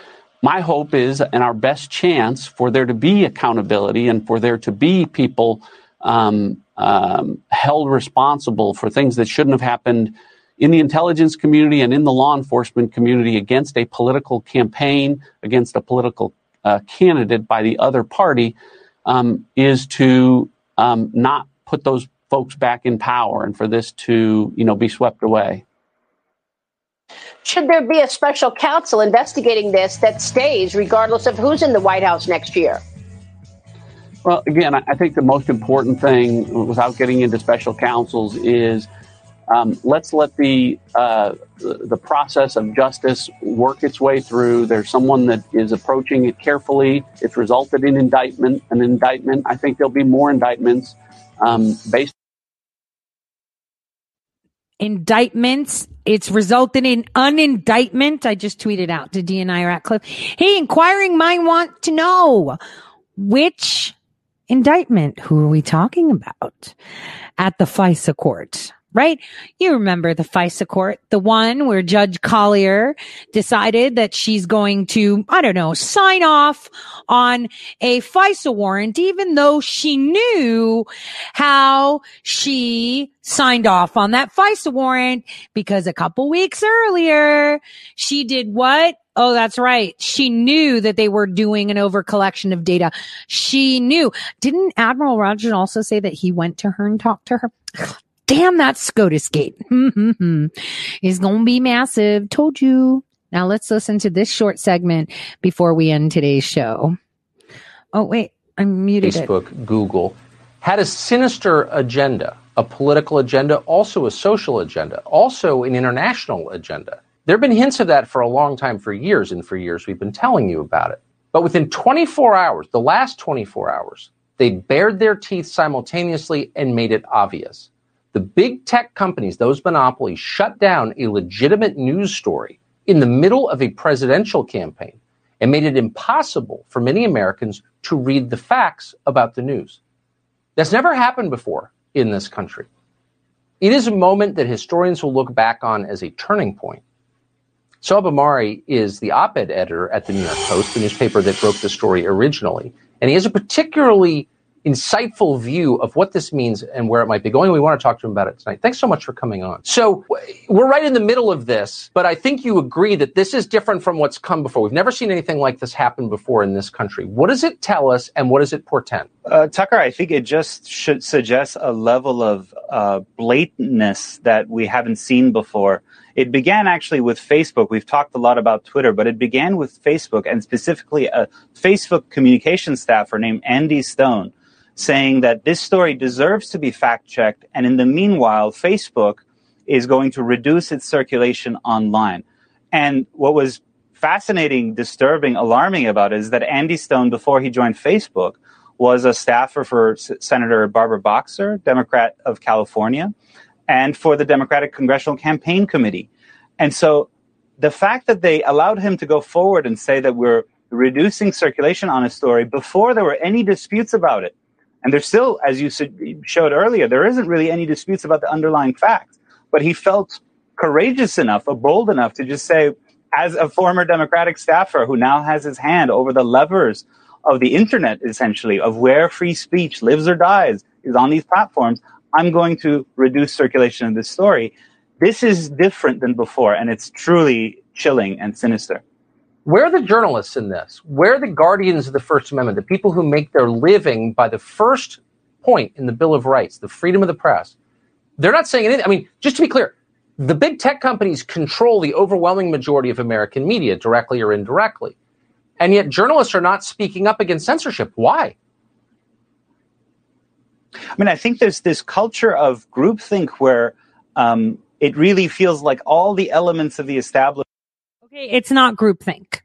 My hope is, and our best chance for there to be accountability and for there to be people um, um, held responsible for things that shouldn't have happened in the intelligence community and in the law enforcement community against a political campaign, against a political uh, candidate by the other party, um, is to um, not put those folks back in power and for this to, you know, be swept away. Should there be a special counsel investigating this that stays regardless of who's in the White House next year? Well, again, I think the most important thing, without getting into special counsels, is um, let's let the uh, the process of justice work its way through. There's someone that is approaching it carefully. It's resulted in indictment, an indictment. I think there'll be more indictments um, based. Indictments. It's resulted in unindictment. I just tweeted out to DNI Ratcliffe. Hey, inquiring mind want to know which indictment. Who are we talking about at the FISA court? Right? You remember the FISA court, the one where Judge Collyer decided that she's going to, I don't know, sign off on a FISA warrant, even though she knew how she signed off on that FISA warrant because a couple weeks earlier she did what? Oh, that's right. She knew that they were doing an over collection of data. She knew. Didn't Admiral Rogers also say that he went to her and talked to her? (sighs) Damn, that SCOTUS gate is going to be massive. Told you. Now let's listen to this short segment before we end today's show. Oh, wait, I'm muted Facebook, it. Google had a sinister agenda, a political agenda, also a social agenda, also an international agenda. There have been hints of that for a long time, for years and for years. We've been telling you about it. But within 24 hours, the last 24 hours, they bared their teeth simultaneously and made it obvious. The big tech companies, those monopolies, shut down a legitimate news story in the middle of a presidential campaign and made it impossible for many Americans to read the facts about the news. That's never happened before in this country. It is a moment that historians will look back on as a turning point Sohrab Ahmari is the op-ed editor at the New York Post, the newspaper that broke the story originally, and he has a particularly insightful view of what this means and where it might be going. We want to talk to him about it tonight. Thanks so much for coming on. So we're right in the middle of this, but I think you agree that this is different from what's come before. We've never seen anything like this happen before in this country. What does it tell us and what does it portend? Uh, Tucker, I think it just should suggest a level of uh, blatantness that we haven't seen before. It began actually with Facebook. We've talked a lot about Twitter, but it began with Facebook and specifically a Facebook communication staffer named Andy Stone saying that this story deserves to be fact checked. And in the meanwhile, Facebook is going to reduce its circulation online. And what was fascinating, disturbing, alarming about it is that Andy Stone, before he joined Facebook, was a staffer for S- Senator Barbara Boxer, Democrat of California, and for the Democratic Congressional Campaign Committee. And so the fact that they allowed him to go forward and say that we're reducing circulation on a story before there were any disputes about it and there's still, as you showed earlier, there isn't really any disputes about the underlying facts. But he felt courageous enough, or bold enough to just say, as a former Democratic staffer who now has his hand over the levers of the internet, essentially, of where free speech lives or dies, is on these platforms, I'm going to reduce circulation of this story. This is different than before, and it's truly chilling and sinister. Where are the journalists in this? Where are the guardians of the First Amendment, the people who make their living by the first point in the Bill of Rights, the freedom of the press? They're not saying anything. I mean, just to be clear, the big tech companies control the overwhelming majority of American media, directly or indirectly. And yet journalists are not speaking up against censorship. Why? I mean, I think there's this culture of groupthink where um, it really feels like all the elements of the establishment Okay, it's not groupthink.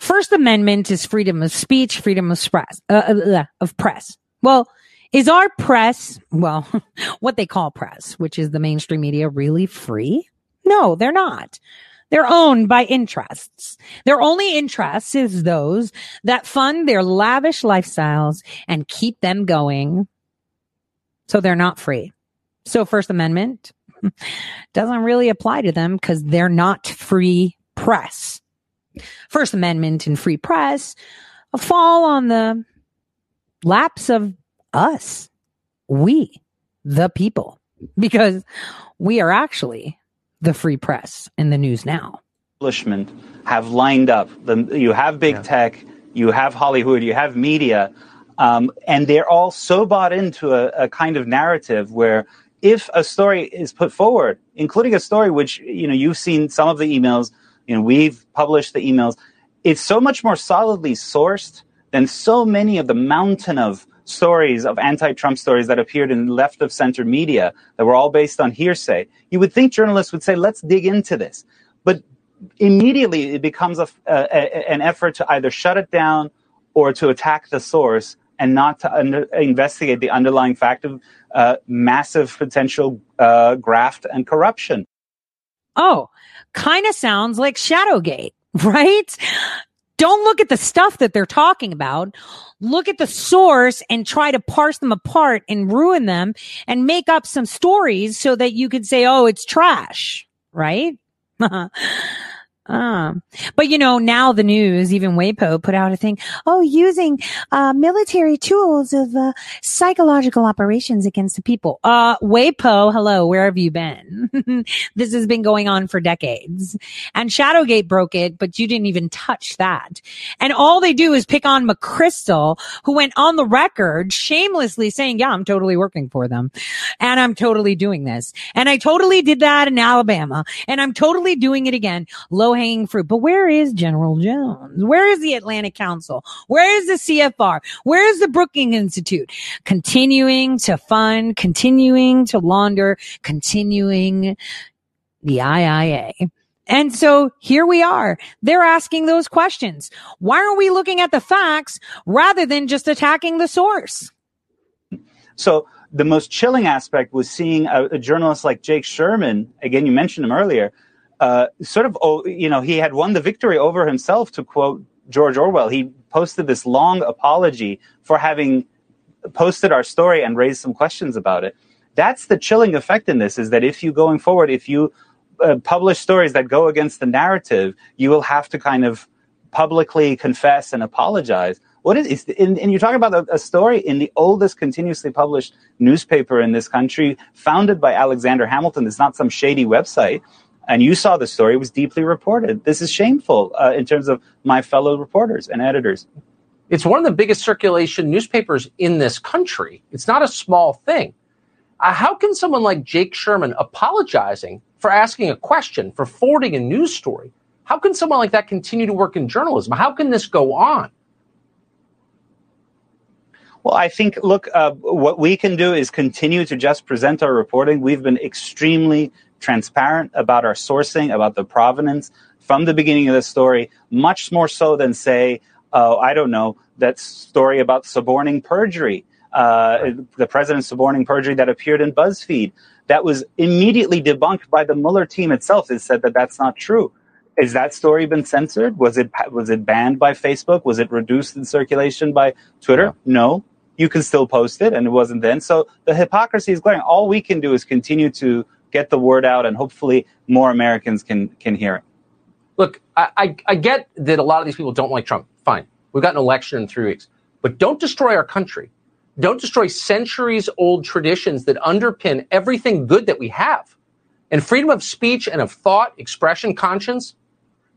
First Amendment is freedom of speech, freedom of press, uh, uh, uh, of press. Well, is our press, well, (laughs) what they call press, which is the mainstream media, really free? No, they're not. They're owned by interests. Their only interest is those that fund their lavish lifestyles and keep them going. So they're not free. So First Amendment (laughs) doesn't really apply to them because they're not free press. First Amendment and free press fall on the laps of us, we, the people, because we are actually the free press in the news now. Establishment have lined up. The, you have big yeah. tech, you have Hollywood, you have media, um, and they're all so bought into a, a kind of narrative where if a story is put forward, including a story which you know you've seen some of the emails you know, we've published the emails. It's so much more solidly sourced than so many of the mountain of stories of anti-Trump stories that appeared in left of center media that were all based on hearsay. You would think journalists would say, let's dig into this. But immediately it becomes a, a, an effort to either shut it down or to attack the source and not to under, investigate the underlying fact of uh, massive potential uh, graft and corruption. Oh, kind of sounds like Shadowgate, (laughs) right? Don't look at the stuff that they're talking about. Look at the source and try to parse them apart and ruin them and make up some stories so that you could say, oh, it's trash, right? (laughs) Um, but you know, now the news, even WAPO put out a thing. Oh, using, uh, military tools of, uh, psychological operations against the people. Uh, WAPO, hello, where have you been? (laughs) this has been going on for decades and Shadowgate broke it, but you didn't even touch that. And all they do is pick on McChrystal, who went on the record shamelessly saying, yeah, I'm totally working for them and I'm totally doing this. And I totally did that in Alabama and I'm totally doing it again. Low hanging fruit. But where is General Jones? Where is the Atlantic Council? Where is the CFR? Where is the Brookings Institute? Continuing to fund, continuing to launder, continuing the IIA. And so here we are. They're asking those questions. Why are we looking at the facts rather than just attacking the source? So the most chilling aspect was seeing a, a journalist like Jake Sherman. Again, you mentioned him earlier uh, sort of, oh, you know, he had won the victory over himself, to quote George Orwell. He posted this long apology for having posted our story and raised some questions about it. That's the chilling effect in this is that if you going forward, if you uh, publish stories that go against the narrative, you will have to kind of publicly confess and apologize. What is, and, and you're talking about a, a, story in the oldest continuously published newspaper in this country, founded by Alexander Hamilton. It's not some shady website. And you saw the story; it was deeply reported. This is shameful uh, in terms of my fellow reporters and editors. It's one of the biggest circulation newspapers in this country. It's not a small thing. Uh, how can someone like Jake Sherman apologizing for asking a question, for forwarding a news story, how can someone like that continue to work in journalism? How can this go on? Well, I think, look, uh, what we can do is continue to just present our reporting. We've been extremely transparent about our sourcing, about the provenance from the beginning of the story, much more so than, say, uh, I don't know, that story about suborning perjury, uh, the president suborning perjury that appeared in BuzzFeed. That was immediately debunked by the Mueller team itself. It said that that's not true. Is that story been censored? Was it was it banned by Facebook? Was it reduced in circulation by Twitter? Yeah. No you can still post it, and it wasn't then. So the hypocrisy is glaring. All we can do is continue to get the word out, and hopefully more Americans can can hear it. Look, I, I, I get that a lot of these people don't like Trump. Fine, we've got an election in three weeks, but don't destroy our country. Don't destroy centuries old traditions that underpin everything good that we have. And freedom of speech and of thought, expression, conscience,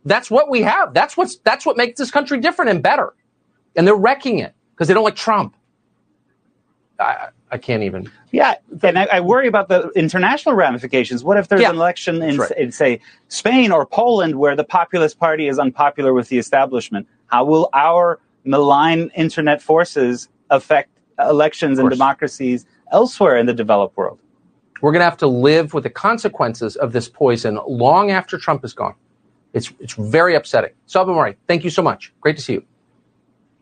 that's what we have. That's what's that's what makes this country different and better. And they're wrecking it because they don't like Trump. I, I can't even. Yeah, and I, I, worry about the international ramifications. What if there's yeah, an election in, right. in, say, Spain or Poland where the populist party is unpopular with the establishment? How will our malign internet forces affect elections and democracies elsewhere in the developed world? We're going to have to live with the consequences of this poison long after Trump is gone. It's, it's very upsetting. Sohrab Ahmari, thank you so much. Great to see you.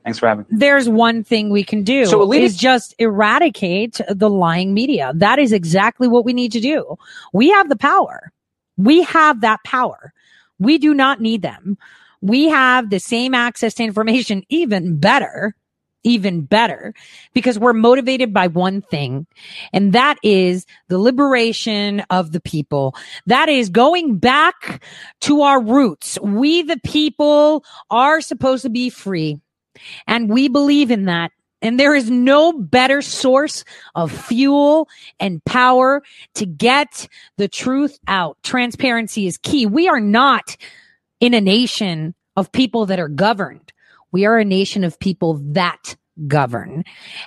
Thanks for having me. There's one thing we can do so is just eradicate the lying media. That is exactly what we need to do. We have the power. We have that power. We do not need them. We have the same access to information, even better, even better, because we're motivated by one thing, and that is the liberation of the people. That is going back to our roots. We, the people, are supposed to be free. And we believe in that. And there is no better source of fuel and power to get the truth out. Transparency is key. We are not in a nation of people that are governed. We are a nation of people that govern.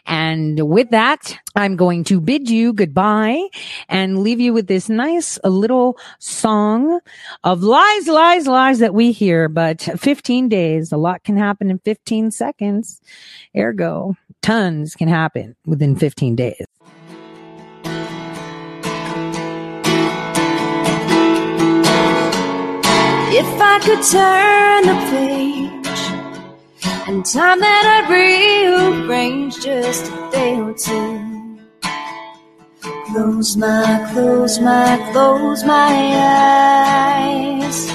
And with that, I'm going to bid you goodbye and leave you with this nice little song of lies, lies, lies that we hear. But 15 days, a lot can happen in 15 seconds. Ergo, tons can happen within 15 days. If I could turn the page and time that I'd rearrange just a day or two. Close my, close my, close my eyes.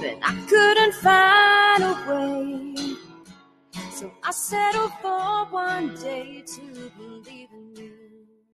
But I couldn't find a way. So I settled for one day to believe